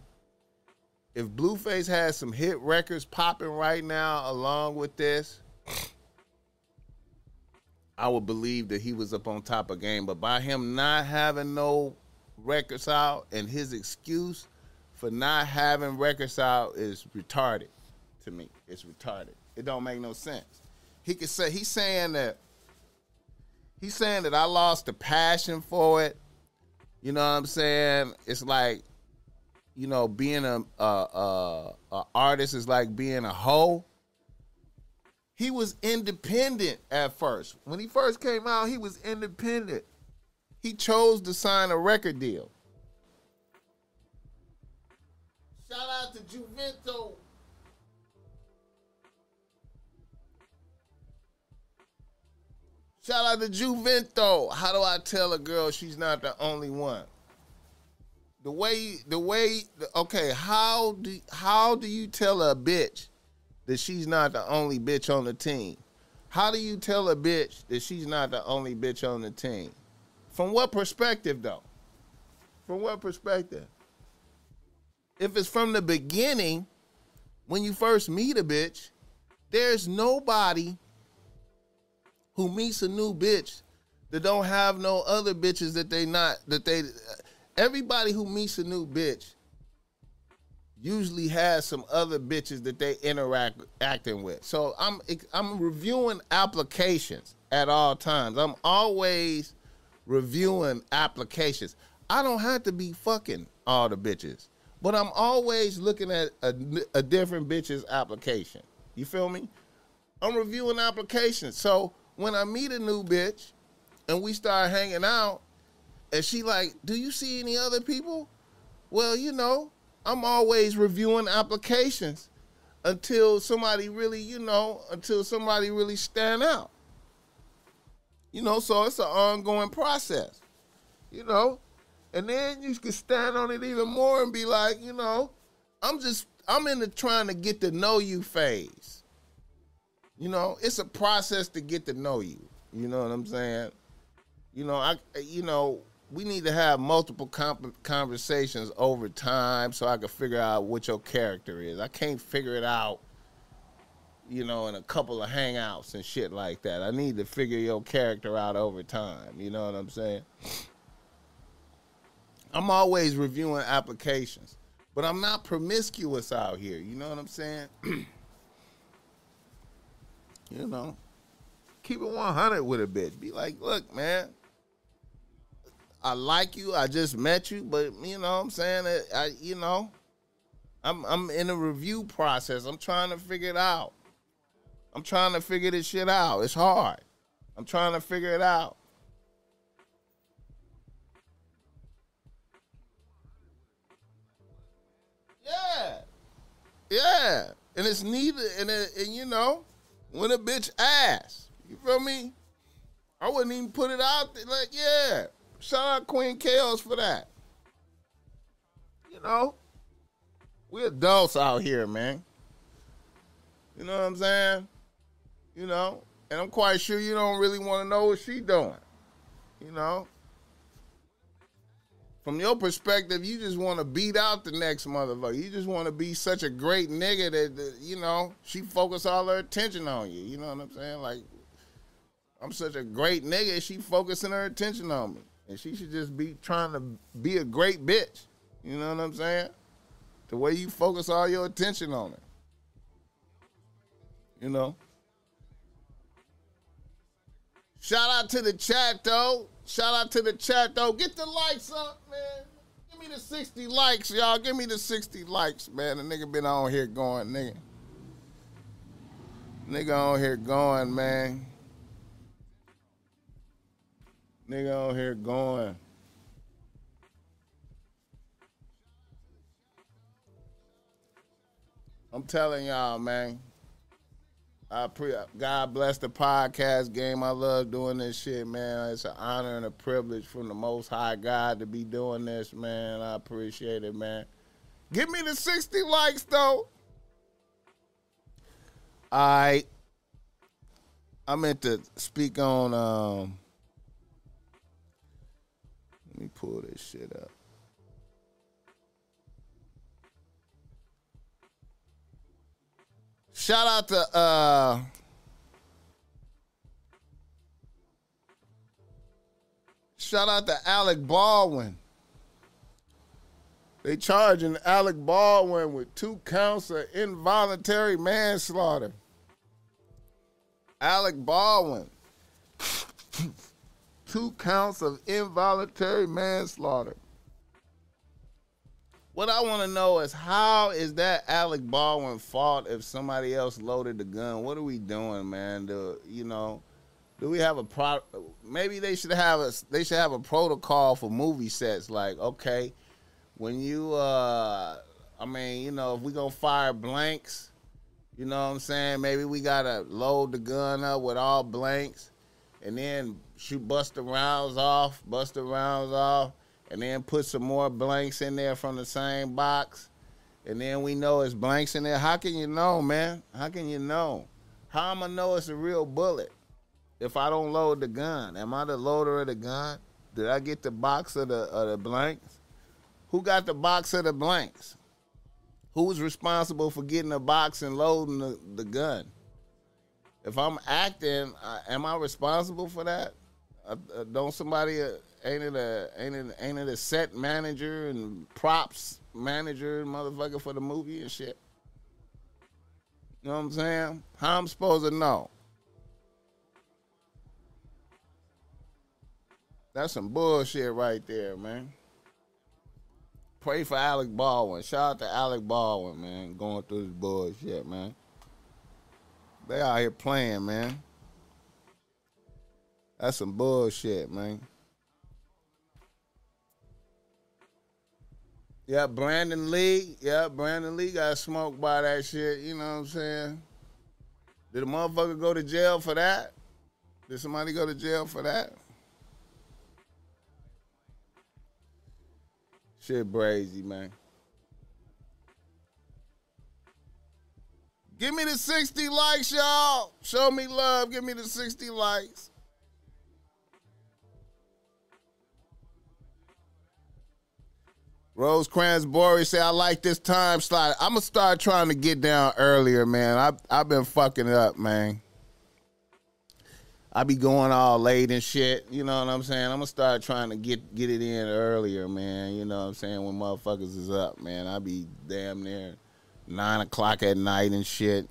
If Blueface has some hit records popping right now along with this, I would believe that he was up on top of game. But by him not having no records out and his excuse for not having records out is retarded to me. It's retarded. It don't make no sense. He could say he's saying that he's saying that I lost the passion for it. You know what I'm saying? It's like, you know, being a a, a, a artist is like being a hoe. He was independent at first. When he first came out, he was independent. He chose to sign a record deal. Shout out to Juvento. Shout out to Juvento. How do I tell a girl she's not the only one? The way, the way, okay. How do how do you tell a bitch that she's not the only bitch on the team? How do you tell a bitch that she's not the only bitch on the team? From what perspective, though? From what perspective? If it's from the beginning, when you first meet a bitch, there's nobody who meets a new bitch that don't have no other bitches that they not that they everybody who meets a new bitch usually has some other bitches that they interact acting with. So I'm I'm reviewing applications at all times. I'm always reviewing applications. I don't have to be fucking all the bitches, but I'm always looking at a, a different bitch's application. You feel me? I'm reviewing applications. So when I meet a new bitch and we start hanging out, and she like, "Do you see any other people?" Well, you know, I'm always reviewing applications until somebody really, you know, until somebody really stand out. You know, so it's an ongoing process. You know, and then you can stand on it even more and be like, you know, I'm just I'm in the trying to get to know you phase. You know, it's a process to get to know you. You know what I'm saying? You know, I you know, we need to have multiple comp- conversations over time so I can figure out what your character is. I can't figure it out, you know, in a couple of hangouts and shit like that. I need to figure your character out over time. You know what I'm saying? I'm always reviewing applications, but I'm not promiscuous out here. You know what I'm saying? you know, keep it 100 with a bitch. Be like, look, man, I like you. I just met you, but you know what I'm saying? I, I you know, I'm I'm in a review process. I'm trying to figure it out. I'm trying to figure this shit out. It's hard. I'm trying to figure it out. Yeah. Yeah. And it's neither and it, and you know, when a bitch ass, you feel me? I wouldn't even put it out there like, yeah. Shout out Queen Chaos for that. You know, we adults out here, man. You know what I'm saying? You know, and I'm quite sure you don't really want to know what she doing. You know, from your perspective, you just want to beat out the next motherfucker. You just want to be such a great nigga that, that you know she focus all her attention on you. You know what I'm saying? Like, I'm such a great nigga. She focusing her attention on me and she should just be trying to be a great bitch. You know what I'm saying? The way you focus all your attention on it. You know? Shout out to the chat though. Shout out to the chat though. Get the likes up, man. Give me the 60 likes, y'all. Give me the 60 likes, man. The nigga been on here going, nigga. Nigga on here going, man. Nigga on here going. I'm telling y'all, man. I pre God bless the podcast game. I love doing this shit, man. It's an honor and a privilege from the Most High God to be doing this, man. I appreciate it, man. Give me the 60 likes, though. I I meant to speak on um let me pull this shit up. Shout out to uh Shout out to Alec Baldwin. They charging Alec Baldwin with two counts of involuntary manslaughter. Alec Baldwin. two counts of involuntary manslaughter. What I want to know is how is that Alec Baldwin fault if somebody else loaded the gun? What are we doing, man? Do, you know, do we have a pro? Maybe they should have a they should have a protocol for movie sets. Like, okay, when you, uh I mean, you know, if we gonna fire blanks, you know what I'm saying? Maybe we gotta load the gun up with all blanks, and then shoot bust the rounds off, bust the rounds off and then put some more blanks in there from the same box, and then we know it's blanks in there. How can you know, man? How can you know? How am I know it's a real bullet if I don't load the gun? Am I the loader of the gun? Did I get the box of the of the blanks? Who got the box of the blanks? Who was responsible for getting the box and loading the, the gun? If I'm acting, uh, am I responsible for that? Uh, uh, don't somebody uh, ain't it a ain't it ain't it a set manager and props manager motherfucker for the movie and shit? You know what I'm saying? How I'm supposed to know? That's some bullshit right there, man. Pray for Alec Baldwin. Shout out to Alec Baldwin, man, going through this bullshit, man. They out here playing, man. That's some bullshit, man. Yeah, Brandon Lee. Yeah, Brandon Lee got smoked by that shit. You know what I'm saying? Did a motherfucker go to jail for that? Did somebody go to jail for that? Shit brazy, man. Give me the 60 likes, y'all. Show me love. Give me the 60 likes. Rosecrans Bory say I like this time slot. I'm gonna start trying to get down earlier, man. I I've been fucking up, man. I be going all late and shit. You know what I'm saying? I'm gonna start trying to get get it in earlier, man. You know what I'm saying? When motherfuckers is up, man. I be damn near nine o'clock at night and shit.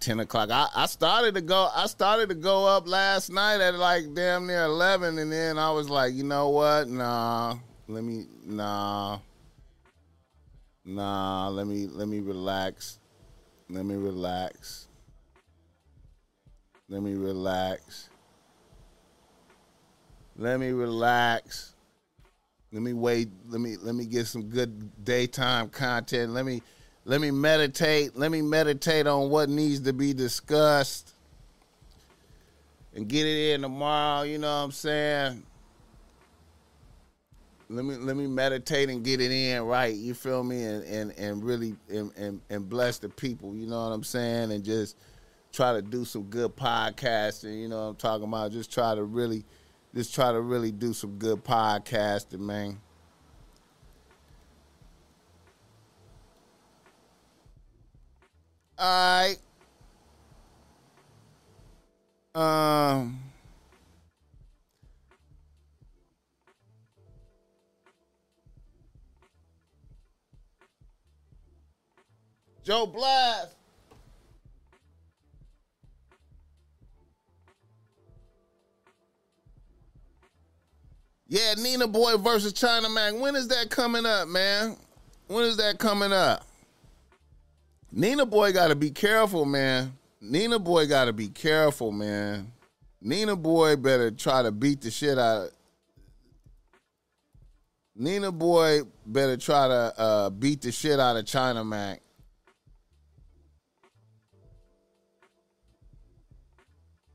Ten o'clock. I, I started to go. I started to go up last night at like damn near eleven, and then I was like, you know what? Nah, let me nah. Nah let me let me relax. Let me relax. Let me relax. Let me relax. Let me wait let me let me get some good daytime content. Let me let me meditate. Let me meditate on what needs to be discussed and get it in tomorrow you know what i'm saying let me let me meditate and get it in right. You feel me? And and and really and, and and bless the people. You know what I'm saying? And just try to do some good podcasting. You know what I'm talking about? Just try to really, just try to really do some good podcasting, man. All right. Um. Joe Blast. Yeah, Nina Boy versus China Mac. When is that coming up, man? When is that coming up? Nina Boy got to be careful, man. Nina Boy got to be careful, man. Nina Boy better try to beat the shit out of. Nina Boy better try to uh, beat the shit out of China Mac.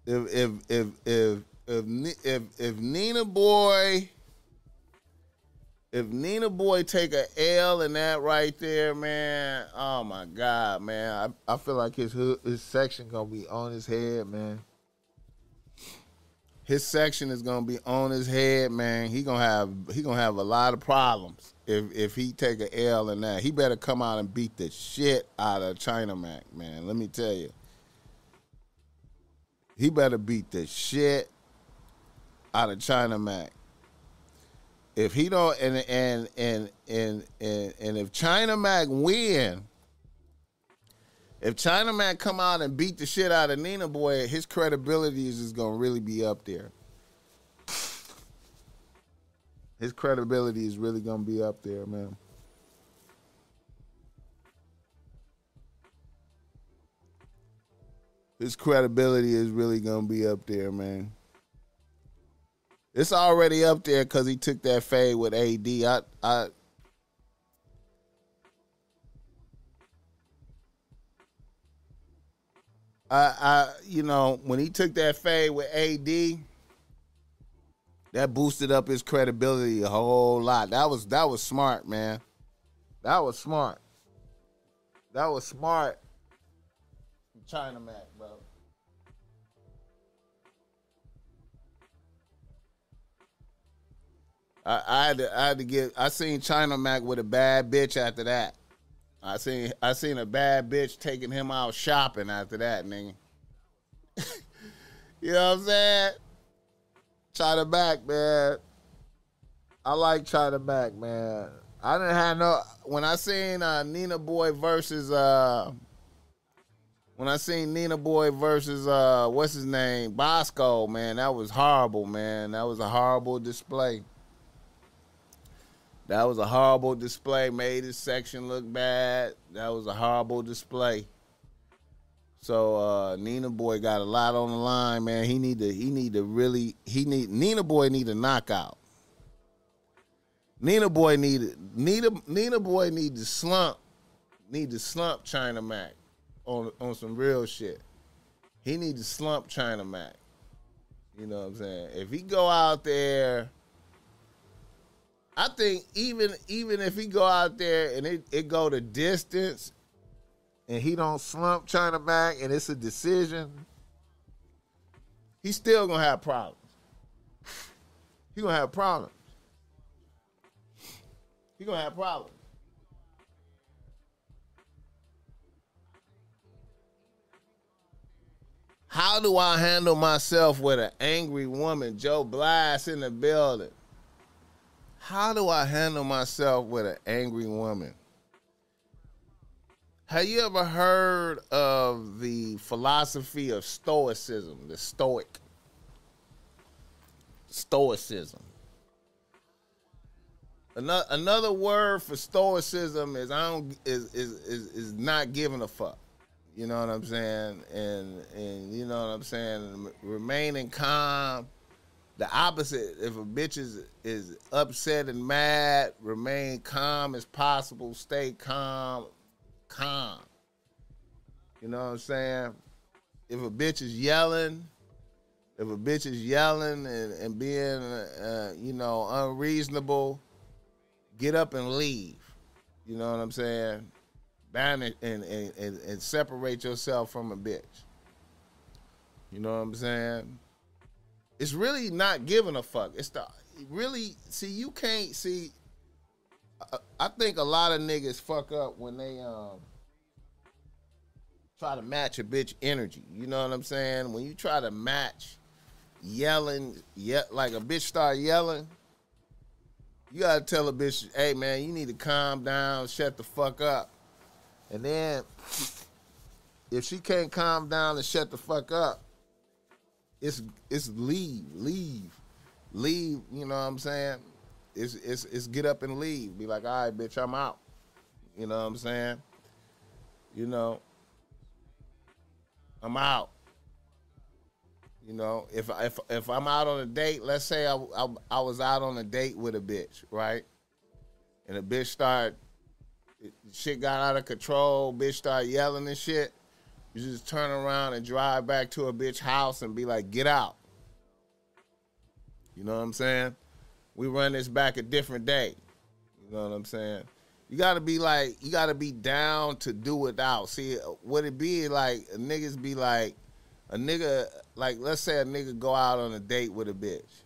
If if if if if if, if Nina Boy if Nina Boy take a L in that right there, man, oh my God, man, I, I feel like his hood, his section gonna be on his head, man. His section is gonna be on his head, man. He gonna have he gonna have a lot of problems if if he take a L in that. He better come out and beat the shit out of China Mac, man. Let me tell you. He better beat the shit out of China Mac. If he don't and and and and and, and if China Mac win, if China Mac come out and beat the shit out of Nina Boy, his credibility is just gonna really be up there. His credibility is really gonna be up there, man. His credibility is really gonna be up there, man. It's already up there because he took that fade with AD. I, I, I, I, you know, when he took that fade with AD, that boosted up his credibility a whole lot. That was that was smart, man. That was smart. That was smart. China Mac, I, I had to I had to get I seen China Mac with a bad bitch after that. I seen I seen a bad bitch taking him out shopping after that, nigga. you know what I'm saying? China Mac, man. I like China Mac, man. I didn't have no when I seen uh, Nina Boy versus uh when I seen Nina Boy versus uh what's his name Bosco, man, that was horrible, man. That was a horrible display. That was a horrible display. Made his section look bad. That was a horrible display. So uh, Nina Boy got a lot on the line, man. He need to he need to really he need Nina Boy need a knockout. Nina Boy need Nina Nina Boy need to slump need to slump China Mac on on some real shit. He need to slump China Mac. You know what I'm saying? If he go out there I think even even if he go out there and it, it go the distance and he don't slump China Mac and it's a decision, he's still gonna have problems. He gonna have problems. He gonna have problems. How do I handle myself with an angry woman? Joe Blast in the building. How do I handle myself with an angry woman? Have you ever heard of the philosophy of stoicism, the stoic? Stoicism. Another, another word for stoicism is I don't is, is is is not giving a fuck. You know what I'm saying? And and you know what I'm saying? Remaining calm the opposite. If a bitch is is upset and mad, remain calm as possible. Stay calm, calm. You know what I'm saying? If a bitch is yelling, if a bitch is yelling and, and being, uh, you know, unreasonable, get up and leave. You know what I'm saying? Ban it and, and, and, and separate yourself from a bitch. You know what I'm saying? It's really not giving a fuck. It's the really see you can't see. I, I think a lot of niggas fuck up when they um try to match a bitch energy. You know what I'm saying? When you try to match yelling, yeah, like a bitch start yelling, you gotta tell a bitch, hey man, you need to calm down, shut the fuck up. And then if she can't calm down and shut the fuck up, it's it's leave, leave, leave. You know what I'm saying? It's it's it's get up and leave. Be like, all right, bitch, I'm out. You know what I'm saying? You know, I'm out. You know, if if if I'm out on a date, let's say I, I, I was out on a date with a bitch, right? And the bitch start shit got out of control, bitch start yelling and shit. You just turn around and drive back to a bitch house and be like, get out. You know what I'm saying? We run this back a different day. You know what I'm saying? You gotta be like, you gotta be down to do without. See, what it be like? Niggas be like, a nigga, like, let's say a nigga go out on a date with a bitch,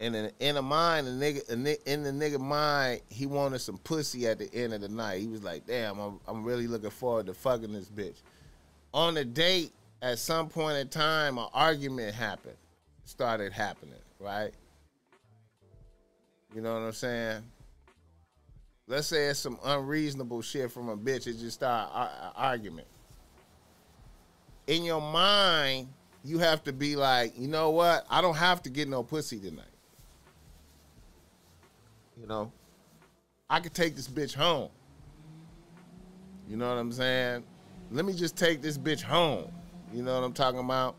and in in a mind, a nigga, in the nigga mind, he wanted some pussy at the end of the night. He was like, damn, I'm, I'm really looking forward to fucking this bitch. On the date, at some point in time, an argument happened, started happening, right? You know what I'm saying? Let's say it's some unreasonable shit from a bitch. It just start an argument. In your mind, you have to be like, you know what? I don't have to get no pussy tonight. You know, I could take this bitch home. You know what I'm saying? Let me just take this bitch home. You know what I'm talking about?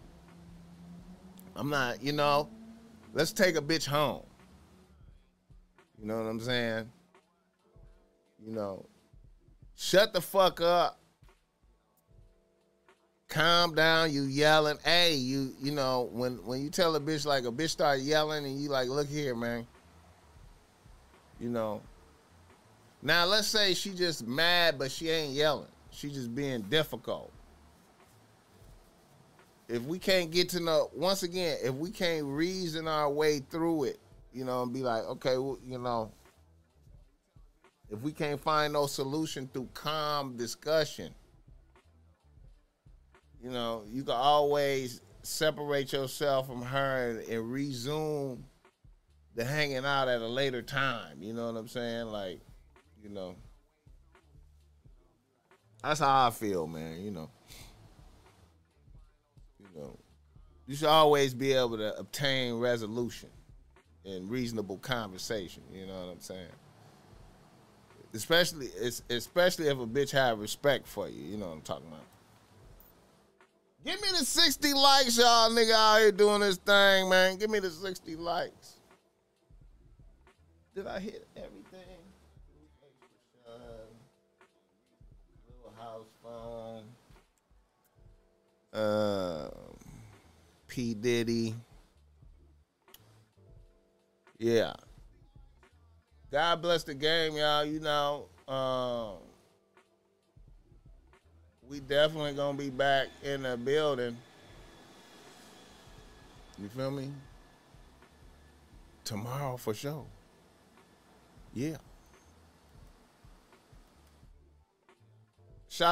I'm not, you know, let's take a bitch home. You know what I'm saying? You know, shut the fuck up. Calm down, you yelling. Hey, you you know, when when you tell a bitch like a bitch start yelling and you like, look here, man. You know. Now let's say she just mad, but she ain't yelling. She just being difficult. If we can't get to know once again, if we can't reason our way through it, you know, and be like, okay, well, you know, if we can't find no solution through calm discussion, you know, you can always separate yourself from her and, and resume the hanging out at a later time. You know what I'm saying? Like, you know, that's how I feel, man. You know, you know, you should always be able to obtain resolution and reasonable conversation. You know what I'm saying? Especially, especially if a bitch have respect for you. You know what I'm talking about. Give me the 60 likes, y'all nigga out here doing this thing, man. Give me the 60 likes. Did I hit everything? Uh, P. Diddy. Yeah. God bless the game, y'all. You know, um, we definitely gonna be back in the building. You feel me? Tomorrow for sure. Yeah.